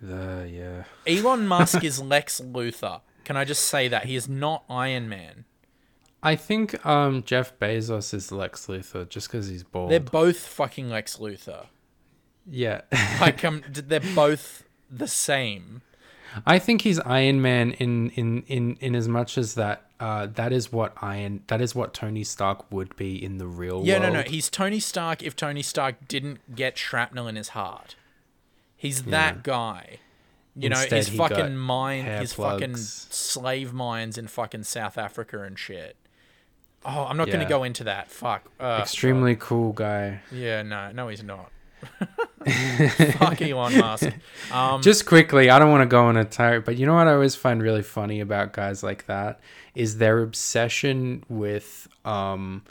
the yeah Elon Musk is Lex Luthor. Can I just say that he is not Iron Man? i think um jeff bezos is lex luthor just because he's bald They're both fucking Lex Luthor. yeah Like um, they're both the same. I think he's iron man in in in in as much as that uh that is what iron that is what tony stark would be in the real Yeah, world Yeah, no, no. He's Tony Stark if Tony Stark didn't get shrapnel in his heart. He's that guy. You know, Instead, his fucking mine, hair his fucking slave mines in fucking South Africa and shit. Oh, I'm not going to go into that. Fuck. Uh, extremely cool guy Yeah, no, no, he's not. Fuck Elon Musk. Um, just quickly, I don't want to go on a tirade, but you know what I always find really funny about guys like that is their obsession with um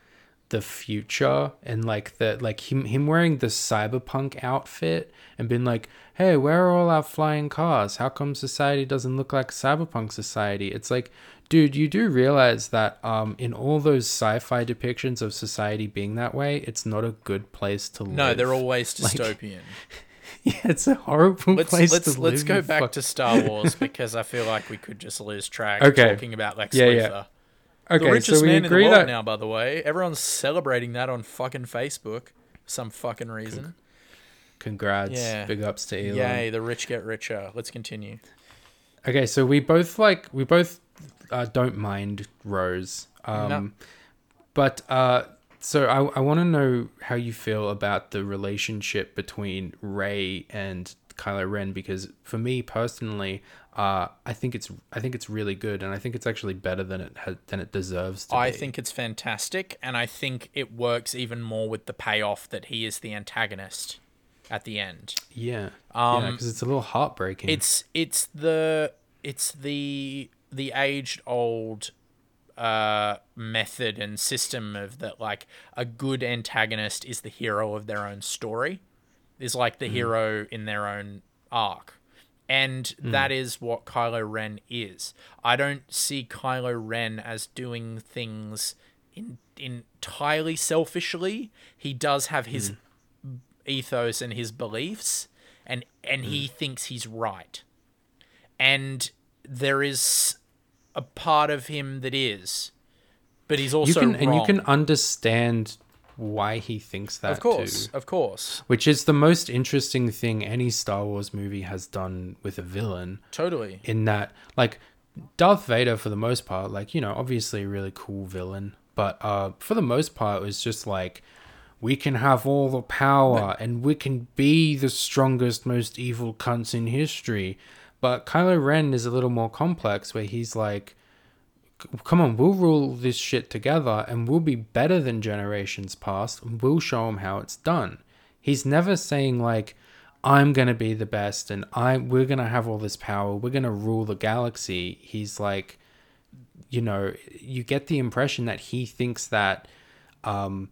the future and like the like him him wearing the cyberpunk outfit and being like, "Hey, where are all our flying cars? How come society doesn't look like cyberpunk society?" It's like, dude, you do realize that um in all those sci-fi depictions of society being that way, it's not a good place to live. no, they're always Like- dystopian. yeah, it's a horrible let's place let's to let's live. go back fuck- to Star Wars because I feel like we could just lose track Okay. talking about Lex Yeah, Luthor. yeah. the Okay, richest so we man in the agree world that now, by the way. Everyone's celebrating that on fucking Facebook for some fucking reason. Congrats. Yeah. Big ups to Elon. Yay, the rich get richer. Let's continue. Okay, so we both like we both uh, don't mind Rose. Um but uh so I I want to know how you feel about the relationship between Rey and Kylo Ren because for me personally, uh I think it's I think it's really good and I think it's actually better than it has, than it deserves to be. I be. think it's fantastic, and I think it works even more with the payoff that he is the antagonist at the end. yeah. Um, yeah, cuz it's a little heartbreaking. It's it's the it's the the aged old uh method and system of that like a good antagonist is the hero of their own story is like the hero in their own arc and that is what Kylo Ren is. I don't see Kylo Ren as doing things in, entirely selfishly. He does have his ethos and his beliefs and and he thinks he's right and there is a part of him that is but he's also you can wrong. and you can understand why he thinks that of course too. of course Which is the most interesting thing any Star Wars movie has done with a villain. totally In that, like, Darth Vader, for the most part, like, you know, obviously a really cool villain, but uh, for the most part, it was just like, we can have all the power and we can be the strongest, most evil cunts in history. But Kylo Ren is a little more complex, where he's like, come on, we'll rule this shit together and we'll be better than generations past and we'll show them how it's done. He's never saying like I'm going to be the best and I we're going to have all this power. We're going to rule the galaxy. He's like you know, you get the impression that he thinks that um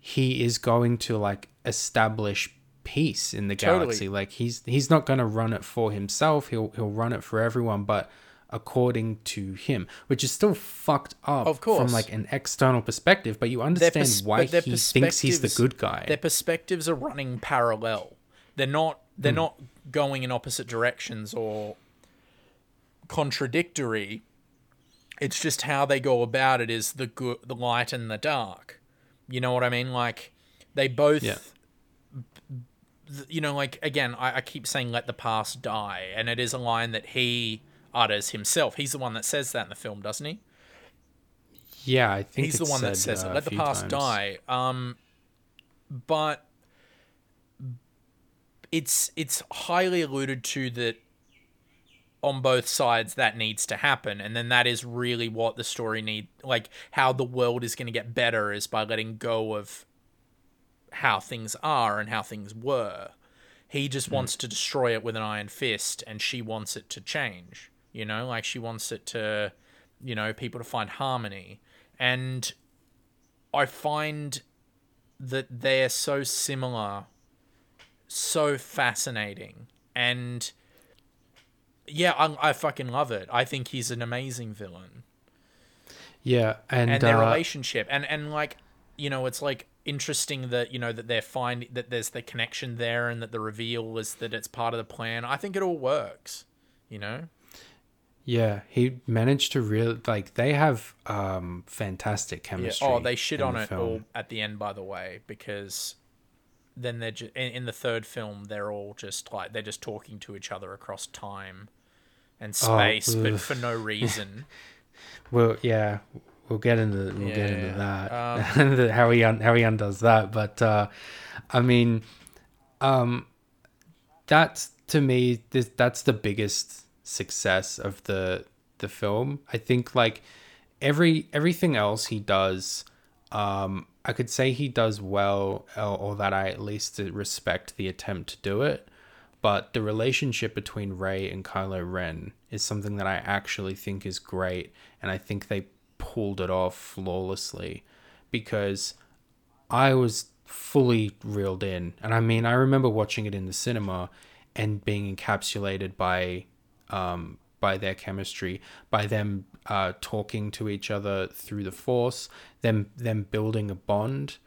he is going to like establish peace in the Totally. galaxy. Like he's he's not going to run it for himself. He'll he'll run it for everyone, but according to him, which is still fucked up Of course. from like an external perspective. But you understand pers- why he thinks he's the good guy. Their perspectives are running parallel. They're not. They're hmm. not going in opposite directions or contradictory. It's just how they go about it is the good, the light and the dark. You know what I mean? Like they both. Yeah. You know, like again, I, I keep saying "let the past die," and it is a line that he utters himself. He's the one that says that in the film, doesn't he? yeah, I think He's the one that says uh, it. Let the past times. die. Um, but it's it's highly alluded to that on both sides that needs to happen, and then that is really what the story need. Like how the world is going to get better is by letting go of how things are and how things were. He just mm. wants to destroy it with an iron fist, and she wants it to change. You know, like she wants it to, you know, people to find harmony. And I find that they're so similar, so fascinating, and yeah, I, I fucking love it. I think he's an amazing villain, Yeah, and, and their uh, relationship, and and like, you know, it's like interesting that you know that they're finding that there's the connection there, and that the reveal is that it's part of the plan. I think it all works, you know. Yeah, he managed to really like they have um fantastic Yeah. chemistry. Oh, they shit on the it film. all at the end, by the way, because then they're just, in, in the third film they're all just like they're just talking to each other across time and space, but Oh, ugh. for no reason. Well, yeah, we'll get into we'll get into that The- how he un, how he undoes that. But uh, I mean, um, that's to me this that's the biggest success of the the film. I think like every everything else he does, um, I could say he does well, or, or that I at least respect the attempt to do it. But the relationship between Rey and Kylo Ren is something that I actually think is great, and I think they pulled it off flawlessly because I was fully reeled in. And I mean, I remember watching it in the cinema and being encapsulated by um, by their chemistry, by them uh, talking to each other through the force, them them building a bond,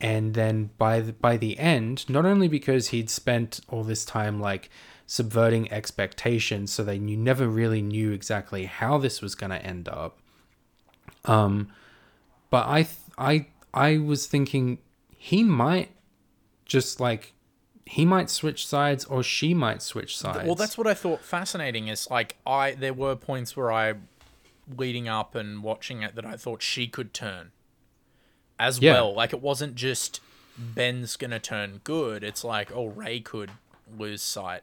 and then by the, by the end, not only because he'd spent all this time like subverting expectations, so they you never really knew exactly how this was going to end up. Um, but I th- I I was thinking he might just like he might switch sides or she might switch sides. well, that's what I thought fascinating. Is like I there were points where I, leading up and watching it, that I thought she could turn, as Yeah. well. Like it wasn't just Ben's gonna turn good. It's like oh Rey could lose sight,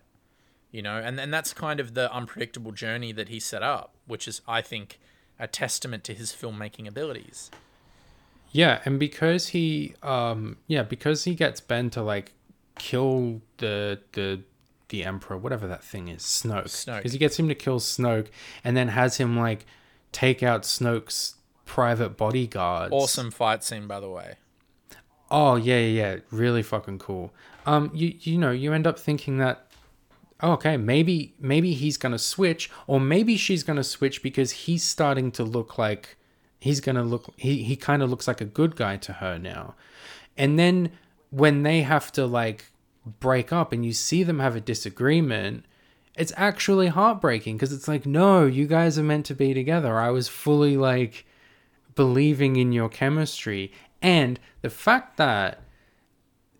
you know, and and that's kind of the unpredictable journey that he set up, which is I think a testament to his filmmaking abilities. Yeah, and because he um yeah, because he gets Ben to like kill the the the emperor, whatever that thing is, Snoke. Snoke. Because he gets him to kill Snoke and then has him like take out Snoke's private bodyguards. Awesome fight scene, by the way. Oh yeah, yeah, yeah, really fucking cool. Um, you you know you end up thinking that, oh, okay, maybe maybe he's gonna switch, or maybe she's gonna switch because he's starting to look like he's gonna look he he kind of looks like a good guy to her now, and then when they have to like break up and you see them have a disagreement. It's actually heartbreaking because it's like, no, you guys are meant to be together. I was fully like believing in your chemistry and the fact that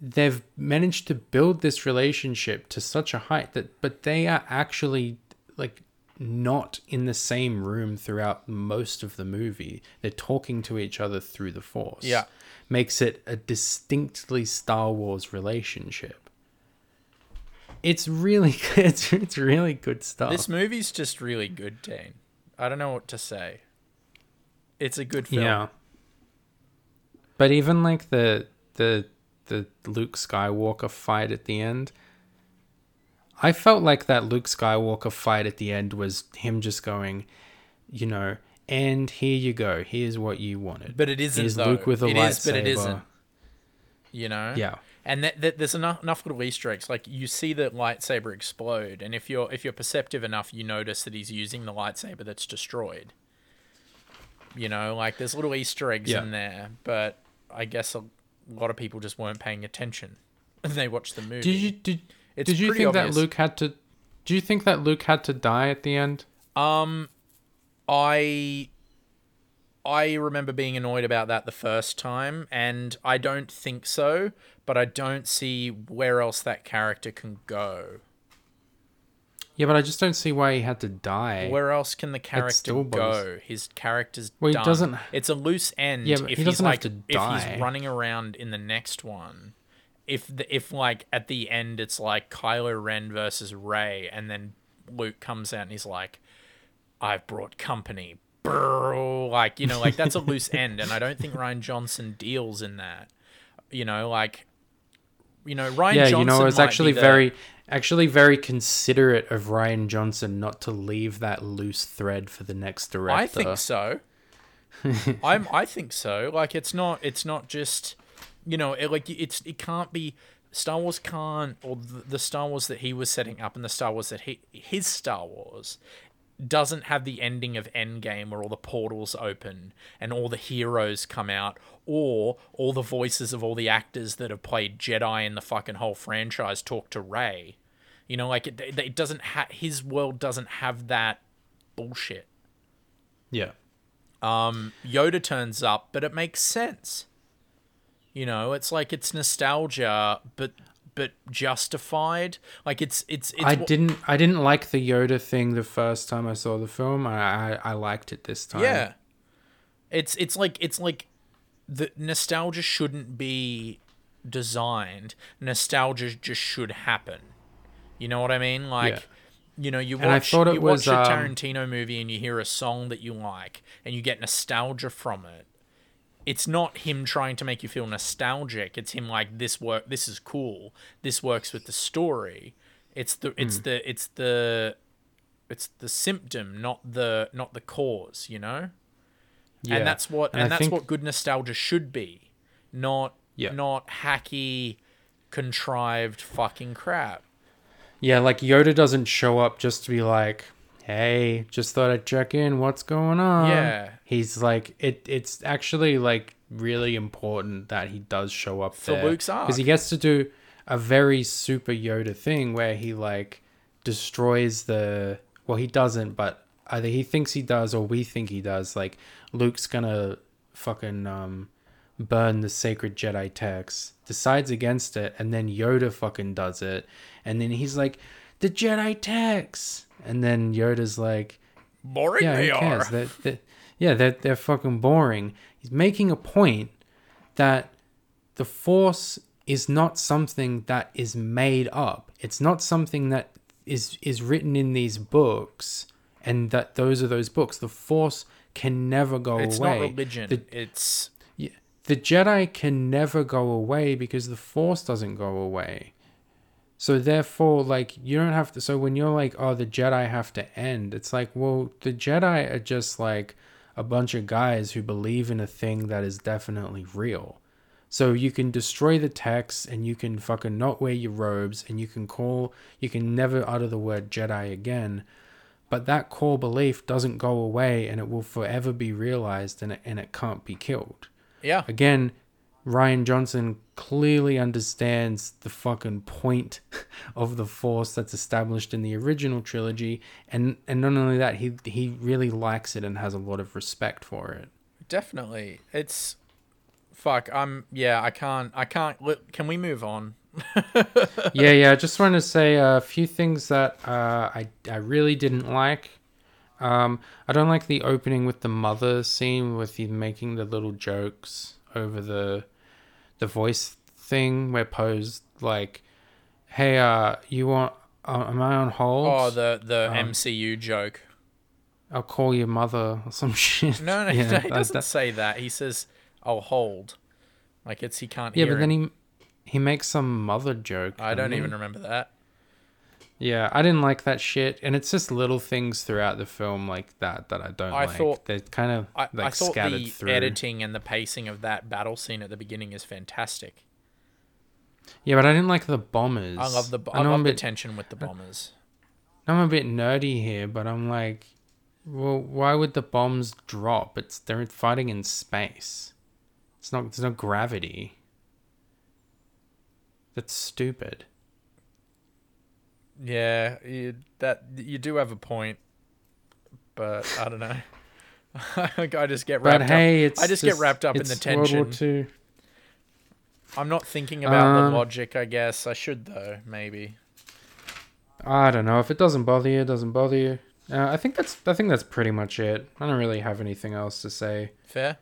they've managed to build this relationship to such a height that but they are actually like not in the same room throughout most of the movie they're talking to each other through the force Yeah. makes it a distinctly star wars relationship it's really it's, it's really good stuff This movie's just really good, Dean. I don't know what to say. It's a good film. Yeah. But even like the the the Luke Skywalker fight at the end, I felt like that Luke Skywalker fight at the end was him just going, you know, and here you go. Here's what you wanted. But it isn't Here's though. Luke with a It is, but it lightsaber. isn't. You know. Yeah. And that, that there's enough enough little Easter eggs. Like you see the lightsaber explode, and if you're if you're perceptive enough, you notice that he's using the lightsaber that's destroyed. You know, like there's little Easter eggs Yeah. in there, but I guess a lot of people just weren't paying attention. And they watched the movie. Did you did It's did you think obvious. that Luke had to? Do you think that Luke had to die at the end? Um, I I remember being annoyed about that the first time, and I don't think so. But I don't see where else that character can go. Yeah, but I just don't see why he had to die. Where else can the character go? His character's Well, he done. doesn't- It's a loose end. Yeah, but if he he's doesn't have like, to If die. he's running around in the next one, if the, if like at the end it's like Kylo Ren versus Rey, and then Luke comes out and he's like, "I've brought company." Brrr, like you know, like that's a loose end, and I don't think Rian Johnson deals in that. You know, like you know, Rian yeah, Johnson. you know, it's was actually very, actually very considerate of Rian Johnson not to leave that loose thread for the next director. I think so. I'm. I think so. Like it's not. It's not just. You know. It, like it's. It can't be. Star Wars can't, or the, the Star Wars that he was setting up, and the Star Wars that he his Star Wars doesn't have the ending of Endgame where all the portals open and all the heroes come out, or all the voices of all the actors that have played Jedi in the fucking whole franchise talk to Rey. You know, like it, it doesn't. Ha- his world doesn't have that bullshit. Yeah. Um, Yoda turns up, but it makes sense. You know, it's like it's nostalgia, but but justified. Like it's it's it's. I didn't, I didn't like the Yoda thing the first time I saw the film. I, I, I liked it this time. Yeah, it's it's like it's like the nostalgia shouldn't be designed. Nostalgia just should happen. You know what I mean? Like. Yeah. You know, you watch, And I thought it you was, watch a um, Tarantino movie and you hear a song that you like and you get nostalgia from it. It's not him trying to make you feel nostalgic. It's him like this work. This is cool. This works with the story. It's the it's hmm. the it's the it's the symptom, not the not the cause. You know, Yeah. and that's what And and, that's think- what good nostalgia should be, not Yeah. not hacky, contrived fucking crap. Yeah, like Yoda doesn't show up just to be like, "Hey, just thought I'd check in. What's going on?" Yeah. He's like, it. It's actually like really important that he does show up For there Luke's because he gets to do a very super Yoda thing where he like destroys the. Well, he doesn't, but either he thinks he does or we think he does. Like Luke's gonna fucking um burn the sacred Jedi text, decides against it, and then Yoda fucking does it. And then he's like, the Jedi text. And then Yoda's like, Boring yeah, they who are. cares? They're, they're, yeah, they're, they're fucking boring. He's making a point that the Force is not something that is made up. It's not something that is is written in these books, and that those are those books. The Force can never go It's away. It's not religion. The, it's yeah, the Jedi can never go away because the Force doesn't go away. So therefore, like you don't have to. So when you're like, oh, the Jedi have to end, it's like, well, the Jedi are just like a bunch of guys who believe in a thing that is definitely real. So you can destroy the text and you can fucking not wear your robes and you can call, you can never utter the word Jedi again. But that core belief doesn't go away and it will forever be realized and it, and it can't be killed. yeah. Again, Rian Johnson clearly understands the fucking point of the force that's established in the original trilogy and and not only that he he really likes it and has a lot of respect for it. Definitely. It's fuck. I'm yeah, I can't I can't can we move on? yeah, yeah, I just want to say a few things that uh, I I really didn't like. Um, I don't like the opening with the mother scene with you making the little jokes over the the voice thing where Poe's like, "Hey, uh, you want? Uh, am I on hold?" Oh, the the Um, MCU joke. I'll call your mother or some shit. No, no, Yeah, no he doesn't that- say that. He says, "I'll hold." Like it's he can't hear. yeah, but then he he makes some mother joke. I don't he? even remember that. Yeah, I didn't like that shit, and it's just little things throughout the film like that that I don't I like. thought- they're kind of I, like I thought scattered the through. editing and the pacing of that battle scene at the beginning is fantastic. Yeah, but I didn't like the bombers. I love the I I know love a the bit, tension with the bombers. I'm a bit nerdy here, but I'm like, well, why would the bombs drop? It's they're fighting in space. It's not. There's no gravity. That's stupid. Yeah, you, that you do have a point, but I don't know. I just get wrapped But hey, up. it's I just get wrapped up in the tension. World War Two. I'm not thinking about Um, the logic. I guess I should though. Maybe. I don't know if it doesn't bother you. It doesn't bother you. Uh, I think that's. I think that's pretty much it. I don't really have anything else to say. Fair.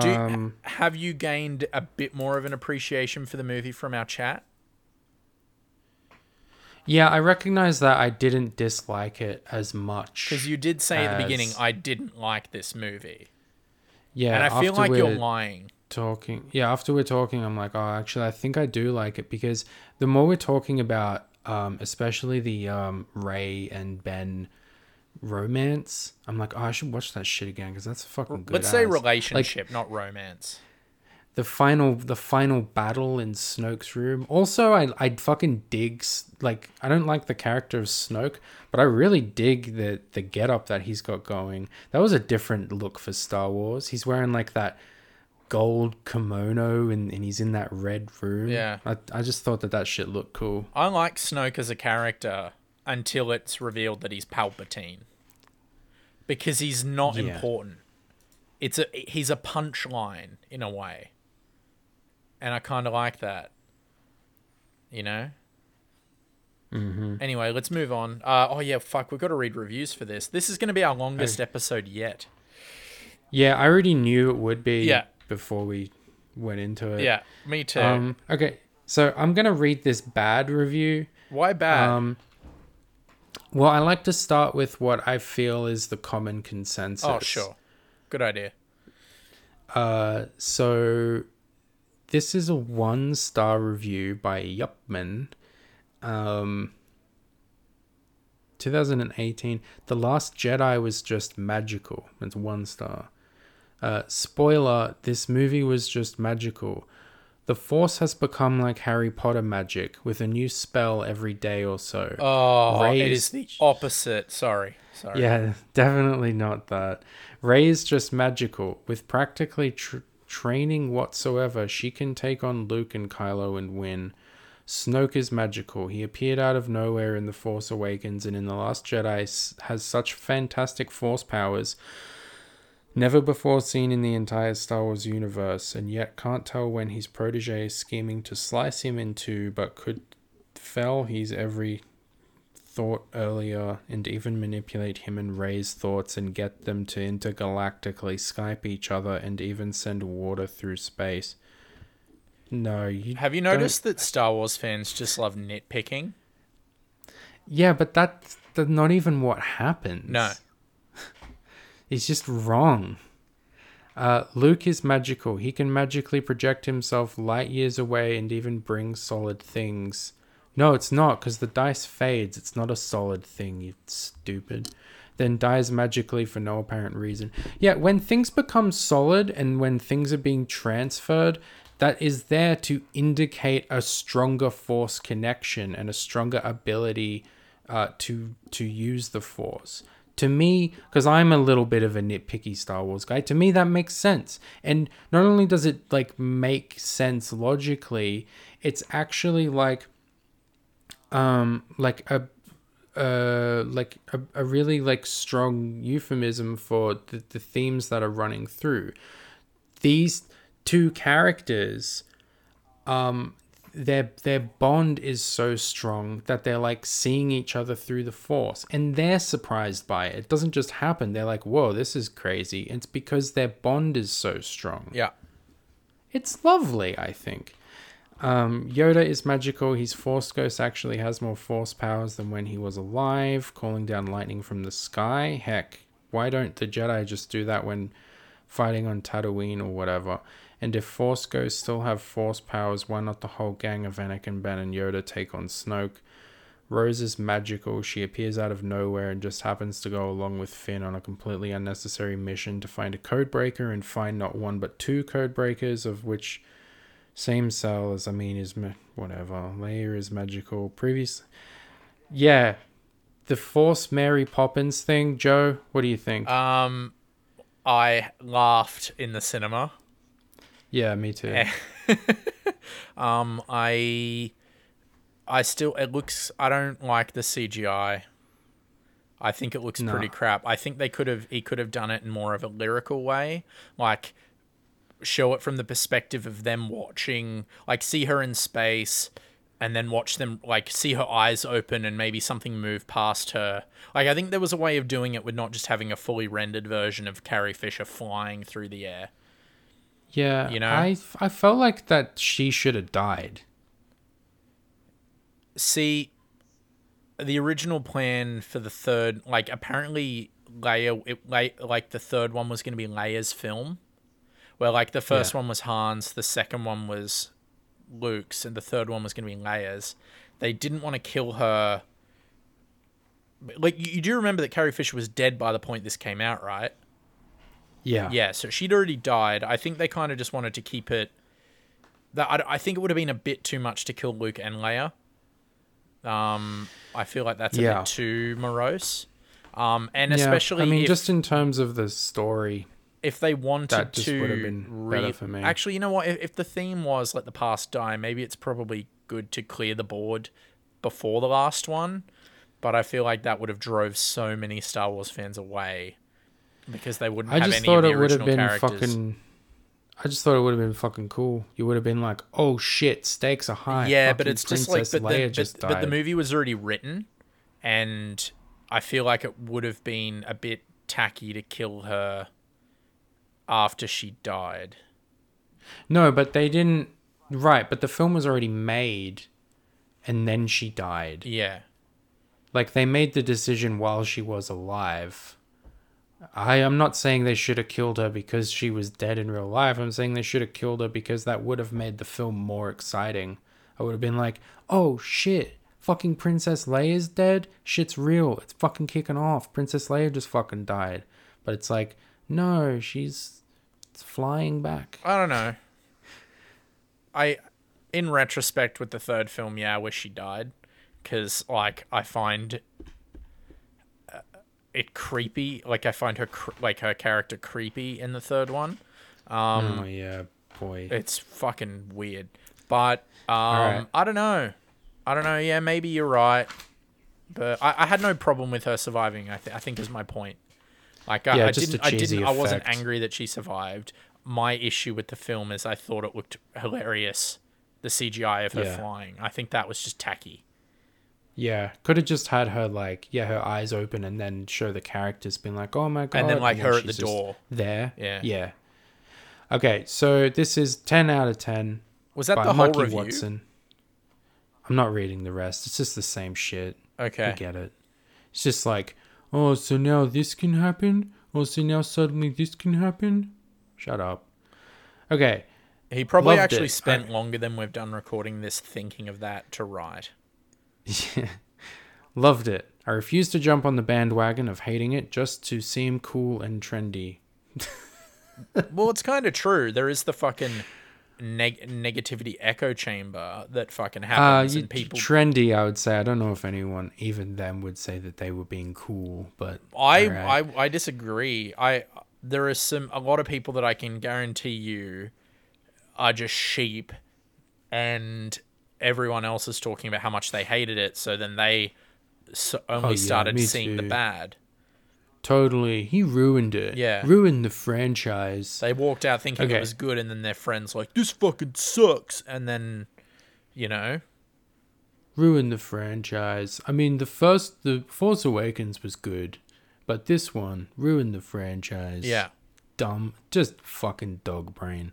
Do you- Um, have you gained a bit more of an appreciation for the movie from our chat? Yeah, I recognize that I didn't dislike it as much. Because you did say at the beginning, I didn't like this movie, yeah, and I feel after like you're we're lying. talking. Yeah, after we're talking, I'm like, oh, actually, I think I do like it because the more we're talking about, um, especially the um, Rey and Ben romance, I'm like, oh, I should watch that shit again because that's fucking good. Let's say relationship, not romance. The final the final battle in Snoke's room. Also, I I fucking dig like I don't like the character of Snoke, but I really dig the the get up that he's got going. That was a different look for Star Wars. He's wearing like that gold kimono and, and he's in that red room. Yeah. I, I just thought that that shit looked cool. I like Snoke as a character until it's revealed that he's Palpatine, because he's not Yeah. important. It's a he's a punchline in a way, and I kind of like that. You know. Mm-hmm. Anyway, let's move on. Uh, oh yeah, fuck, we've got to read reviews for this. This is going to be our longest episode yet. Yeah, I already knew it would be Yeah. before we went into it. Yeah, me too. Um okay. So I'm gonna read this bad review. Why bad? Um, well, I like to start with what I feel is the common consensus. oh sure, good idea. Uh, so this is a one star review by Yupman. Um, 2018. The Last Jedi was just magical. It's one star. Uh, spoiler: This movie was just magical. The Force has become like Harry Potter magic, with a new spell every day or so. Oh, it is the opposite. Sorry, sorry. Yeah, definitely not that. Rey is just magical. With practically tr- training whatsoever, she can take on Luke and Kylo and win. Snoke is magical. He appeared out of nowhere in The Force Awakens and in The Last Jedi has such fantastic force powers never before seen in the entire Star Wars universe, and yet can't tell when his protege is scheming to slice him in two, but could fell his every thought earlier and even manipulate him and Rey's thoughts and get them to intergalactically Skype each other and even send water through space. No, you Have you don't- noticed that Star Wars fans just love nitpicking? Yeah, but that's, that's not even what happens. No. it's just wrong. Uh, Luke is magical. He can magically project himself light years away and even bring solid things. No, it's not, because the dice fades. It's not a solid thing, you stupid. Then dies magically for no apparent reason. Yeah, when things become solid and when things are being transferred, that is there to indicate a stronger force connection and a stronger ability uh, to to use the force. To me, because I'm a little bit of a nitpicky Star Wars guy, to me that makes sense. And not only does it like make sense logically, it's actually like um like a uh like a, a really like strong euphemism for the, the themes that are running through. These two characters um their their bond is so strong that they're like seeing each other through the force and they're surprised by it. It doesn't just happen. They're like whoa this is crazy. It's because their bond is so strong. Yeah. it's lovely i think Um, Yoda is magical. His Force Ghost actually has more Force powers than when he was alive, calling down lightning from the sky. Heck, why don't the Jedi just do that when fighting on Tatooine or whatever? And if Force Ghosts still have Force powers, why not the whole gang of Anakin, Ben, and Yoda take on Snoke? Rose is magical. She appears out of nowhere and just happens to go along with Finn on a completely unnecessary mission to find a codebreaker and find not one but two codebreakers, of which same cell as I mean is ma- whatever. Leia is magical. Previous, yeah, the Force Mary Poppins thing. Joe, what do you think? Um, I laughed in the cinema. yeah, me too. Um, I, I still it looks. I don't like the CGI. I think it looks No. pretty crap. I think they could have. He could have done it in more of a lyrical way, like show it from the perspective of them watching, like see her in space, and then watch them like see her eyes open and maybe something move past her. Like I think there was a way of doing it with not just having a fully rendered version of Carrie Fisher flying through the air. Yeah, You know? I I felt like that she should have died. See, the original plan for the third, like apparently Leia, it, like, like the third one was going to be Leia's film, where like the first Yeah. one was Han's, the second one was Luke's, and the third one was going to be Leia's. They didn't want to kill her. Like you, do remember that Carrie Fisher was dead by the point this came out, right? Yeah, Yeah, so she'd already died. I think they kind of just wanted to keep it. That I, I think it would have been a bit too much to kill Luke and Leia. Um, I feel like that's a Yeah. bit too morose. Um, and Yeah, especially I mean, if, just in terms of the story. If they wanted that just to would have been better for me. Actually, you know what? If, if the theme was let the past die, maybe it's probably good to clear the board before the last one. But I feel like that would have drove so many Star Wars fans away because they wouldn't I have just any thought of the it would have been characters. fucking. I just thought it would have been fucking cool. You would have been like, "Oh shit, stakes are high." yeah, but Fucking it's just like but the, Leia but, just but the movie was already written, and I feel like it would have been a bit tacky to kill her after she died. No, but they didn't. Right, but the film was already made, and then she died. Yeah, Like they made the decision while she was alive. I am not saying they should have killed her because she was dead in real life. I'm saying they should have killed her because that would have made the film more exciting. I would have been like, "Oh shit, fucking Princess Leia's dead. Shit's real. It's fucking kicking off. Princess Leia just fucking died." But it's like, no, she's flying back. I don't know. I, in retrospect, with the third film, yeah, I wish she died, because like I find uh, it creepy. Like I find her cr- like her character creepy in the third one. Um, oh yeah, boy. It's fucking weird. But um Alright. I don't know. I don't know. Yeah, maybe you're right. But I, I had no problem with her surviving. I, th- I think is my point. Like I, Yeah, I didn't. I didn't. I wasn't angry that she survived. My issue with the film is I thought it looked hilarious. The CGI of her Yeah. flying. I think that was just tacky. Yeah, could have just had her like, yeah, her eyes open and then show the characters being like, "Oh my god," And then like her at the door. there. Yeah. yeah. Okay, so this is ten out of ten Was that by the whole Mikey review? Watson. I'm not reading the rest. It's just the same shit. Okay, I get it. It's just like, oh, so now this can happen. Oh, so now suddenly this can happen. Shut up. Okay. He probably Loved actually it. spent longer than we've done recording this thinking of that to write. Loved it. I refuse to jump on the bandwagon of hating it just to seem cool and trendy. Well, it's kind of true. There is the fucking neg- negativity echo chamber that fucking Uh, happens, you, and people. trendy, I would say. I don't know if anyone, even them, would say that they were being cool, but I, alright. I I disagree. I there are some a lot of people that I can guarantee you are just sheep, and everyone else is talking about how much they hated it. So then they so only Oh, yeah, started seeing the bad. Totally, he ruined it. Yeah. ruined the franchise. They walked out thinking Okay. it was good, and then their friends like this fucking sucks, and then you know ruined the franchise. I mean, the first, the Force Awakens was good, but this one ruined the franchise. yeah. dumb, just fucking dog brain.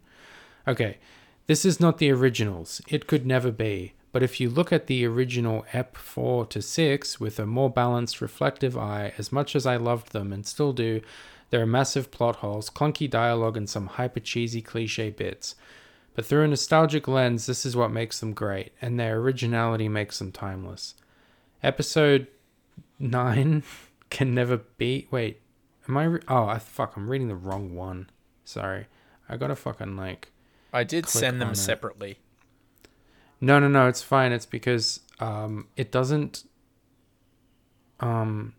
Okay, This is not the originals. It could never be. But if you look at the original EP 4 to 6 with a more balanced, reflective eye, as much as I loved them and still do, there are massive plot holes, clunky dialogue, and some hyper cheesy cliche bits. But through a nostalgic lens, this is what makes them great, and their originality makes them timeless. Episode 9 can never be. Wait, am I. Re- oh, I, fuck, I'm reading the wrong one. Sorry. I gotta fucking, like. I did send them it. No, no, no, it's fine. It's because um, it doesn't. Um,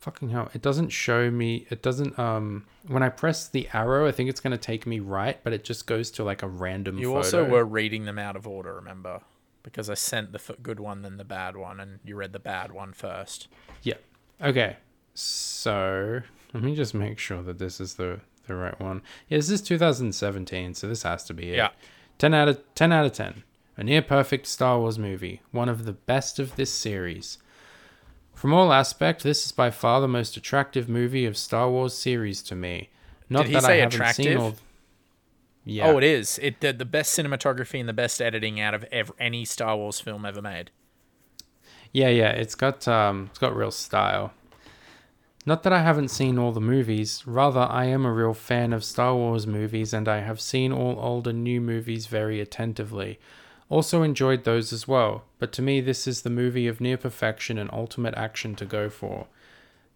fucking hell! It doesn't show me. It doesn't. Um, when I press the arrow, I think it's gonna take me right, but it just goes to like a random. You photo. also were reading them out of order, remember? Because I sent the good one, then the bad one, and you read the bad one first. Yeah. Okay. So let me just make sure that this is the the right one. Yeah, this is 2017, so this has to be it. Yeah. 10 out of 10 out of 10. A near perfect Star Wars movie, one of the best of this series. From all aspect, this is by far the most attractive movie of Star Wars series to me. Not Did he that I haven't seen all. Yeah. Oh, it is. It the, the best cinematography and the best editing out of ever, any Star Wars film ever made. Yeah, yeah, it's got um, it's got real style. Not that I haven't seen all the movies, rather I am a real fan of Star Wars movies and I have seen all old and new movies very attentively. Also enjoyed those as well, but to me this is the movie of near perfection and ultimate action to go for.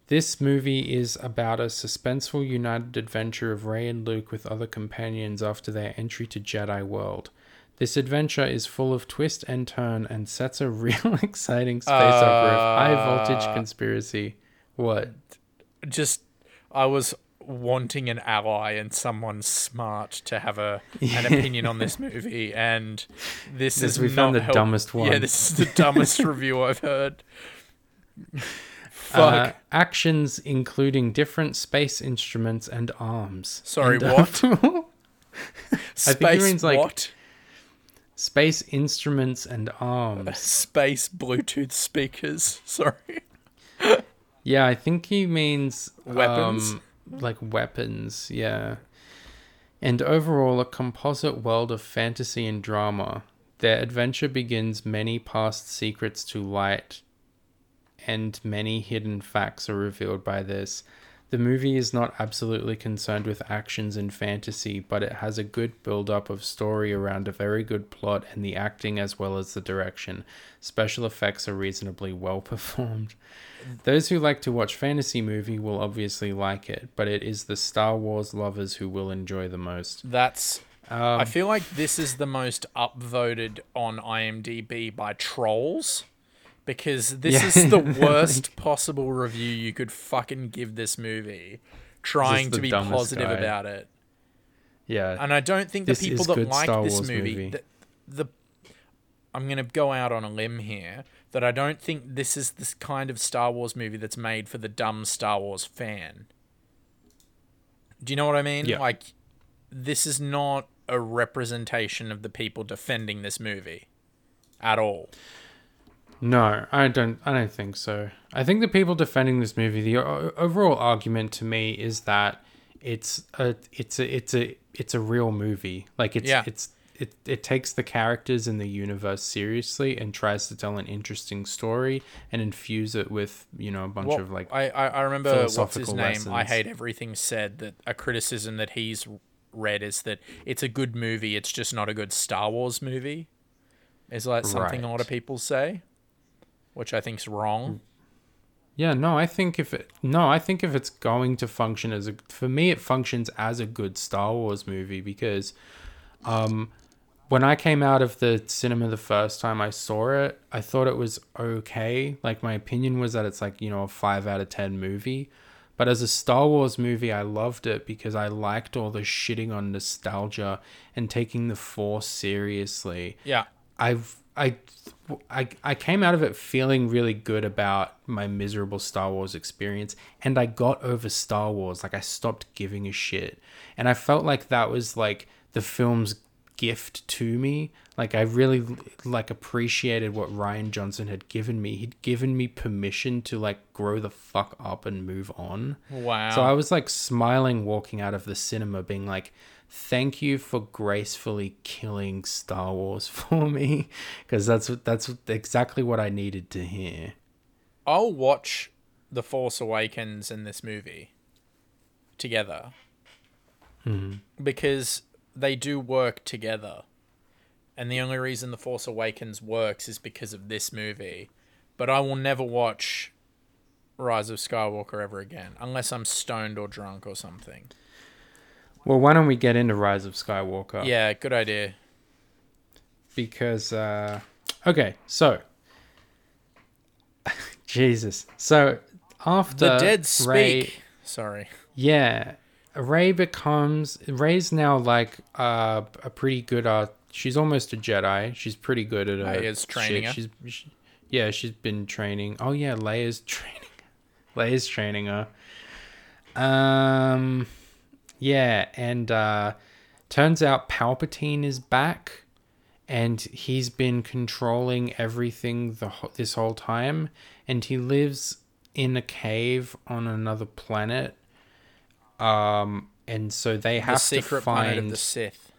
This movie is about a suspenseful united adventure of Rey and Luke with other companions after their entry to Jedi world. This adventure is full of twist and turn and sets a real exciting space opera of high voltage Uh. conspiracy. What? Just, I was wanting an ally and someone smart to have a an opinion on this movie, and this, This- is we found the help- dumbest one. Yeah, this is the dumbest review I've heard. Uh, Fuck. actions including different space instruments and arms. Sorry, And, what? uh, Space think he means, like, what? space instruments and arms. Space Bluetooth speakers. Sorry. Yeah, I think he means Weapons? um, like weapons. Yeah, and overall a composite world of fantasy and drama. Their adventure begins many past secrets to light, and many hidden facts are revealed by this. The movie is not absolutely concerned with actions and fantasy, but it has a good build up of story around a very good plot and the acting as well as the direction. Special effects are reasonably well performed. Those who like to watch fantasy movie will obviously like it, but it is the Star Wars lovers who will enjoy the most. That's. Um, I feel like this is the most upvoted on IMDb by trolls. Because this Yeah. is the worst possible review you could fucking give this movie, trying to be positive guy. about it. yeah, And I don't think the people that like Star this Wars movie, movie. The, the I'm gonna go out on a limb here that I don't think this is this kind of Star Wars movie that's made for the dumb Star Wars fan. Do you know what I mean? Yeah. Like this is not a representation of the people defending this movie at all. No, I don't. I don't think so. I think the people defending this movie, the o- overall argument to me is that it's a, it's a, it's a, it's a real movie. Like it's, Yeah. it's, it, it takes the characters in the universe seriously and tries to tell an interesting story and infuse it with, you know, a bunch Well, of like. I, I, remember what's his philosophical name. I hate everything said that a criticism that he's read is that it's a good movie, it's just not a good Star Wars movie. Is like something a lot of people say, which I think is wrong. Yeah, no, I think if it no, I think if it's going to function as a for me it functions as a good Star Wars movie because um when I came out of the cinema the first time I saw it, I thought it was okay. Like my opinion was that it's like, you know, a 5 out of 10 movie. But as a Star Wars movie, I loved it because I liked all the shitting on nostalgia and taking the force seriously. Yeah, I've I, I I came out of it feeling really good about my miserable Star Wars experience and I got over Star Wars like I stopped giving a shit and I felt like that was like the film's gift to me. Like I really like appreciated what Rian Johnson had given me. He'd given me permission to like grow the fuck up and move on. Wow. So I was like smiling walking out of the cinema being like thank you for gracefully killing Star Wars for me because that's that's exactly what I needed to hear. I'll watch The Force Awakens and this movie together mm-hmm. because they do work together. And the only reason The Force Awakens works is because of this movie. But I will never watch Rise of Skywalker ever again unless I'm stoned or drunk or something. Well, why don't we get into Rise of Skywalker? Yeah, good idea. because uh okay so jesus so after The dead speak. Rey, Sorry. yeah ray becomes ray's now like uh, a pretty good uh she's almost a jedi she's pretty good at her Leia's training her. she's she, yeah she's been training oh yeah leia's training leia's training her um yeah and uh turns out palpatine is back and he's been controlling everything the this whole time and he lives in a cave on another planet um and so they The have to secret planet of find the Sith.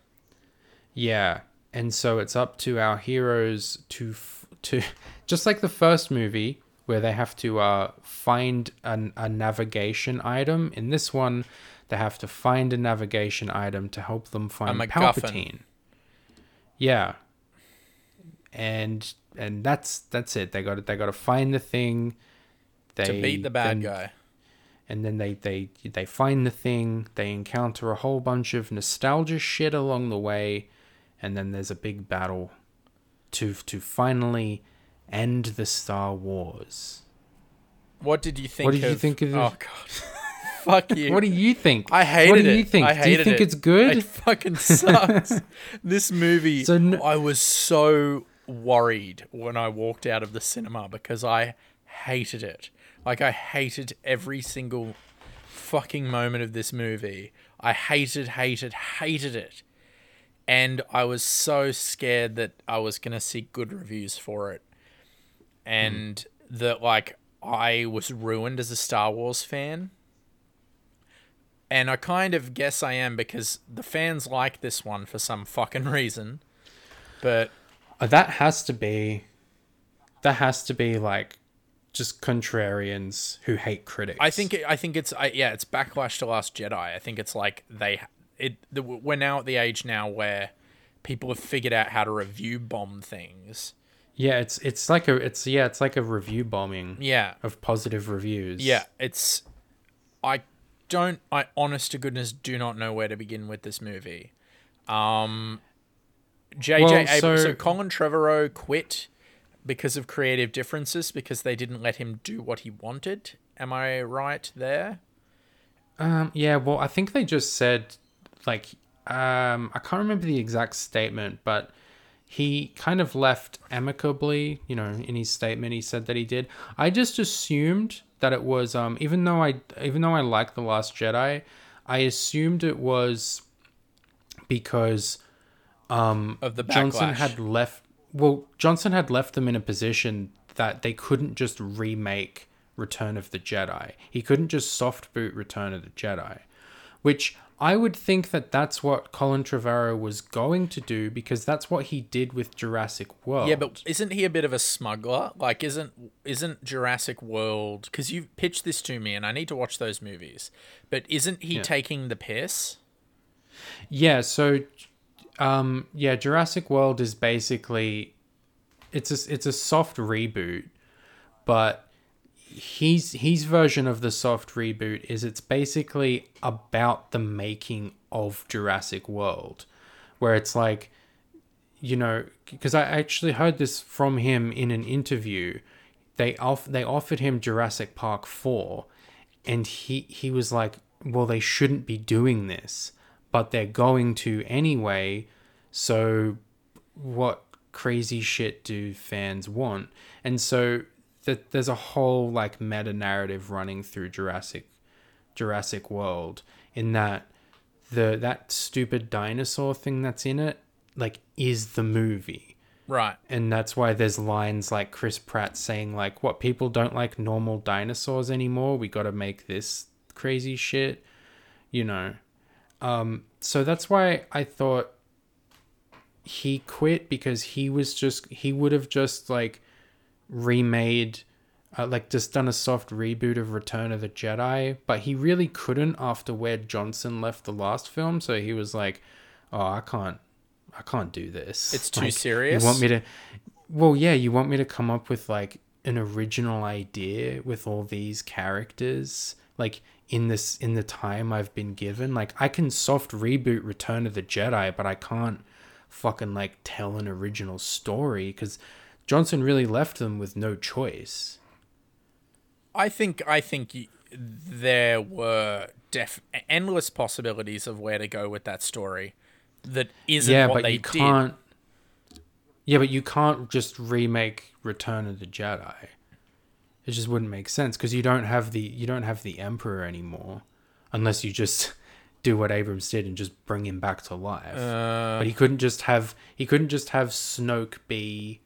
yeah and so it's up to our heroes to f- to just like the first movie where they have to uh find an, a navigation item in this one they have to find a navigation item to help them find. Palpatine. Yeah. And and that's that's it. They got to they got to find the thing. They to beat the bad then- guy. and then they they they find the thing they encounter a whole bunch of nostalgia shit along the way and then there's a big battle to to finally end the star wars What did you think What did of you think of Oh god. Fuck you. what do you think I hated it. what do it. you think I do you think it. it's good It fucking sucks. this movie, So n- I was so worried when I walked out of the cinema because I hated it. Like I hated every single fucking moment of this movie. I hated, hated, hated it. And I was so scared that I was going to see good reviews for it. And hmm. that, like, I was ruined as a Star Wars fan. And I kind of guess I am because the fans like this one for some fucking reason. But Uh, that has to be that has to be like just contrarians who hate critics I think it, I think it's I, yeah, it's backlash to Last Jedi. I think it's like they it the, we're now at the age now where people have figured out how to review bomb things. yeah it's it's like a it's yeah it's like a review bombing Yeah. of positive reviews Yeah, it's I don't I honest to goodness do not know where to begin with this movie. Um JJ Well, Abrams so, so- Colin Trevorrow quit because of creative differences because they didn't let him do what he wanted. Am I right there? Um, yeah, well, I think they just said, like, um, I can't remember the exact statement, but he kind of left amicably, you know, in his statement. He said that he did. I just assumed that it was, um, even though I, even though I like The Last Jedi, I assumed it was because um, Of the Johnson had left. Well, Johnson had left them in a position that they couldn't just remake Return of the Jedi. He couldn't just soft boot Return of the Jedi, which I would think that that's what Colin Trevorrow was going to do because that's what he did with Jurassic World. Yeah, but isn't he a bit of a smuggler? Like, isn't isn't Jurassic World? Because you pitched this to me, and I need to watch those movies. But isn't he Yeah. taking the piss? Yeah, so um yeah, Jurassic World is basically it's a it's a soft reboot, but his his version of the soft reboot is it's basically about the making of Jurassic World, where it's like you know, because I actually heard this from him in an interview. They off they offered him Jurassic Park 4 and he he was like, "Well, they shouldn't be doing this, but they're going to anyway." So what crazy shit do fans want? And so that there's a whole like meta narrative running through Jurassic Jurassic World in that the that stupid dinosaur thing that's in it like is the movie. Right. And that's why there's lines like Chris Pratt saying like what people don't like normal dinosaurs anymore. We got to make this crazy shit, you know. Um so that's why I thought he quit because he was just he would have just like remade uh, like just done a soft reboot of Return of the Jedi, but he really couldn't after where Johnson left the last film. So he was like, "Oh, I can't, I can't do this. It's too Like, serious? You want me to? Well, yeah, you want me to come up with like an original idea with all these characters, like in this in the time I've been given. Like I can soft reboot Return of the Jedi, but I can't fucking like tell an original story because Johnson really left them with no choice. I think I think there were def- endless possibilities of where to go with that story. That isn't yeah, what but they you can't. Yeah, but you can't just remake Return of the Jedi. It just wouldn't make sense because you don't have the you don't have the Emperor anymore, unless you just do what Abrams did and just bring him back to life. Uh, but he couldn't just have he couldn't just have Snoke be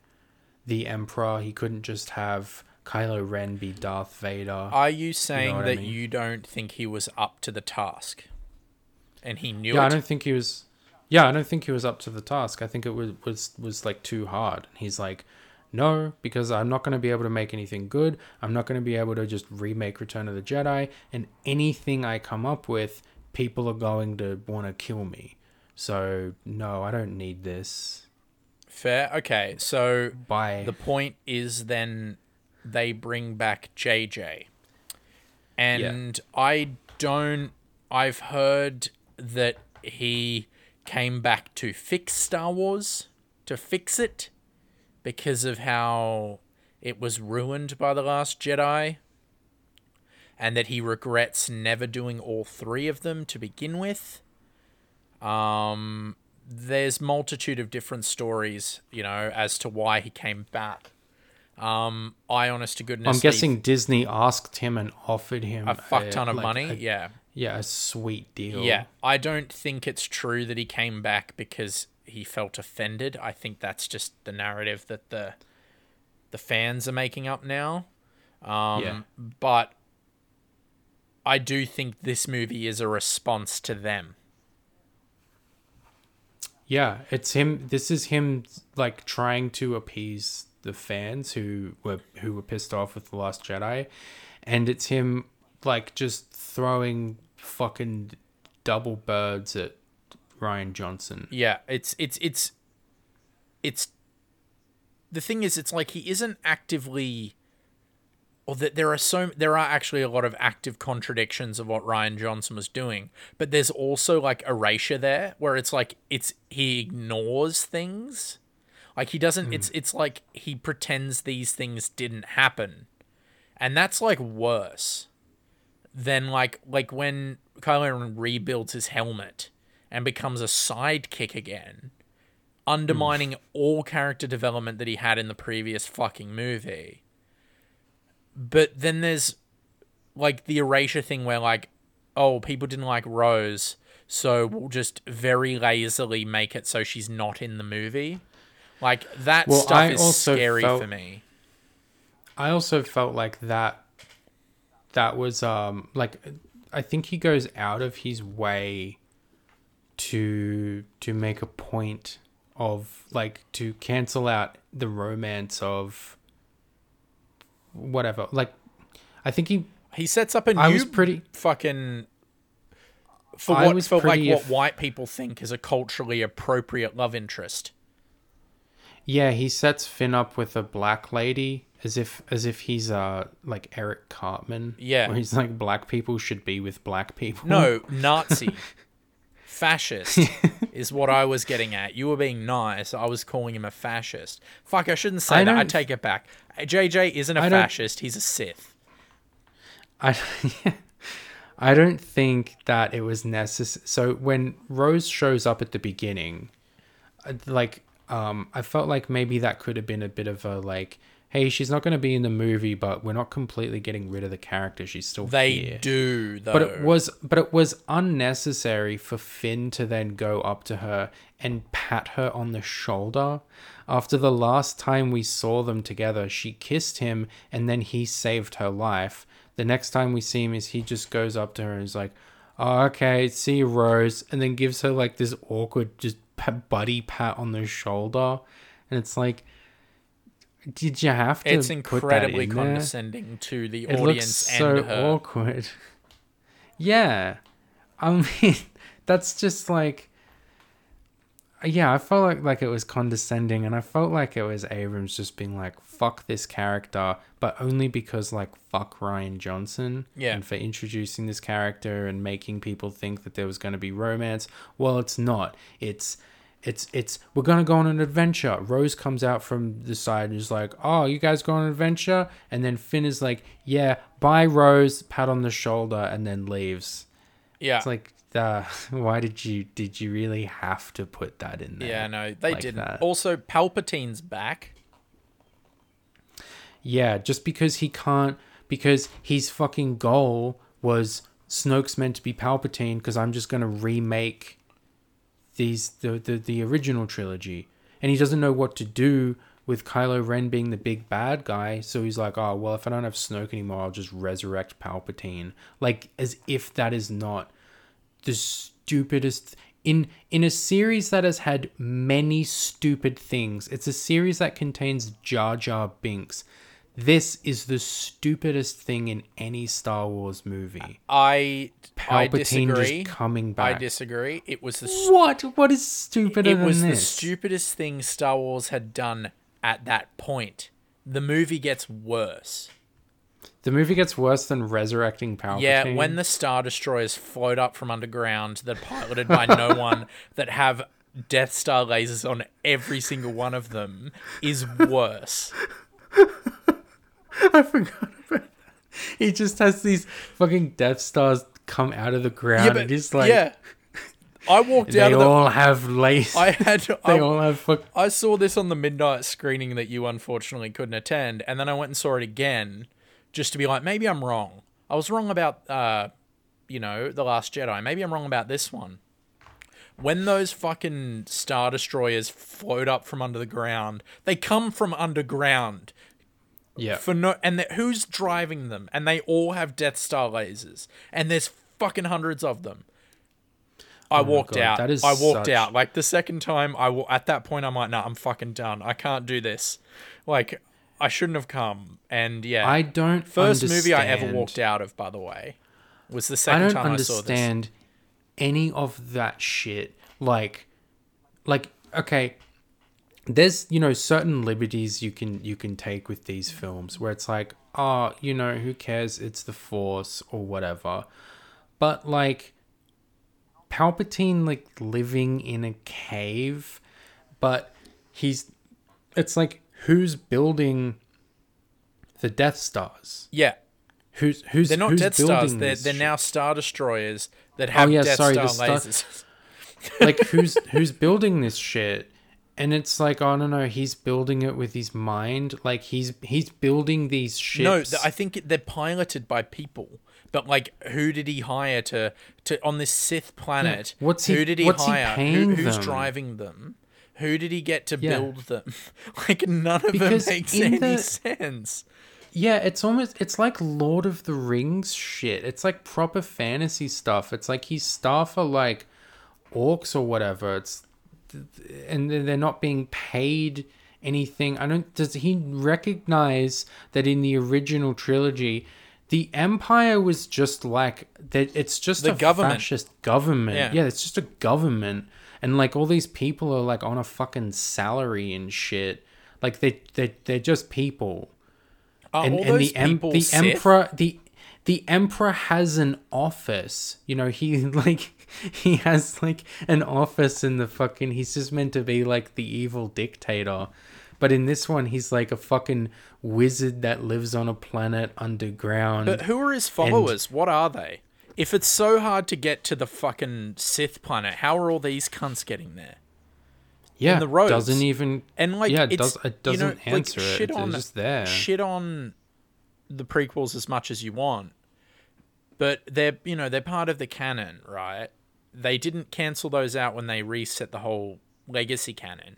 the Emperor. He couldn't just have Kylo Ren be Darth Vader. Are you saying what I that mean? you don't think he was up to the task, and he knew yeah, I don't think he was. Yeah, I don't think he was up to the task. I think it was was was like too hard. And he's like, no, because I'm not going to be able to make anything good. I'm not going to be able to just remake Return of the Jedi, and anything I come up with, people are going to want to kill me. So no, I don't need this. Fair. Okay, so Bye. the point is then they bring back JJ, and I don't. I've heard that he came back to fix Star Wars, to fix it, because of how it was ruined by the Last Jedi, and that he regrets never doing all three of them to begin with. Um, there's multitude of different stories, you know, as to why he came back. Um, I, honest to goodness, I'm guessing Disney asked him and offered him a fuck ton of like, money. a- yeah, yeah, a sweet deal. yeah. I don't think it's true that he came back because he felt offended. I think that's just the narrative that the the fans are making up now. Um, Yeah. But I do think this movie is a response to them. Yeah, it's him. This is him like trying to appease the fans who were who were pissed off with the Last Jedi, and it's him like just throwing fucking double birds at Rian Johnson. Yeah, it's it's it's it's the thing is it's like he isn't actively or that there are so there are actually a lot of active contradictions of what Rian Johnson was doing, but there's also like erasure there where it's like it's he ignores things. Like he doesn't hmm. it's it's like he pretends these things didn't happen. And that's like worse than like like when Kylo Ren rebuilds his helmet and becomes a sidekick again, undermining hmm. all character development that he had in the previous fucking movie. But then there's like the erasure thing where like, oh, people didn't like Rose, so we'll just very lazily make it so she's not in the movie. Like that Well, stuff I is scary felt- for me. I also felt like that. That was um like, I think he goes out of his way to to make a point of like to cancel out the romance of whatever. Like, I think he. He sets up a new I pretty. fucking for I what for like what white people think is a culturally appropriate love interest. Yeah, he sets Finn up with a black lady as if as if he's uh like Eric Cartman. Yeah. where he's like black people should be with black people. No, Nazi. Fascist is what I was getting at. You were being nice. I was calling him a fascist. Fuck, I shouldn't say I that. I take it back. JJ isn't a I fascist. He's a Sith. I I don't think that it was necessary. So when Rose shows up at the beginning, uh, like um, I felt like maybe that could have been a bit of a like hey, she's not going to be in the movie, but we're not completely getting rid of the character. She's still They here. do though. But it was but it was unnecessary for Finn to then go up to her and pat her on the shoulder. After the last time we saw them together, she kissed him and then he saved her life. The next time we see him is he just goes up to her and is like, oh, "Okay, see you, Rose," and then gives her like this awkward just buddy pat on the shoulder, and it's like, did you have to? it's put that incredibly in there? condescending to the It looks audience so her. awkward. Yeah, I mean, that's just like, yeah, I felt like like it was condescending, and I felt like it was Abrams just being like, "Fuck this character," but only because like fuck Rian Johnson, Yeah. and for introducing this character and making people think that there was going to be romance. Well, it's not. It's it's it's we're gonna go on an adventure. Rose comes out from the side and is like, "Oh, you guys go on an adventure?" And then Finn is like, "Yeah, bye, Rose." Pat on the shoulder and then leaves. yeah. It's like, uh, why did you did you really have to put that in there? yeah, no, they like didn't. that? Also, Palpatine's back. Yeah, just because he can't, because his fucking goal was Snoke's meant to be Palpatine, because I'm just gonna remake these the, the the original trilogy, and he doesn't know what to do with Kylo Ren being the big bad guy. So he's like, oh well, if I don't have Snoke anymore, I'll just resurrect Palpatine, like as if that is not the stupidest in in a series that has had many stupid things. It's a series that contains Jar Jar Binks. This is the stupidest thing in any Star Wars movie. I I Palpatine disagree. just coming back. I disagree. It was the what? What is stupider it was the stupidest thing Star Wars had done at that point. The movie gets worse. the movie gets worse than resurrecting Palpatine. Yeah, when the Star Destroyers float up from underground, that are piloted by no one, that have Death Star lasers on every single one of them, is worse. I forgot about that. He just has these fucking Death Stars come out of the ground and he's like, yeah. I walked out of the. all have lace. I had. they I, all have fuck. I saw this on the midnight screening that you unfortunately couldn't attend, and then I went and saw it again, just to be like, maybe I'm wrong. I was wrong about, uh, you know, the Last Jedi. Maybe I'm wrong about this one. When those fucking star destroyers float up from under the ground, they come from underground Yeah. for no, and the, who's driving them? And they all have Death Star lasers, and there's fucking hundreds of them. I oh walked Oh God, out. that is I walked such- out. Like the second time, I at that point I'm like, nah, I'm fucking done. I can't do this. Like I shouldn't have come. And yeah, I don't first movie I ever walked out of, by the way, was the second I don't time I saw this. understand any of that shit. Like, like okay, there's you know certain liberties you can you can take with these films where it's like, oh, you know, who cares? It's the Force or whatever. But like, Palpatine like living in a cave, but he's, it's like who's building the Death Stars? Yeah, Who's who's they're not who's Death Stars. They're they're now Star Destroyers that oh, have yeah, Death sorry, Star the Star- lasers. like who's who's building this shit and it's like i don't know he's building it with his mind like he's he's building these ships No, th- I think they're piloted by people. But like, who did he hire to to on this Sith planet? what's he- who did he what's he hire? Who- who's them? driving them? Who did he get to Yeah. build them? like, none of Because it makes any the- sense. yeah it's almost it's like lord of the rings shit it's like proper fantasy stuff it's like he's staff are like orcs or whatever it's and they're not being paid anything i don't does he recognize that in the original trilogy the empire was just like that it's just The a government. fascist government Yeah. yeah it's just a government and like all these people are like on a fucking salary and shit like they they they're just people Are and, all and those the em- people the Sith? emperor the the emperor has an office you know he like he has like an office in the fucking he's just meant to be like the evil dictator but in this one he's like a fucking wizard that lives on a planet underground But who are his followers? what are they? If it's so hard to get to the fucking Sith planet, how are all these cunts getting there? Yeah, the roads. doesn't even and like yeah, it does it you know, doesn't like, shit it. on it's just there. shit on the prequels as much as you want, but they're you know they're part of the canon, right? They didn't cancel those out when they reset the whole legacy canon,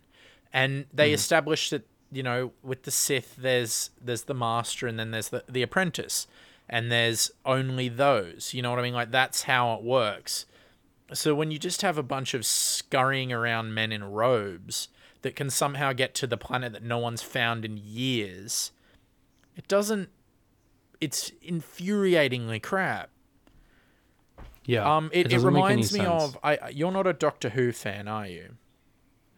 and they Hmm. established that you know with the Sith there's there's the Master and then there's the the Apprentice, and there's only those. You know what I mean? Like that's how it works. So when you just have a bunch of scurrying around men in robes that can somehow get to the planet that no one's found in years, it doesn't. It's infuriatingly crap. Yeah. Um, it, it any reminds me sense. of. I you're not a Doctor Who fan, are you?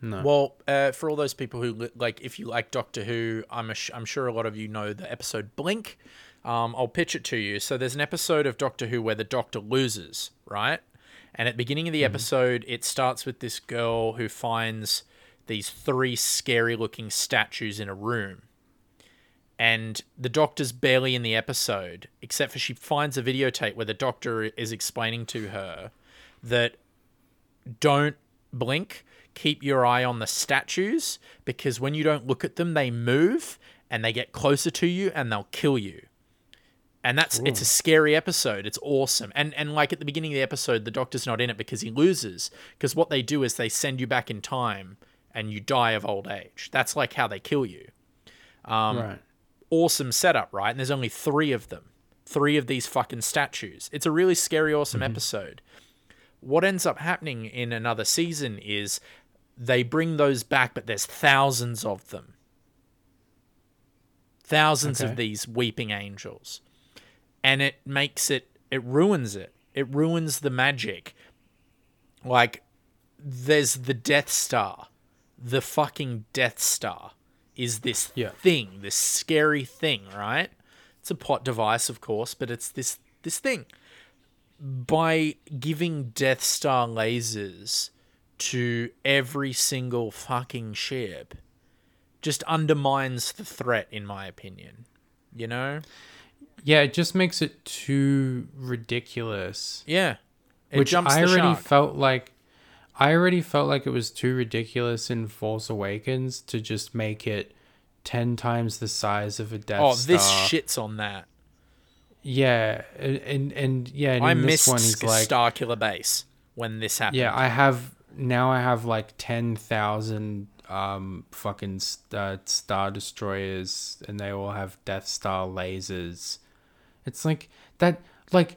No. Well, uh, for all those people who like, if you like Doctor Who, I'm a sh- I'm sure a lot of you know the episode Blink. Um, I'll pitch it to you. So there's an episode of Doctor Who where the Doctor loses, right? And at the beginning of the episode, it starts with this girl who finds these three scary looking statues in a room. And the doctor's barely in the episode, except for she finds a videotape where the doctor is explaining to her that don't blink. Keep your eye on the statues because when you don't look at them, they move and they get closer to you and they'll kill you. And that's it's a scary episode. It's awesome. And and like at the beginning of the episode, the doctor's not in it because he loses. Because what they do is they send you back in time and you die of old age. That's like how they kill you. um, right. Awesome setup, right? And there's only three of them. Three of these fucking statues. It's a really scary, awesome mm-hmm. episode. What ends up happening in another season is they bring those back, but there's thousands of them. Thousands of these weeping angels. And it makes it, it ruins it. It ruins the magic. Like, there's the Death Star. The fucking Death Star is this Yeah. thing, this scary thing, right? It's a plot device, of course, but it's this this thing. By giving Death Star lasers to every single fucking ship, just undermines the threat, in my opinion. You know? Yeah, it just makes it too ridiculous. Yeah. It which I already shark. felt like I already felt like it was too ridiculous in Force Awakens to just make it ten times the size of a Death oh, Star. this shits on that. Yeah, and and, and yeah, and I in this missed one he's like, Starkiller Base when this happened. yeah, I have now. I have like ten thousand um fucking uh, star destroyers, and they all have Death Star lasers. It's like that. Like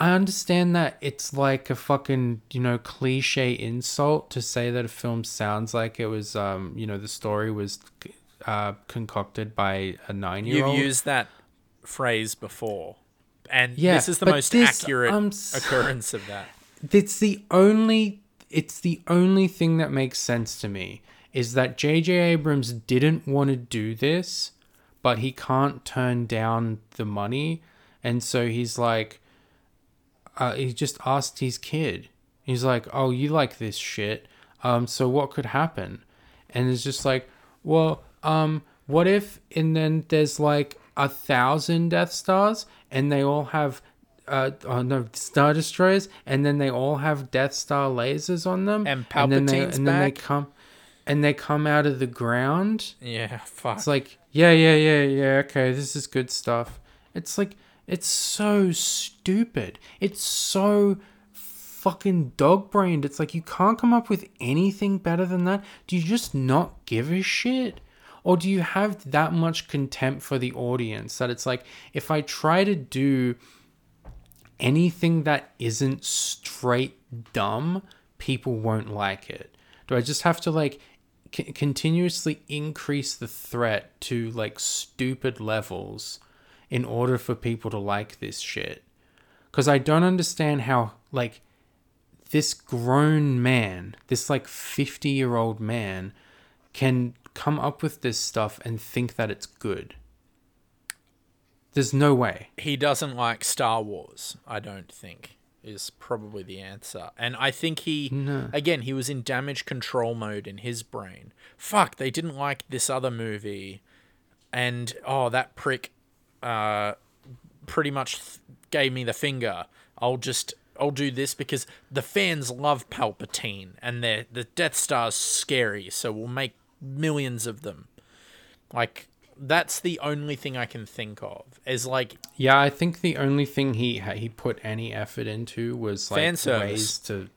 I understand that it's like a fucking you know cliche insult to say that a film sounds like it was um you know the story was uh concocted by a nine year old. You've used that phrase before. And Yeah, this is the most this, accurate I'm occurrence of that. it's the only it's the only thing that makes sense to me is that JJ Abrams didn't want to do this but he can't turn down the money and so he's like uh, he just asked his kid. He's like oh you like this shit. Um so what could happen? And it's just like well um what if and then there's like a thousand death stars and they all have uh oh no star destroyers and then they all have death star lasers on them And then they and then they come and they come out of the ground? Yeah, fuck. it's like, yeah, yeah, yeah, yeah, okay, this is good stuff. It's like, it's so stupid. It's so fucking dog brained. It's like, you can't come up with anything better than that. Do you just not give a shit? Or do you have that much contempt for the audience that it's like, if I try to do anything that isn't straight dumb, people won't like it? Do I just have to like c- continuously increase the threat to like stupid levels in order for people to like this shit? Because I don't understand how like this grown man, this like 50 year old man, can come up with this stuff and think that it's good. There's no way. he doesn't like Star Wars, I don't think, is probably the answer. And I think he, No. again, he was in damage control mode in his brain. Fuck, they didn't like this other movie. And, oh, that prick uh, pretty much th- gave me the finger. I'll just, I'll do this because the fans love Palpatine and they the Death Star's scary, so we'll make millions of them. Like that's the only thing I can think of. Is like Yeah, I think the only thing he he put any effort into was like Fan service. ways to.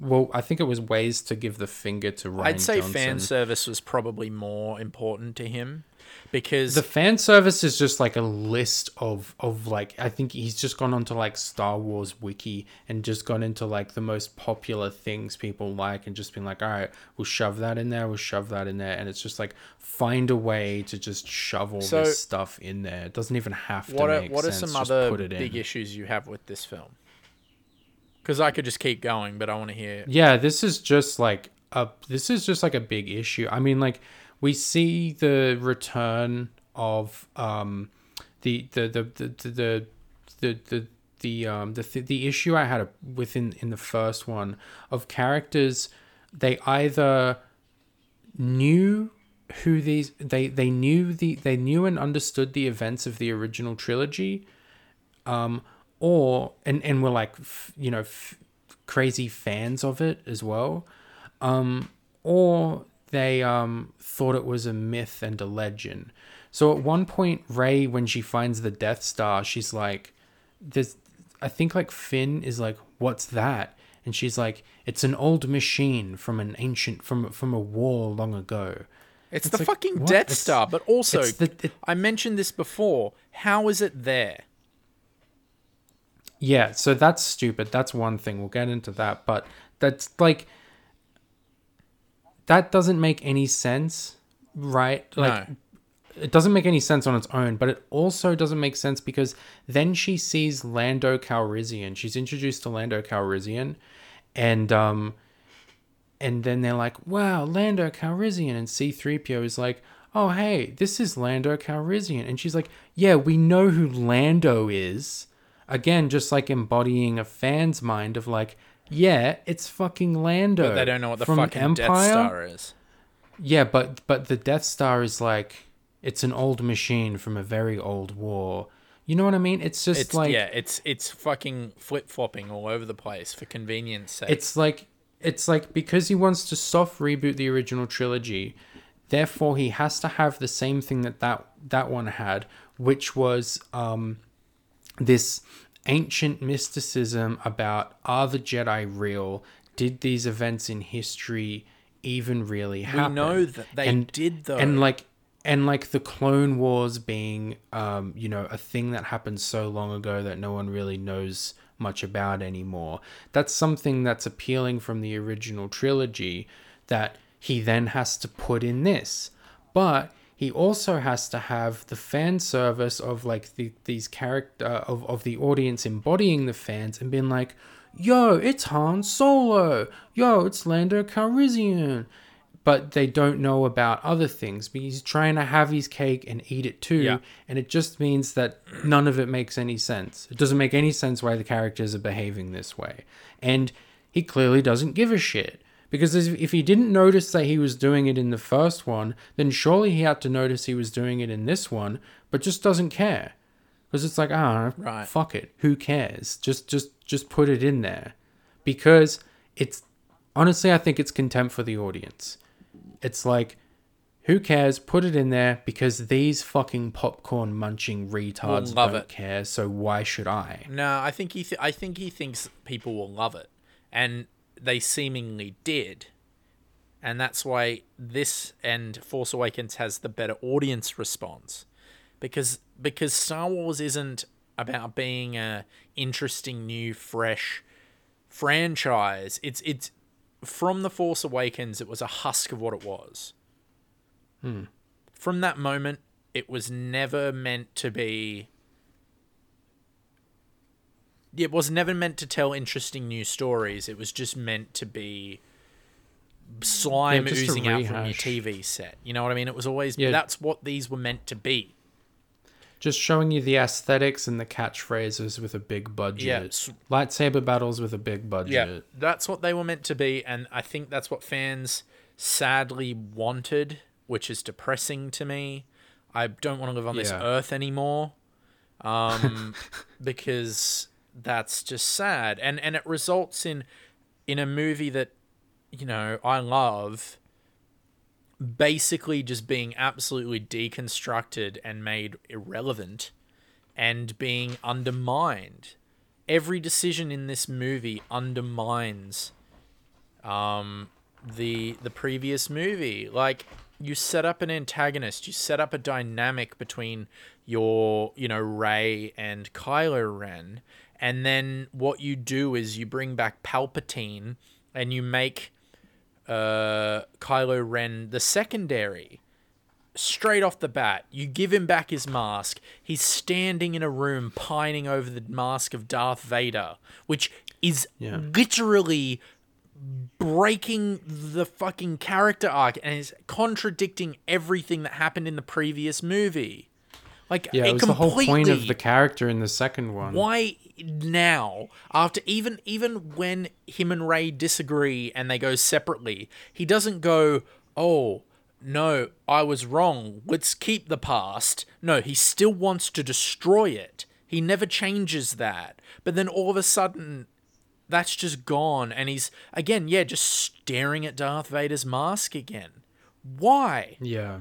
Well, I think it was ways to give the finger to Rian I'd say Johnson. fan service was probably more important to him because The fan service is just like a list of of like I think he's just gone onto like Star Wars wiki and just gone into like the most popular things people like and just been like, all right, we'll shove that in there, we'll shove that in there, and it's just like find a way to just shove all So- this stuff in there. It doesn't even have to what are, what are some just other big in. issues you have with this film? Because I could just keep going, but I want to hear. Yeah, this is just like a this is just like a big issue. I mean, like we see the return of um the the the the the the the, the um the th- the issue I had within in the first one of characters they either knew who these they they knew the they knew and understood the events of the original trilogy um or and and were like f- you know f- crazy fans of it as well um or they um thought it was a myth and a legend so at one point Rey when she finds the death star she's like there's i think like finn is like what's that and she's like it's an old machine from an ancient from from a war long ago It's, It's the like, fucking what? Death It's- Star, but also the- it- I mentioned this before. How is it there? Yeah, so that's stupid. That's one thing. We'll get into that, but that's like that doesn't make any sense, right? Like no. it doesn't make any sense on its own, but it also doesn't make sense because then she sees Lando Calrissian. She's introduced to Lando Calrissian and um and then they're like, "Wow, Lando Calrissian." And C3PO is like, "Oh, hey, this is Lando Calrissian." And she's like, "Yeah, we know who Lando is." Again, just like embodying a fan's mind of like, "Yeah, it's fucking Lando." But they don't know what the from fucking Death Star is. Yeah, but but the Death Star is like it's an old machine from a very old war. You know what I mean? It's just It's like yeah, it's it's fucking flip flopping all over the place for convenience sake. it's like it's like because he wants to soft reboot the original trilogy, therefore he has to have the same thing that that that one had, which was um this ancient mysticism about are the Jedi real? Did these events in history even really happen? we know that they and- did though. and like and like the clone wars being um you know a thing that happened so long ago that no one really knows much about anymore that's something that's appealing from the original trilogy that he then has to put in this but he also has to have the fan service of like the, these character of, of the audience embodying the fans and being like yo it's han solo. Yo it's lando calrissian. But they don't know about other things because he's trying to have his cake and eat it too Yeah. and it just means that none of it makes any sense. It doesn't make any sense why the characters are behaving this way. And he clearly doesn't give a shit because if if he didn't notice that he was doing it in the first one then surely he had to notice he was doing it in this one but just doesn't care. Because it's like ah Right. fuck it. Who cares? Just just just put it in there. Because it's honestly i think it's contempt for the audience. It's like who cares? Put it in there because these fucking popcorn munching retards don't it. care so why should i? No, I think he. Th- I think he thinks people will love it, and they seemingly did, and that's why this and Force Awakens has the better audience response, because because Star Wars isn't about being a interesting new fresh franchise. It's it's from the Force Awakens. It was a husk of what it was. Hmm. From that moment, it was never meant to be it was never meant to tell interesting new stories. It was just meant to be slime Yeah, oozing out from your. TV set. You know what I mean? It was always Yeah. that's what these were meant to be. just showing you the aesthetics and the catchphrases with a big budget Yeah, lightsaber battles with a big budget Yeah, that's what they were meant to be, and I think that's what fans sadly wanted, which is depressing to me. I don't want to live on this earth anymore, um, because that's just sad. And and it results in in a movie that you know I love basically just being absolutely deconstructed and made irrelevant and being undermined. Every decision in this movie undermines um the the previous movie. Like you set up an antagonist you set up a dynamic between your you know Rey and Kylo Ren and then what you do is you bring back Palpatine and you make uh Kylo Ren the secondary straight off the bat, you give him back his mask. He's standing in a room pining over the mask of Darth Vader, which is Yeah. literally breaking the fucking character arc and is contradicting everything that happened in the previous movie. Like Yeah, it was the whole point of the character in the second one. why now after even even when him and Rey disagree and they go separately he doesn't go oh no i was wrong. Let's keep the past. No he still wants to destroy it. He never changes that. But then all of a sudden that's just gone and he's again yeah just staring at darth vader's mask again. Why? Yeah.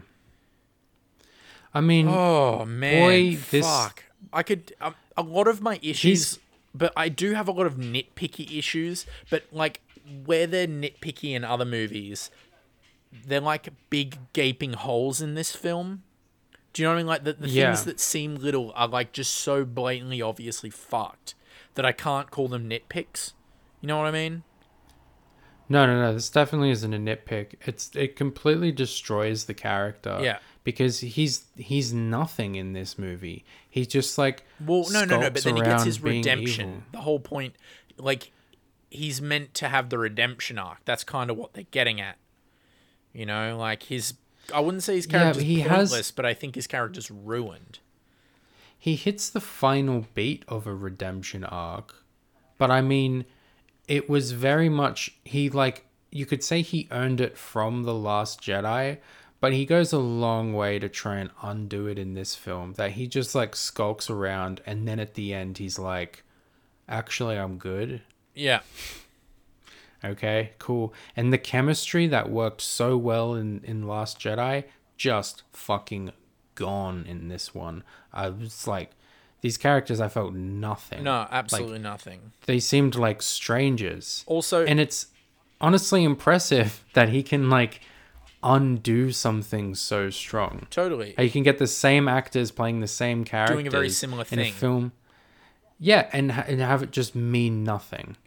I mean, Oh man, Boy, this- fuck! I could um, a lot of my issues, but I do have a lot of nitpicky issues. But like where they're nitpicky in other movies, they're like big gaping holes in this film. Do you know what I mean? Like the, the Yeah. things that seem little are like just so blatantly, obviously fucked that I can't call them nitpicks. You know what I mean? no, no, no. This definitely isn't a nitpick. It's it completely destroys the character. Yeah. Because he's he's nothing in this movie. He's just like Well, no, no, no. But then he gets his redemption. evil. The whole point, like, he's meant to have the redemption arc. That's kind of what they're getting at. You know, like his. I wouldn't say his Yeah, character's he has- pointless, but I think his character's ruined. he hits the final beat of a redemption arc but i mean it was very much he like you could say he earned it from the last jedi but he goes a long way to try and undo it in this film that he just like skulks around and then at the end he's like actually i'm good. Yeah, okay cool. And the chemistry that worked so well in in last jedi just fucking gone in this one. I was like these characters i felt nothing. No, absolutely nothing. they seemed like strangers. Also, and it's honestly impressive that he can like undo something so strong totally. how you can get the same actors playing the same characters Doing a very similar thing in a film yeah and, ha- and have it just mean nothing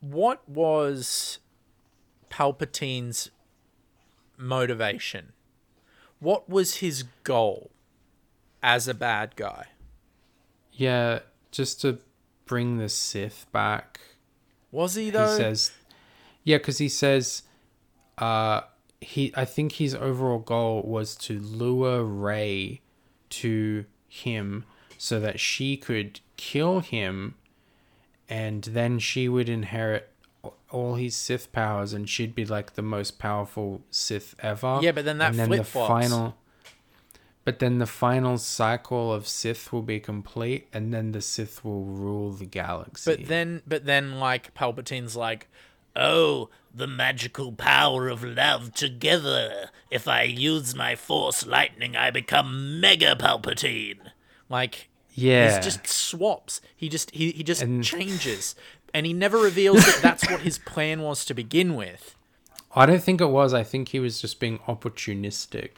What was Palpatine's motivation? What was his goal as a bad guy? Yeah, just to bring the Sith back. Was he though? He says, yeah, because he says, uh, he. I think his overall goal was to lure Rey to him so that she could kill him, and then she would inherit all his Sith powers, and she'd be like the most powerful Sith ever. Yeah, but then that and then the final. But then the final cycle of Sith will be complete, and then the Sith will rule the galaxy. But then, but then, like Palpatine's like, oh, the magical power of love together. If I use my Force lightning, I become Mega Palpatine. Like, yeah, he just swaps. He just he he just And- changes, and he never reveals that that's what his plan was to begin with. I don't think it was. I think he was just being opportunistic.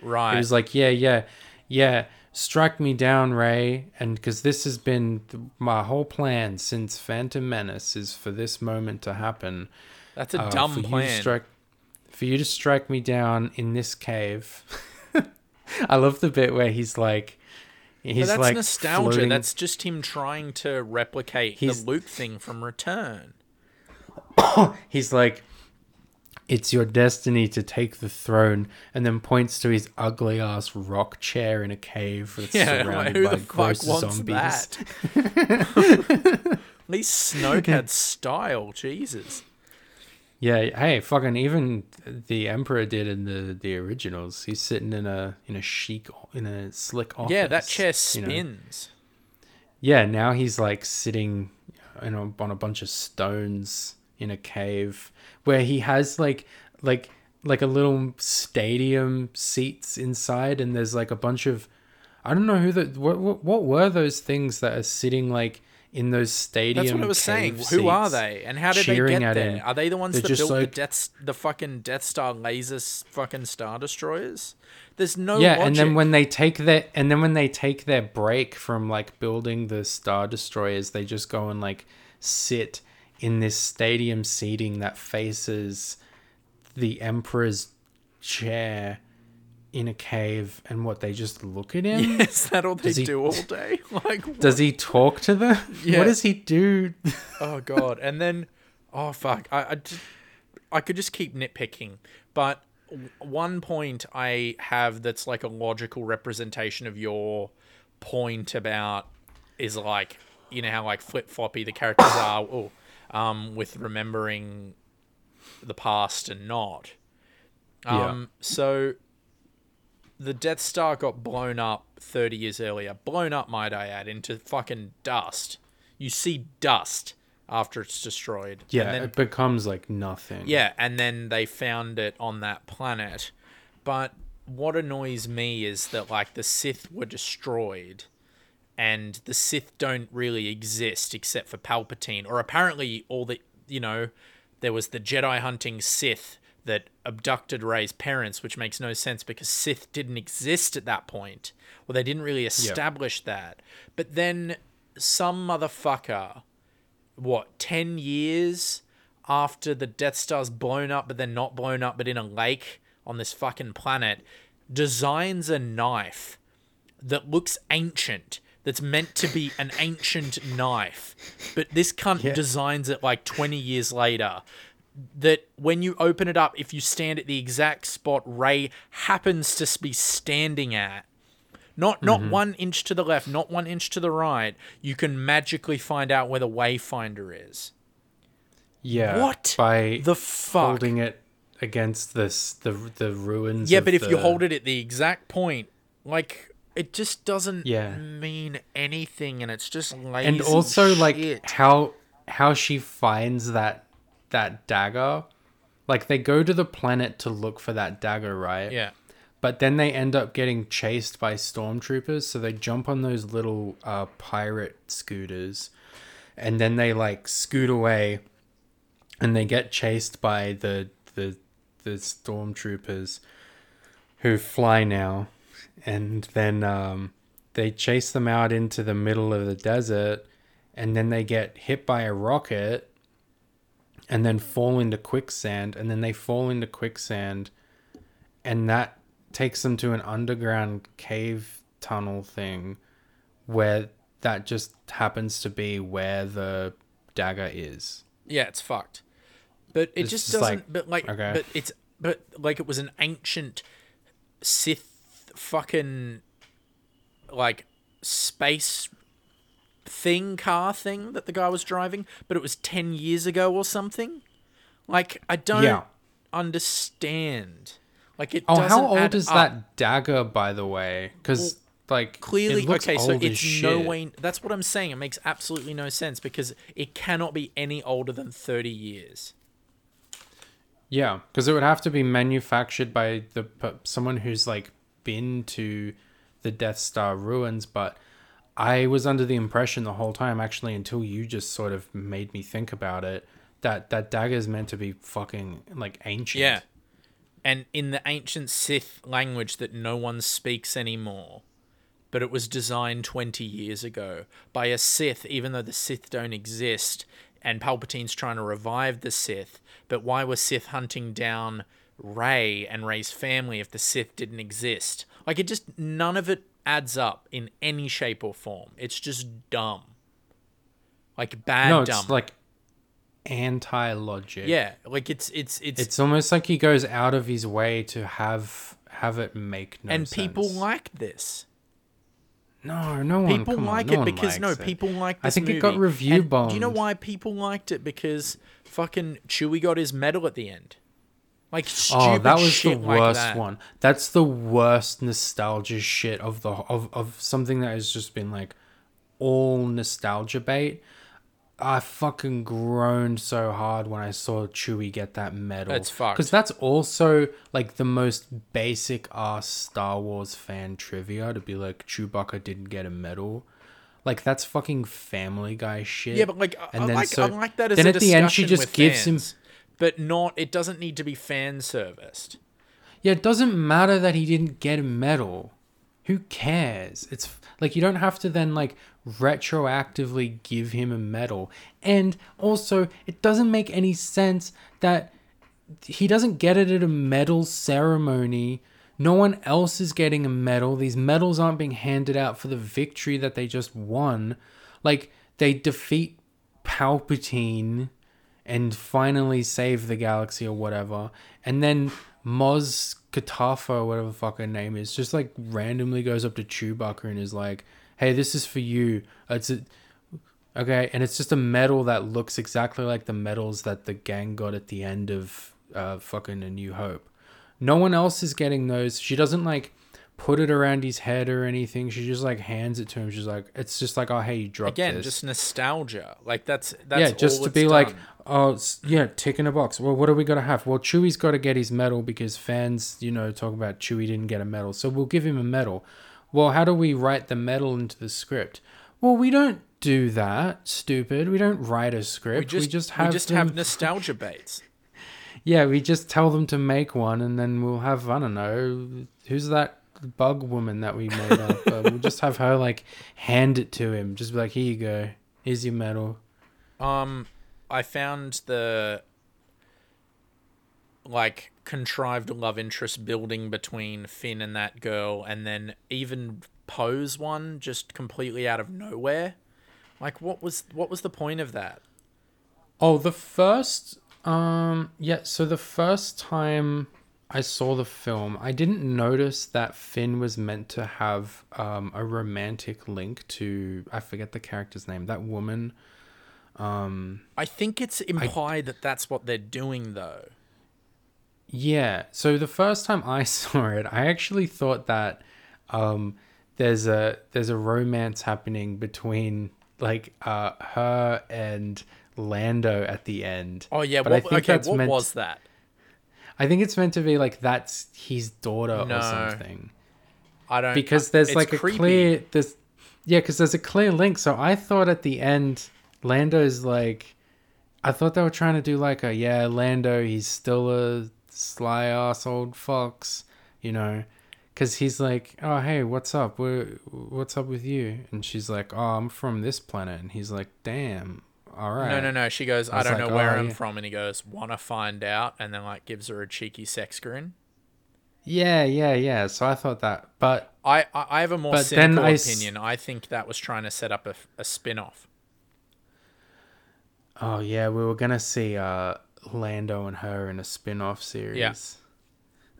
Right. He was like, yeah, yeah, yeah, strike me down, Rey, and because this has been th- my whole plan since Phantom Menace is for this moment to happen. that's a uh, dumb for You to strike, for you to strike me down in this cave. I love the bit where he's like, he's but that's like nostalgia. floating- That's just him trying to replicate He's- the Luke thing from Return. he's like it's your destiny to take the throne and then points to his ugly ass rock chair in a cave that's Yeah, surrounded who by gross zombies that? At least Snoke had style. Jesus. yeah hey fucking even the emperor did in the the originals he's sitting in a in a chic in a slick office Yeah, that chair you know. spins. yeah, now he's like sitting you know, on a bunch of stones in a cave where he has like like like a little stadium seats inside and there's like a bunch of I don't know who the what what, what were those things that are sitting like in those stadium That's what I was saying. Who are they, and how did they get there? him? Are they the ones They're that built like- the Death, the fucking Death Star laser s- fucking star destroyers? There's no yeah, logic. and then when they take their and then when they take their break from like building the star destroyers, they just go and like sit in this stadium seating that faces the emperor's chair in a cave, and what they just look at him. is that all they Does he- do all day? Like, what? Does he talk to them? Yeah. What does he do? oh god, and then oh fuck, I I, just, I could just keep nitpicking, but one point I have that's like a logical representation of your point about is like you know how like flip floppy the characters are oh, um, with remembering the past and not. Yeah. Um, So the Death Star got blown up 30 years earlier. Blown up, might I add, into fucking dust. You see dust after it's destroyed. yeah, And then, it becomes like nothing. yeah, and then they found it on that planet. But what annoys me is that like the Sith were destroyed and the Sith don't really exist except for Palpatine or apparently all the you know there was the Jedi hunting Sith that abducted Rey's parents which makes no sense because Sith didn't exist at that point. Well they didn't really establish that. But then some motherfucker what 10 years after the Death Star's blown up but then not blown up but in a lake on this fucking planet designs a knife that looks ancient that's meant to be an ancient knife but this cunt Yeah. designs it like 20 years later that when you open it up if you stand at the exact spot Rey happens to be standing at not not Mm-hmm. one inch to the left not one inch to the right you can magically find out where the wayfinder is yeah. What by the fuck holding it against this the the ruins? Yeah, but if you hold it at the exact point, like it just doesn't Yeah. mean anything, and it's just lazy. and also like how how she finds that that dagger like they go to the planet to look for that dagger right yeah, but then they end up getting chased by stormtroopers so they jump on those little uh pirate scooters and then they like scoot away and they get chased by the the the stormtroopers who fly now and then um they chase them out into the middle of the desert and then they get hit by a rocket and then fall into quicksand and then they fall into quicksand and that takes them to an underground cave tunnel thing where that just happens to be where the dagger is yeah, it's fucked. But it It's just just doesn't. like, but like, okay. but it's but like it was an ancient Sith fucking like space thing car thing that the guy was driving, but it was ten years ago or something. Like I don't Yeah. understand. Like it. oh doesn't how old is up. that dagger by the way because like clearly okay so it's no way that's what i'm saying it makes absolutely no sense because it cannot be any older than 30 years Yeah, because it would have to be manufactured by the someone who's like been to the Death Star ruins. But I was under the impression the whole time, actually, until you just sort of made me think about it, that that dagger is meant to be fucking like ancient. yeah and in the ancient sith language that no one speaks anymore but it was designed 20 years ago by a sith even though the sith don't exist and palpatine's trying to revive the sith but why was sith hunting down Rey and Rey's family if the Sith didn't exist. Like it just none of it adds up in any shape or form. It's just dumb. Like bad no, it's dumb. like anti logic. yeah, like it's it's it's, it's almost like he goes out of his way to have have it make no and sense. people like this. no, no one. People on, like no it one because no, people like I this think it got review And Do you know why people liked it? Because fucking Chewie got his medal at the end. Like oh, stupid Oh, that was the shit like worst that. one. That's the worst nostalgia shit of the of of something that has just been like, all nostalgia bait. I fucking groaned so hard when I saw Chewie get that medal. It's fucked. Because that's also like the most basic ass Star Wars fan trivia to be like Chewbacca didn't get a medal. Like that's fucking Family Guy shit. Yeah, but like, I- I like, I like that as then at the end she just gives fans, him. But not. It doesn't need to be fan serviced. Yeah, it doesn't matter that he didn't get a medal. Who cares? It's like you don't have to then like retroactively give him a medal. And also, it doesn't make any sense that he doesn't get it at a medal ceremony. No one else is getting a medal. These medals aren't being handed out for the victory that they just won. Like they defeat Palpatine and finally save the galaxy or whatever. And then Maz Kanata, whatever the fuck her name is, just like randomly goes up to Chewbacca and is like, "Hey, this is for you." It's a, okay, and it's just a medal that looks exactly like the medals that the gang got at the end of uh, fucking A New Hope. No one else is getting those. She doesn't like put it around his head or anything. She just like hands it to him. She's like, it's just like, oh hey, you dropped Again, this. just nostalgia. Like that's that's yeah, just to be like, done. Oh yeah, tick in a box. Well, what are we gonna have? Well, Chewie's got to get his medal because fans, you know, talk about Chewie didn't get a medal, so we'll give him a medal. Well, how do we write the medal into the script? Well, we don't do that. Stupid. We don't write a script. we just have we just them- have nostalgia baits. yeah, we just tell them to make one, and then we'll have I don't know who's that bug woman that we made up. uh, we'll just have her like hand it to him, just be like, here you go, here's your medal. Um, I found the like contrived love interest building between Finn and that girl, and then even Poe's one just completely out of nowhere. Like, what was what was the point of that? Oh, the first um yeah, so the first time I saw the film, I didn't notice that Finn was meant to have um a romantic link to I forget the character's name, that woman. Um I think it's implied that that's what they're doing, though. Yeah. So the first time I saw it, I actually thought that um, there's a there's a romance happening between like uh, her and Lando at the end. Oh yeah, But I think okay, that's what meant- was that? I think it's meant to be like that's his daughter No. or something I don't because there's it's like a creepy. clear there's yeah because there's a clear link. So I thought at the end Lando's like I thought they were trying to do like a yeah Lando he's still a sly ass old fox you know because he's like oh hey what's up Where, what's up with you and she's like oh I'm from this planet and he's like damn all right No, no, no. She goes, I, was don't like, know where oh, I'm yeah. from, and he goes, wanna find out, and then like gives her a cheeky sex grin. yeah yeah yeah so I thought that but I, I, I have a more cynical I opinion. I think that was trying to set up a, a spin off. Oh yeah we were gonna see uh Lando and her in a spin-off series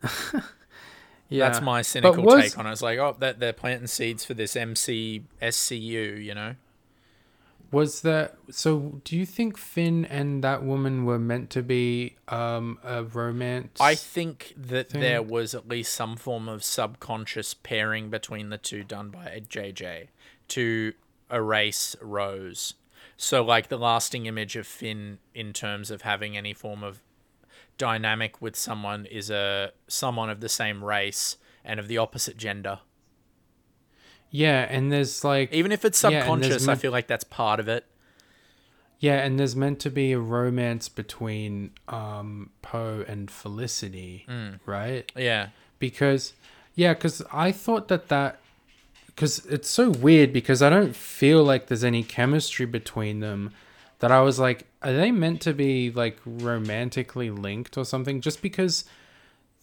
yeah That's my cynical was- take on it. It's like, oh, they're, they're planting seeds for this MC SCU, you know? Was that so? Do you think Finn and that woman were meant to be um, a romance? I think that thing. there was at least some form of subconscious pairing between the two done by JJ to erase Rose. So, like, the lasting image of Finn in terms of having any form of dynamic with someone is a someone of the same race and of the opposite gender. yeah, and there's like Even if it's Yeah, subconscious, I feel like that's part of it. yeah, and there's meant to be a romance between um, Poe and Felicity, Mm. right? Yeah. Because yeah, because I thought that that because it's so weird because I don't feel like there's any chemistry between them. That I was like, are they meant to be like romantically linked or something? Just because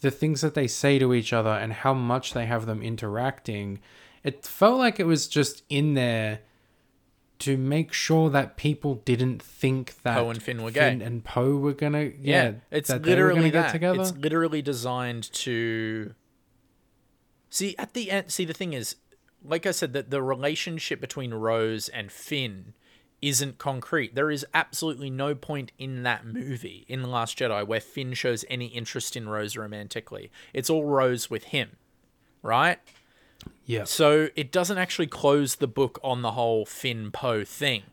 the things that they say to each other and how much they have them interacting, it felt like it was just in there to make sure that people didn't think that Poe and Finn were Finn gay. and Poe were gonna yeah, Yeah, it's literally that. together. It's literally designed to see at the end. See, the thing is, like I said, that the relationship between Rose and Finn isn't concrete. There is absolutely no point in that movie in The Last Jedi where Finn shows any interest in Rose romantically. It's all Rose with him, right? Yeah. So it doesn't actually close the book on the whole Finn Poe thing.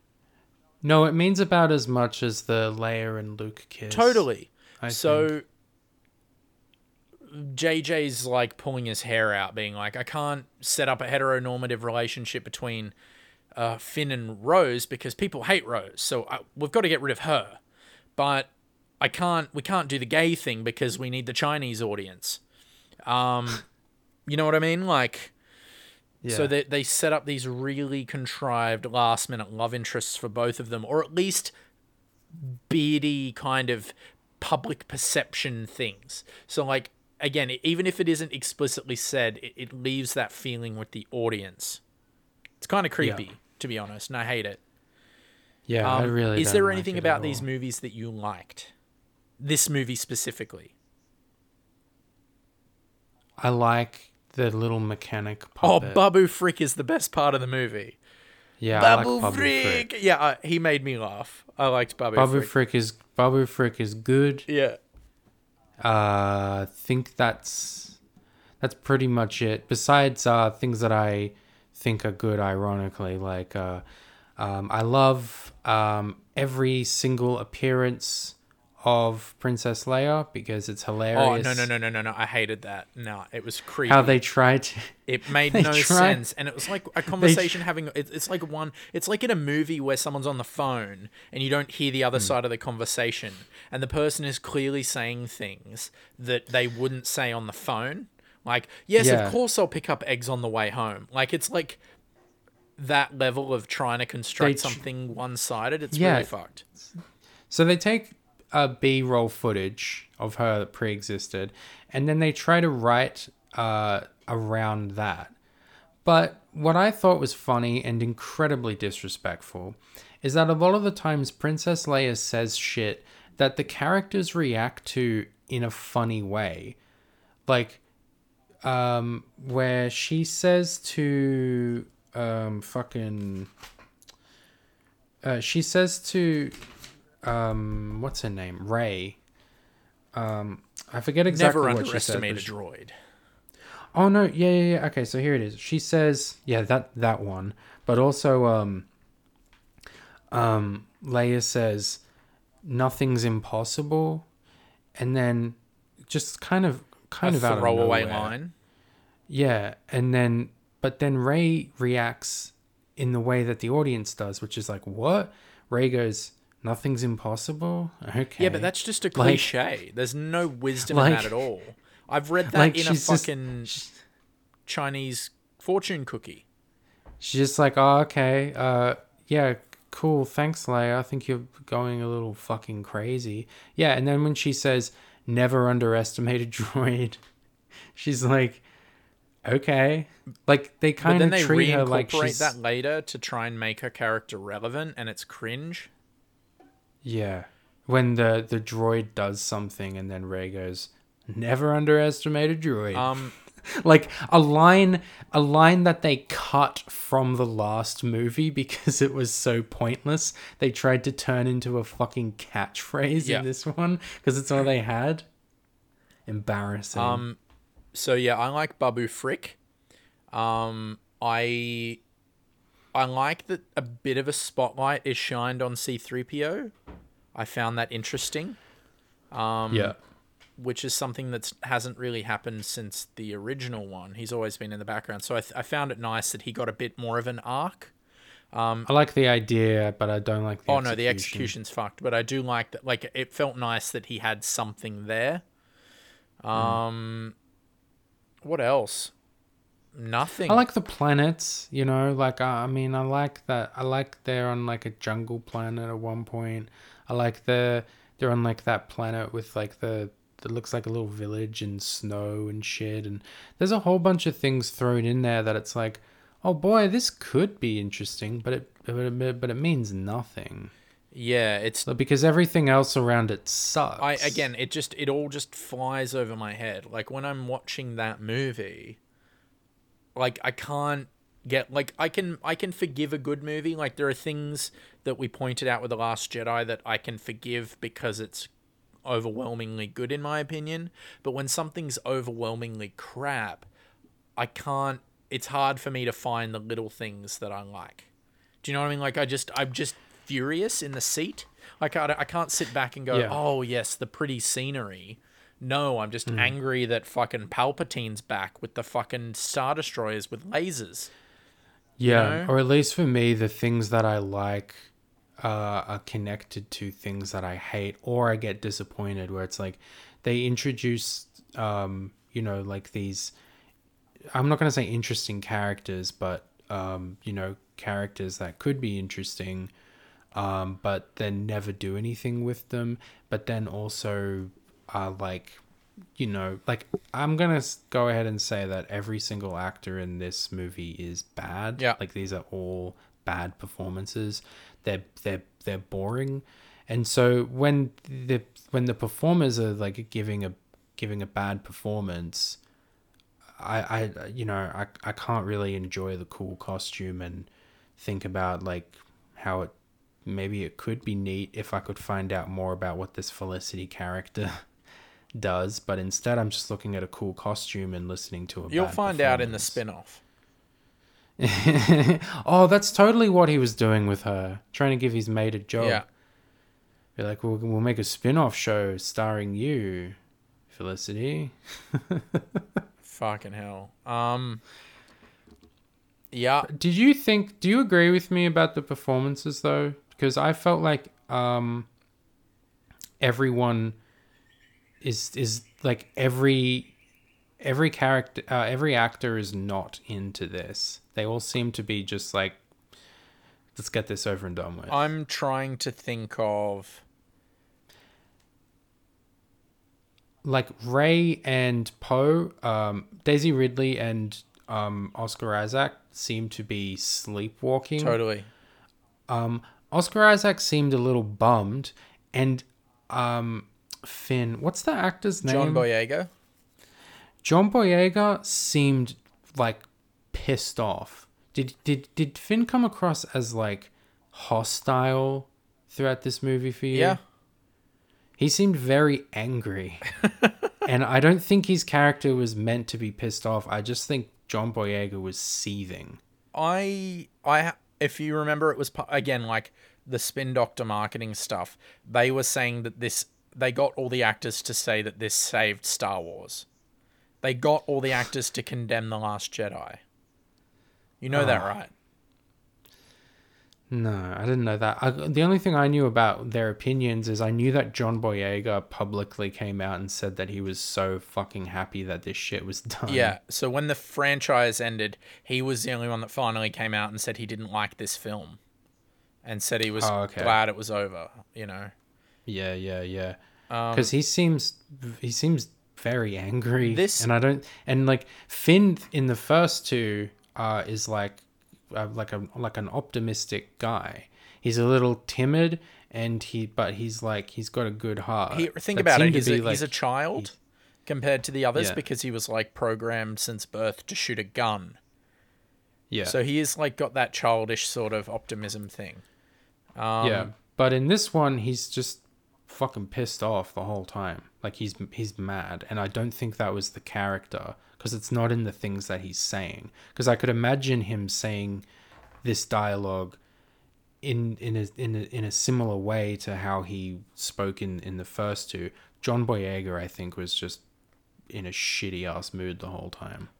No, it means about as much as the Leia and Luke kiss. Totally. I so JJ's like pulling his hair out, being like, I can't set up a heteronormative relationship between uh, Finn and Rose because people hate Rose. So I, we've got to get rid of her. But I can't. We can't do the gay thing because we need the Chinese audience. Um, you know what I mean? Like, Yeah. so they they set up these really contrived last minute love interests for both of them, or at least beardy kind of public perception things. So like again, even if it isn't explicitly said, it, it leaves that feeling with the audience. It's kind of creepy, to be honest, and I hate it. yeah, I Um, really. is there like anything it about these movies that you liked? This movie specifically. I like the little mechanic Oh, puppet. Babu Frick is the best part of the movie. yeah, I like Babu Babu Frick. Frick. Yeah, uh, he made me laugh. I liked Babu, Babu Frick. Frick is Babu Frick is good. Yeah. Uh, I think that's that's pretty much it. Besides uh, things that I think are good, ironically, like uh, um, I love um, every single appearance of Princess Leia because it's hilarious. Oh no no no no no no! I hated that. No, it was creepy. How they tried to. It made no try- sense, and it was like a conversation having. It, it's like one. It's like in a movie where someone's on the phone and you don't hear the other hmm. side of the conversation, and the person is clearly saying things that they wouldn't say on the phone. Like, yes, Yeah. of course I'll pick up eggs on the way home. Like, it's like that level of trying to construct tr- something one-sided. It's Yeah. really fucked. So they take a B-roll footage of her that pre-existed, and then they try to write uh, around that. But what I thought was funny and incredibly disrespectful is that a lot of the times Princess Leia says shit that the characters react to in a funny way. Like um where she says to um fucking uh she says to um what's her name? Rey. Um I forget exactly Never what she says. underestimate but a droid. Oh no, yeah, yeah, yeah. Okay, so here it is. She says, yeah, that that one. But also um um Leia says nothing's impossible and then just kind of kind a of out of throwaway line. Yeah, and then but then Rey reacts in the way that the audience does, which is like, "What?" Rey goes, "Nothing's impossible." Okay. Yeah, but that's just a Like- cliche. There's no wisdom in that at all. I've read that like, in a she's just- fucking Chinese fortune cookie. she's just like, "Oh, okay. Uh yeah, cool. Thanks, Leia. I think you're going a little fucking crazy." Yeah, and then when she says, "Never underestimate a droid." She's like, "Okay." Like they kind of they treat her like she's that later to try and make her character relevant, and it's cringe. Yeah. When the the droid does something and then Rey goes, "Never underestimate a droid." Um, like a line a line that they cut from the last movie because it was so pointless. They tried to turn into a fucking catchphrase Yeah. in this one because it's all they had. Embarrassing. um, so yeah, I like Babu Frick. Um, I I like that a bit of a spotlight is shined on C3PO. I found that interesting. Um, yeah. which is something that hasn't really happened since the original one. He's always been in the background, so I, th- I found it nice that he got a bit more of an arc. I like the idea, but I don't like the oh no, the execution's fucked, but I do like that. Like it felt nice that he had something there. Um, what else? Nothing. I like the planets, you know, like I I mean I like that I like they're on like a jungle planet at one point. I like the they're on like that planet with like the that looks like a little village and snow and shit and there's a whole bunch of things thrown in there that it's like, oh boy, this could be interesting, but it but it, but it means nothing. yeah, it's Because everything else around it sucks. I again, it just it all just flies over my head. Like when I'm watching that movie, like I can't get like I can I can forgive a good movie. Like there are things that we pointed out with the Last Jedi that I can forgive because it's overwhelmingly good in my opinion. But when something's overwhelmingly crap, I can't it's hard for me to find the little things that I like. Do you know what I mean? Like I just I'm just furious in the seat. Like I, I can't sit back and go, Yeah. oh yes, the pretty scenery. No, I'm just angry that fucking Palpatine's back with the fucking star destroyers with lasers. Yeah, know? or at least for me, the things that I like uh, are connected to things that I hate, or I get disappointed. Where it's like they introduce, um, you know, like these. I'm not gonna say interesting characters, but um, you know, characters that could be interesting, um, but then never do anything with them. But then also are like you know, like I'm gonna go ahead and say that every single actor in this movie is bad. Yeah. like these are all bad performances. They're they're they're boring, and so when the when the performers are like giving a giving a bad performance, I I you know I I can't really enjoy the cool costume and think about like how it maybe it could be neat if I could find out more about what this Felicity character does, but instead I'm just looking at a cool costume and listening to a You'll find out in the spin-off. oh, that's totally what he was doing with her, trying to give his mate a job. Yeah. Be like, we'll, we'll make a spin-off show starring you, Felicity. Fucking hell. Um Yeah, Did you think? Do you agree with me about the performances though? Because I felt like um, everyone is is like every every character, uh, every actor is not into this. They all seem to be just like, let's get this over and done with. I'm trying to think of like Rey and Poe, um, Daisy Ridley and um, Oscar Isaac seem to be sleepwalking. totally. Um, Oscar Isaac seemed a little bummed, and um, Finn, what's the actor's name? John Boyega. John Boyega seemed like pissed off. Did did did Finn come across as like hostile throughout this movie for you? Yeah. He seemed very angry. and I don't think his character was meant to be pissed off. I just think John Boyega was seething. I I if you remember it was again like the spin doctor marketing stuff. They were saying that this they got all the actors to say that this saved Star Wars. They got all the actors to condemn the last Jedi. You know that, Ah. right? No, I didn't know that. I, the only thing I knew about their opinions is I knew that John Boyega publicly came out and said that he was so fucking happy that this shit was done. Yeah. So when the franchise ended, he was the only one that finally came out and said he didn't like this film, and said he was Oh, okay. glad it was over. You know. Yeah, yeah, yeah. Um, Because he seems he seems very angry. This- and I don't and like Finn in the first two uh, is like uh, like a like an optimistic guy. He's a little timid and he but he's like he's got a good heart. he, think But about it. He's a, be, he's a like- child compared to the others Yeah. because he was like programmed since birth to shoot a gun. yeah. So he is like got that childish sort of optimism thing. Um, yeah. But in this one he's just fucking pissed off the whole time. Like he's he's mad and I don't think that was the character because it's not in the things that he's saying. Because I could imagine him saying this dialogue in in a, in a in a similar way to how he spoke in in the first two. John Boyega, I think, was just in a shitty ass mood the whole time.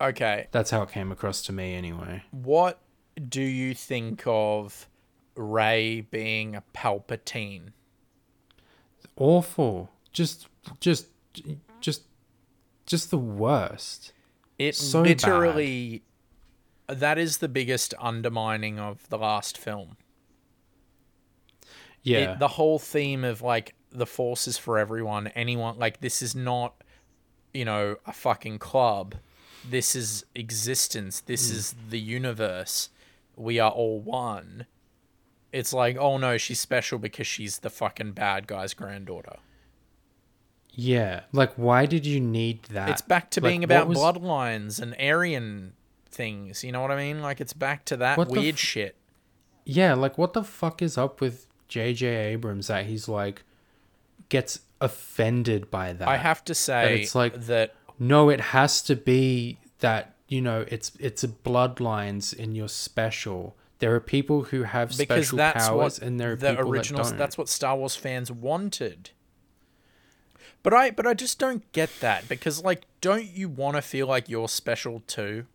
Okay. That's how it came across to me, anyway. What do you think of Rey being a Palpatine? Awful. Just just just just the worst. It So literally that is the biggest undermining of the last film. Yeah. It, the whole theme of like the force is for everyone, anyone like this is not you know a fucking club. This is existence. This Hmm. is the universe. We are all one. It's like, oh no, she's special because she's the fucking bad guy's granddaughter. yeah. Like, why did you need that? It's back to Like, being about was- bloodlines and Aryan things. You know what I mean? Like it's back to that What weird f- shit. Yeah, like what the fuck is up with J.J. Abrams that he's like gets offended by that? I have to say it's like- that no, it has to be that you know it's it's a bloodlines in your special. There are people who have because special that's powers, what and there are the people original that don't. that's what Star Wars fans wanted. But I but I just don't get that because like don't you want to feel like you're special too?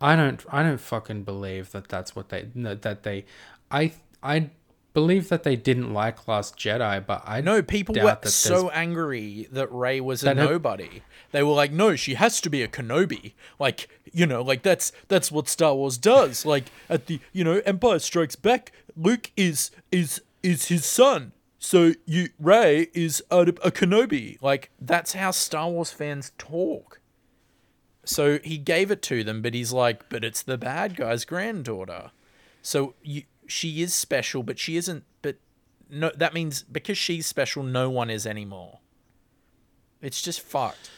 I don't I don't fucking believe that that's what they that they I I believe that they didn't like Last Jedi, but I No, people were so angry that Rey was a That had- nobody. They were like, "No, she has to be a Kenobi." Like, you know, like that's that's what Star Wars does. Like at the, you know, Empire Strikes Back, Luke is is is his son. So you Rey is a, a Kenobi. Like that's how Star Wars fans talk. So he gave it to them, but he's like, "But it's the bad guy's granddaughter." So you she is special, but she isn't but no that means because she's special no one is anymore. It's just fucked.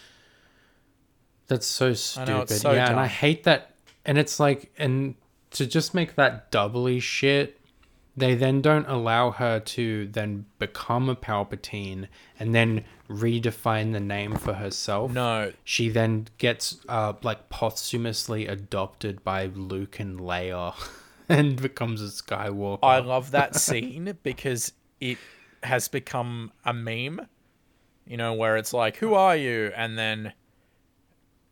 That's so stupid. so yeah, and I hate that. And it's like, and to just make that doubly shit, they then don't allow her to then become a Palpatine and then redefine the name for herself. No. She then gets uh like posthumously adopted by Luke and Leia and becomes a Skywalker. I love that scene because it has become a meme. You know, where it's like, "Who are you?" and then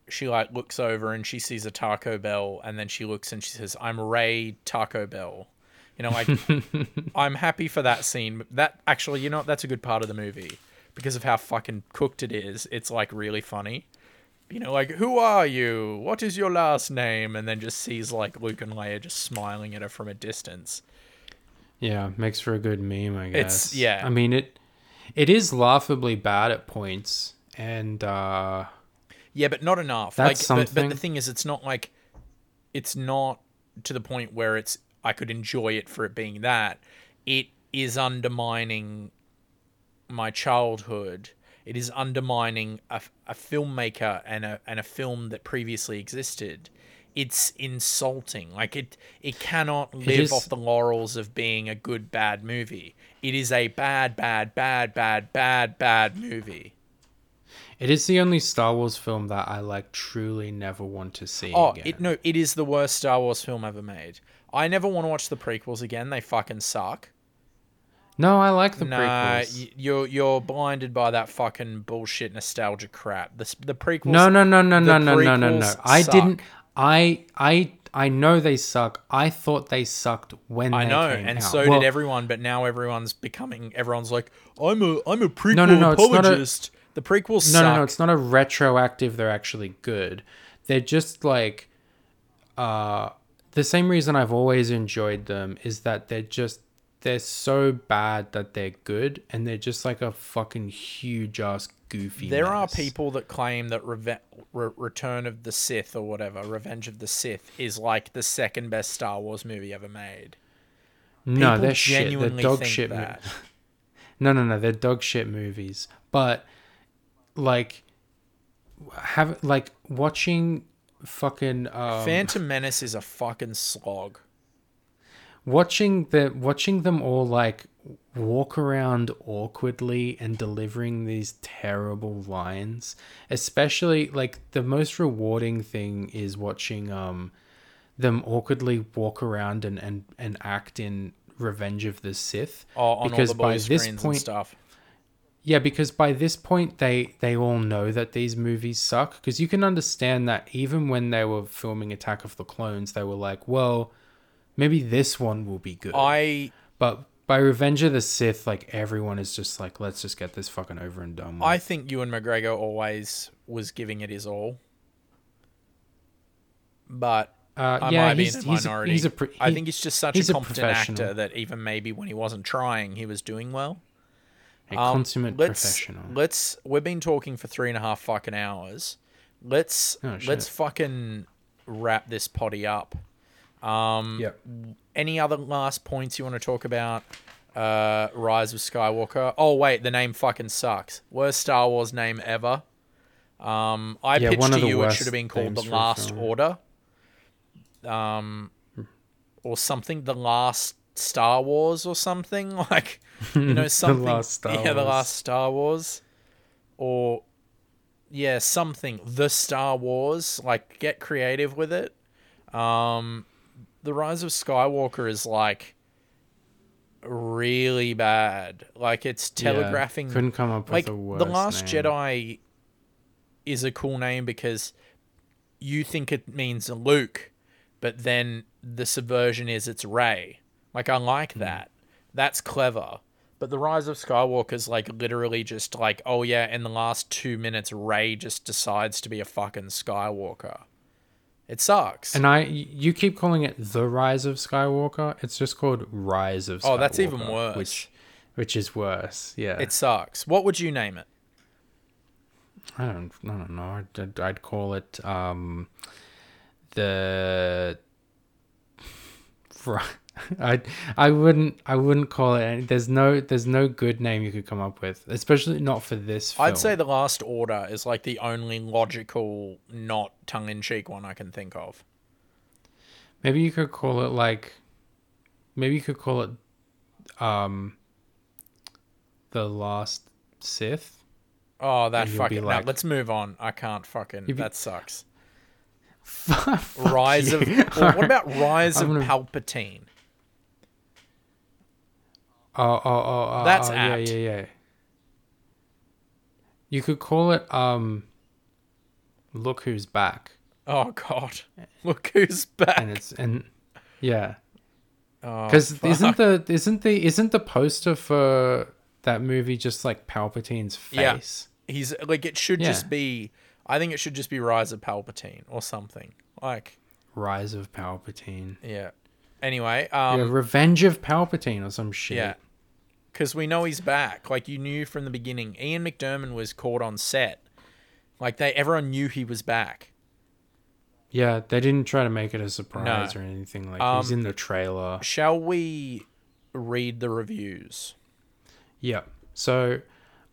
she like looks over and she sees a Taco Bell and then she looks and she says, "I'm Rey Taco Bell." You know, like I'm happy for that scene. That actually, you know, that's a good part of the movie because of how fucking cooked it is. It's like really funny. You know, like who are you? What is your last name? And then just sees like Luke and Leia just smiling at her from a distance. Yeah, makes for a good meme, I guess. It's- yeah. I mean it it is laughably bad at points and uh Yeah, but not enough. That's like, But, but the thing is, it's not like it's not to the point where it's I could enjoy it for it being that. It is undermining my childhood. It is undermining a, a filmmaker and a and a film that previously existed. It's insulting. Like it it cannot live is- off the laurels of being a good bad movie. It is a bad bad bad bad bad bad movie. it is the only Star Wars film that I like truly never want to see Oh, again. it no, it is the worst Star Wars film ever made. I never want to watch the prequels again. They fucking suck. No, I like the nah, prequels. y- you're you're blinded by that fucking bullshit nostalgia crap. The s- the prequels. no, no, no, no, the no, no, no, no, no. prequels I suck. didn't I I I know they suck. I thought they sucked when. I they know, came and out. so Well, did everyone. But now everyone's becoming. Everyone's like, I'm a I'm a prequel no, no, it's not a- apologist. the prequels No, suck. no, no, it's not a retroactive. They're actually good. They're just like uh the same reason I've always enjoyed them is that they're just they're so bad that they're good and they're just like a fucking huge ass goofy There are people that claim that Reve- Re- Return of the Sith or whatever, Revenge of the Sith, is like the second best Star Wars movie ever made. no they're shit they're genuinely dog shit mo- no no no they're dog shit movies but like have like watching fucking um, Phantom Menace is a fucking slog. Watching the watching them all like walk around awkwardly and delivering these terrible lines especially like the most rewarding thing is watching um them awkwardly walk around and and, and act in revenge of the sith Oh, on Because all the by this point- stuff. yeah, because by this point they they all know that these movies suck. Because you can understand that even when they were filming Attack of the Clones, they were like, well, maybe this one will be good. I but by Revenge of the Sith, like everyone is just like, let's just get this fucking over and done with. I think Ewan McGregor always was giving it his all. But uh, I yeah, might be he's, in a he's a- minority. he's a pre- I think he's just such he's a a competent actor that even maybe when he wasn't trying, he was doing well. a Um, consummate let's, professional. Let's. We've been talking for three and a half fucking hours. Let's Oh, let's fucking wrap this potty up. Um, Yep. Any other last points you want to talk about? Uh, Rise of Skywalker. Oh wait, the name fucking sucks. Worst Star Wars name ever. Um, I Yeah, pitched to you it should have been called The Last. Order. Um, or something. The Last Star Wars or something like you know something. the Last Star yeah, the Last Star Wars. Or yeah, something. The Star Wars, like get creative with it. Um, the Rise of Skywalker is like really bad. Like it's Yeah, telegraphing. couldn't come up with like a worse the Last name. Jedi is a cool name because you think it means Luke, but then the subversion is it's Rey. Like I like Hmm. that. That's clever. But the Rise of Skywalker is like literally just like, oh yeah, in the last two minutes, Rey just decides to be a fucking Skywalker. It sucks. And I, you keep calling it the Rise of Skywalker. It's just called Rise of. Skywalker, Oh, that's even worse. Which, which is worse. Yeah. it sucks. What would you name it? I don't. I don't know. I'd, I'd, I'd call it um, the. I I wouldn't I wouldn't call it. Any, there's no there's no good name you could come up with, especially not for this. Film. I'd say The Last Order is like the only logical, not tongue in cheek one I can think of. maybe you could call it like. Maybe you could call it, um. The last Sith. Oh, that fucking. no, let's move on. I can't fucking. Be- that sucks. Fuck Rise of. you. Or what about Rise of I'm gonna- Palpatine? Oh, oh, oh, oh That's oh, yeah, apt. yeah, yeah. You could call it um. Look who's back, Oh God! Look who's back. and it's and yeah, Oh, because fuck. isn't the isn't the isn't the poster for that movie just like Palpatine's face? Yeah. he's like it should Yeah. just be. I think it should just be Rise of Palpatine or something. Like Rise of Palpatine. yeah. Anyway, um, yeah, Revenge of Palpatine or some shit. Yeah. Because we know he's back. Like you knew from the beginning. Ian McDermott was caught on set. Like they everyone knew he was back. Yeah, they didn't try to make it a surprise No. or anything. Like Um, he's in the trailer. Shall we read the reviews? Yeah. So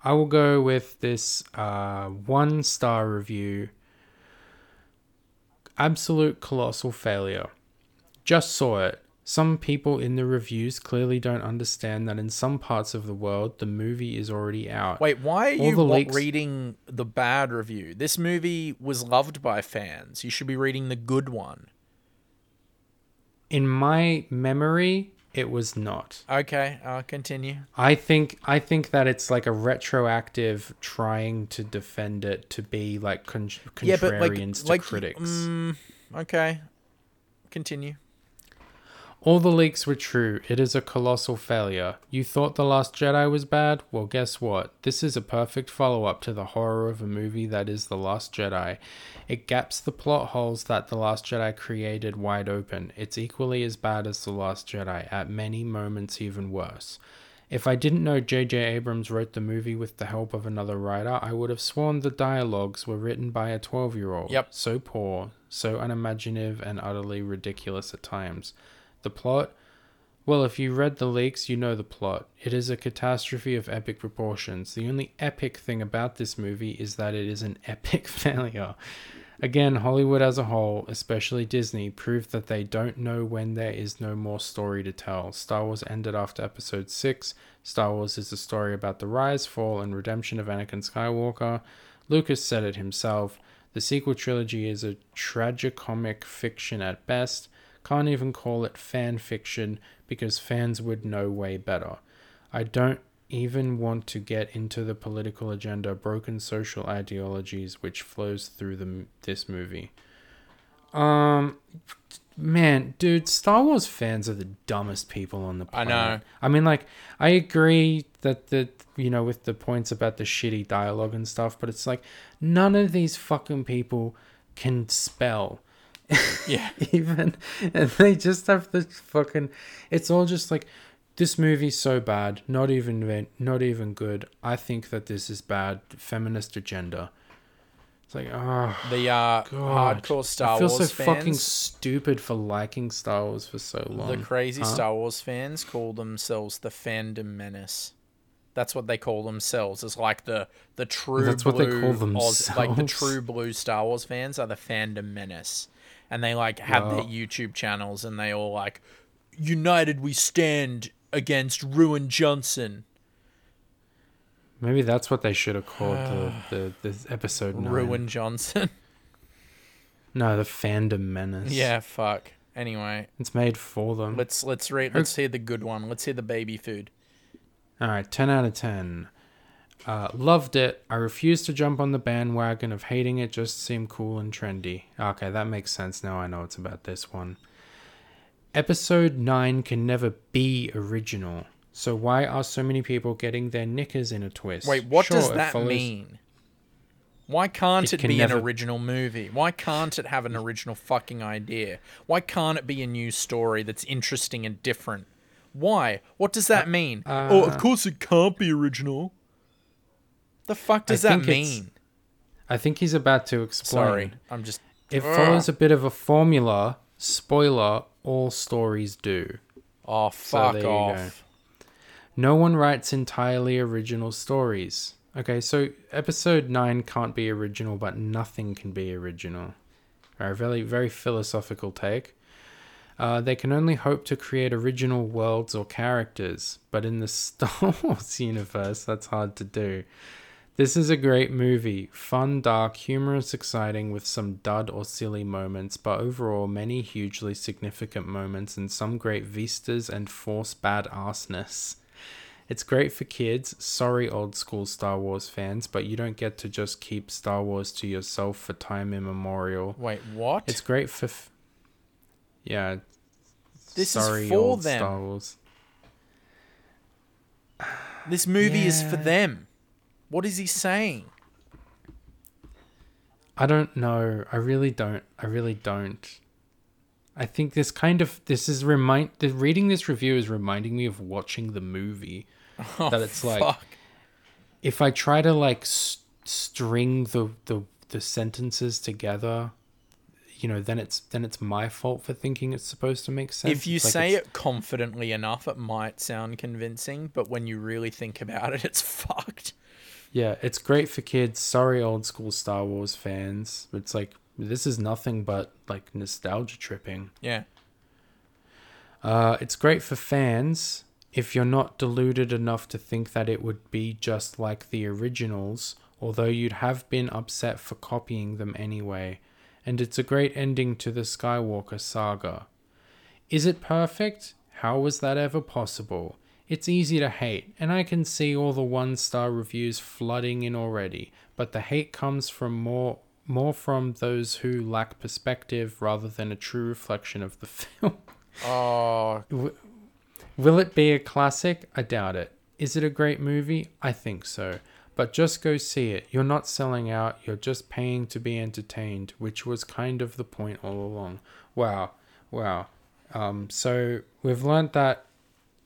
I will go with this uh, one star review. Absolute colossal failure. Just saw it. Some people in the reviews clearly don't understand that in some parts of the world the movie is already out. Wait, why are All you the leaks- reading the bad review? This movie was loved by fans. You should be reading the good one. In my memory, it was not. Okay, I'll continue. I think I think that it's like a retroactive trying to defend it to be like con- contrarians yeah, but like, to like critics. Mm, okay, continue. All the leaks were true. It is a colossal failure. You thought The Last Jedi was bad? Well, guess what? This is a perfect follow up to the horror of a movie that is The Last Jedi. It gaps the plot holes that The Last Jedi created wide open. It's equally as bad as The Last Jedi, at many moments, even worse. If I didn't know J.J. Abrams wrote the movie with the help of another writer, I would have sworn the dialogues were written by a 12 year old. Yep. So poor, so unimaginative, and utterly ridiculous at times. The plot? Well, if you read the leaks, you know the plot. It is a catastrophe of epic proportions. The only epic thing about this movie is that it is an epic failure. Again, Hollywood as a whole, especially Disney, proved that they don't know when there is no more story to tell. Star Wars ended after episode 6. Star Wars is a story about the rise, fall, and redemption of Anakin Skywalker. Lucas said it himself. The sequel trilogy is a tragicomic fiction at best. Can't even call it fan fiction because fans would know way better. I don't even want to get into the political agenda, broken social ideologies which flows through the, this movie. Um, man, dude, Star Wars fans are the dumbest people on the planet. I know. I mean, like, I agree that the you know with the points about the shitty dialogue and stuff, but it's like none of these fucking people can spell Yeah. even and they just have this fucking it's all just like this movie's so bad not even not even good i think that this is bad feminist agenda it's like oh The uh, God. hardcore Star i feel Wars so fans. fucking stupid for liking star wars for so long The crazy Huh? Star Wars fans call themselves the fandom menace. That's what they call themselves. It's like the the true That's what they call Oz, like the true blue Star Wars fans are the fandom menace, and they like have their YouTube channels and they all like, united we stand against Ruin Johnson. Maybe that's what they should have called the, the this episode nine. Ruin Johnson. No, the fandom menace. yeah, fuck. Anyway, It's made for them. let's let's read. Let's hear the good one. Let's hear the baby food. All right, 10 out of 10. Uh, loved it. I refused to jump on the bandwagon of hating it just seemed cool and trendy. Okay, that makes sense now. I know it's about this one. Episode 9 can never be original. So why are so many people getting their knickers in a twist? Wait, what Sure, does that follows- mean? Why can't It it, can be never- an original movie? Why can't it have an original fucking idea? Why can't it be a new story that's interesting and different? Why? What does that mean? oh, of course it can't be original. The fuck does that think mean? I think he's about to explain. Sorry, I'm just. It follows a bit of a formula. Spoiler, all stories do. Oh fuck you off. No one writes entirely original stories. Okay, so episode 9 can't be original, but nothing can be original. A very, very philosophical take. Uh, they can only hope to create original worlds or characters, but in the Star Wars universe, that's hard to do. This is a great movie. Fun, dark, humorous, exciting, with some dud or silly moments, but overall, many hugely significant moments and some great vistas and force bad arseness. It's great for kids. Sorry, old school Star Wars fans, but you don't get to just keep Star Wars to yourself for time immemorial. Wait, what? It's great for. F- yeah. This is sorry, for old them. Star Wars. this movie is for Yeah. them. What is he saying? I don't know. I really don't. I really don't. I think this kind of this is remind the reading this review is reminding me of watching the movie. Oh, That it's like- fuck. If I try to like s- string the, the the sentences together, you know, then it's then it's my fault for thinking it's supposed to make sense. If you like say it confidently enough, it might sound convincing, but when you really think about it, it's fucked. Yeah, it's great for kids. Sorry, old school Star Wars fans. It's like this is nothing but like nostalgia tripping. Yeah. Uh, it's great for fans if you're not deluded enough to think that it would be just like the originals, although you'd have been upset for copying them anyway. And it's a great ending to the Skywalker saga. Is it perfect? How was that ever possible? It's easy to hate, and I can see all the one star reviews flooding in already, but the hate comes from more more from those who lack perspective rather than a true reflection of the film. Oh, Will it be a classic? I doubt it. Is it a great movie? I think so. But just go see it. You're not selling out, you're just paying to be entertained, which was kind of the point all along. Wow. Wow. Um, so we've learned that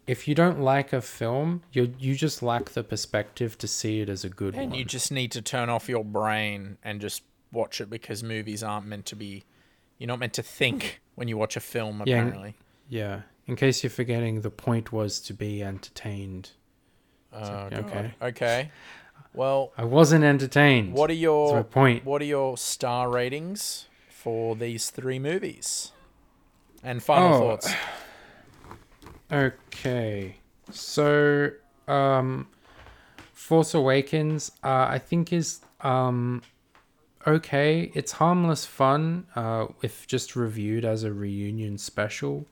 if you don't like a film, you you just lack the perspective to see it as a good one. and one. you just need to turn off your brain and just watch it because movies aren't meant to be. You're not meant to think when you watch a film. Yeah, Apparently. yeah. In case you're forgetting, the point was to be entertained. Oh, okay. Okay. Well, I wasn't entertained. what are your point. what are your star ratings for these three movies? And final Oh, thoughts. Okay. So, um Force Awakens uh I think is um okay. It's harmless fun uh if just reviewed as a reunion special.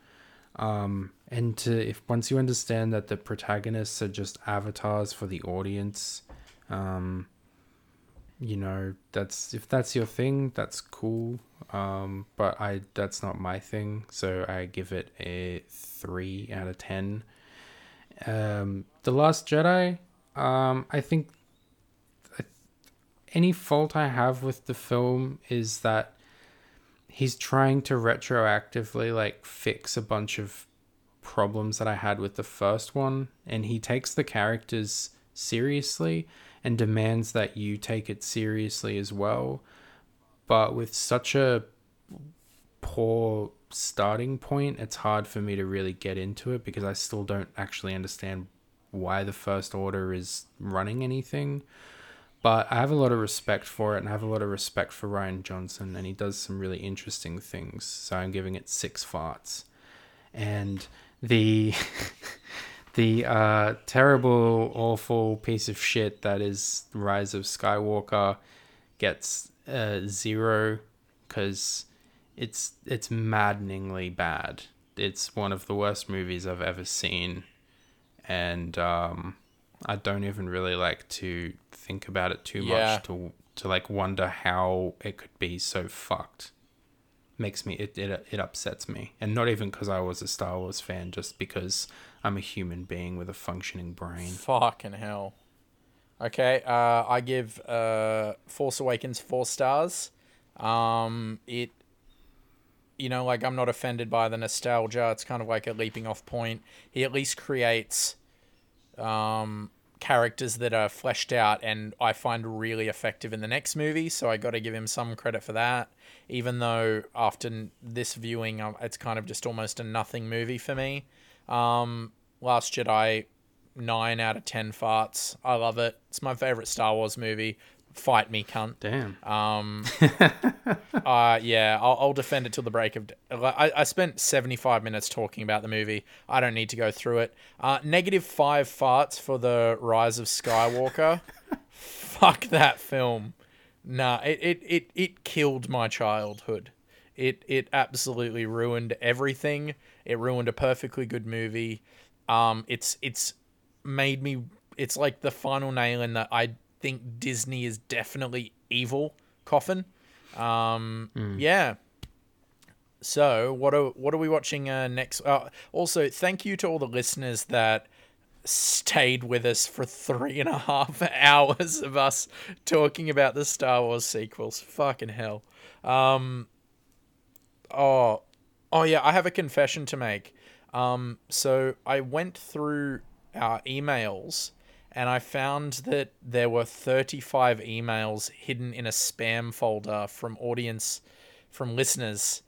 Um and to if once you understand that the protagonists are just avatars for the audience, um you know, that's if that's your thing, that's cool. Um, but I that's not my thing, so I give it a three out of ten. Um, the Last Jedi, um, I think any fault I have with the film is that he's trying to retroactively like fix a bunch of problems that I had with the first one, and he takes the characters seriously and demands that you take it seriously as well. But with such a poor starting point, it's hard for me to really get into it because I still don't actually understand why the First Order is running anything. But I have a lot of respect for it and I have a lot of respect for Rian Johnson, and he does some really interesting things. So I'm giving it six farts. And the the uh, terrible, awful piece of shit that is Rise of Skywalker gets uh, zero because it's it's maddeningly bad. It's one of the worst movies I've ever seen, and um, I don't even really like to think about it too Yeah. much to to like wonder how it could be so fucked. Makes me it it, it upsets me, and not even because I was a Star Wars fan, just because I'm a human being with a functioning brain. Fucking hell. Okay, uh, I give uh, Force Awakens four stars. Um, it, you know, like I'm not offended by the nostalgia. It's kind of like a leaping off point. He at least creates um, characters that are fleshed out and I find really effective in the next movie. So I got to give him some credit for that. Even though after this viewing, um, it's kind of just almost a nothing movie for me. Um, Last Jedi, nine out of ten farts. I love it. It's my favorite Star Wars movie. Fight me, cunt. Damn. Um, uh, yeah, I'll, I'll defend it till the break of. d- I, I spent seventy five minutes talking about the movie. I don't need to go through it. Uh, negative five farts for the Rise of Skywalker. Fuck that film. Nah, it, it, it, it killed my childhood. It it absolutely ruined everything. It ruined a perfectly good movie. Um, it's it's made me. It's like the final nail in that I think Disney is definitely evil. Coffin. Um, yeah. So what are what are we watching uh, next? Uh, also, thank you to all the listeners that stayed with us for three and a half hours of us talking about the Star Wars sequels. Fucking hell. Um, oh, oh yeah, I have a confession to make. Um, so I went through our emails and I found that there were 35 emails hidden in a spam folder from audience, from listeners,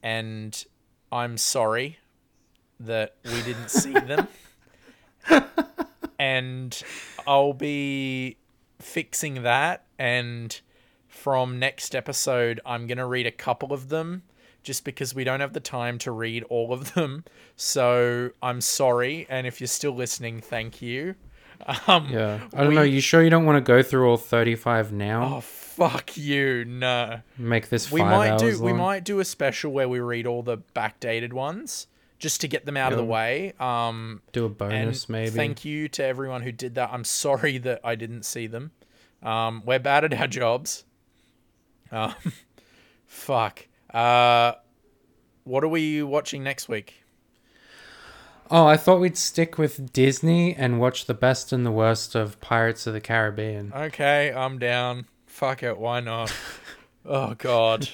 and I'm sorry that we didn't see them. and I'll be fixing that. And from next episode, I'm going to read a couple of them just because we don't have the time to read all of them. So I'm sorry. And if you're still listening, thank you. Um, Yeah. I don't we- know. You sure you don't want to go through all 35 now? Oh, fuck you. No. Make this we might do we might do a special where we read all the backdated ones just to get them out of the way. Um do a bonus maybe. thank you to everyone who did that. I'm sorry that I didn't see them. Um we're bad at our jobs. Um fuck. Uh what are we watching next week? Oh, I thought we'd stick with Disney and watch the best and the worst of Pirates of the Caribbean. Okay, I'm down. Fuck it, why not? oh god.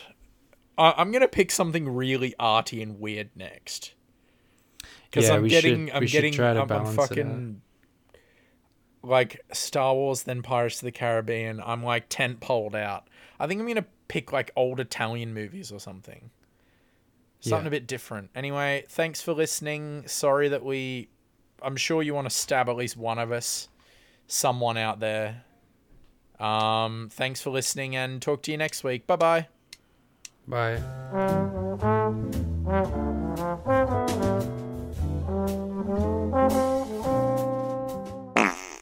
I- I'm gonna pick something really arty and weird next. Because Yeah, I'm we getting, should- I'm we should getting, try to I'm, balance it out. like Star Wars, then Pirates of the Caribbean. I'm like tent poled out. I think I'm gonna pick like old Italian movies or something. Something Yeah. a bit different. Anyway, thanks for listening. Sorry that we. I'm sure you want to stab at least one of us, someone out there. Um, thanks for listening and talk to you next week. Bye bye. Bye.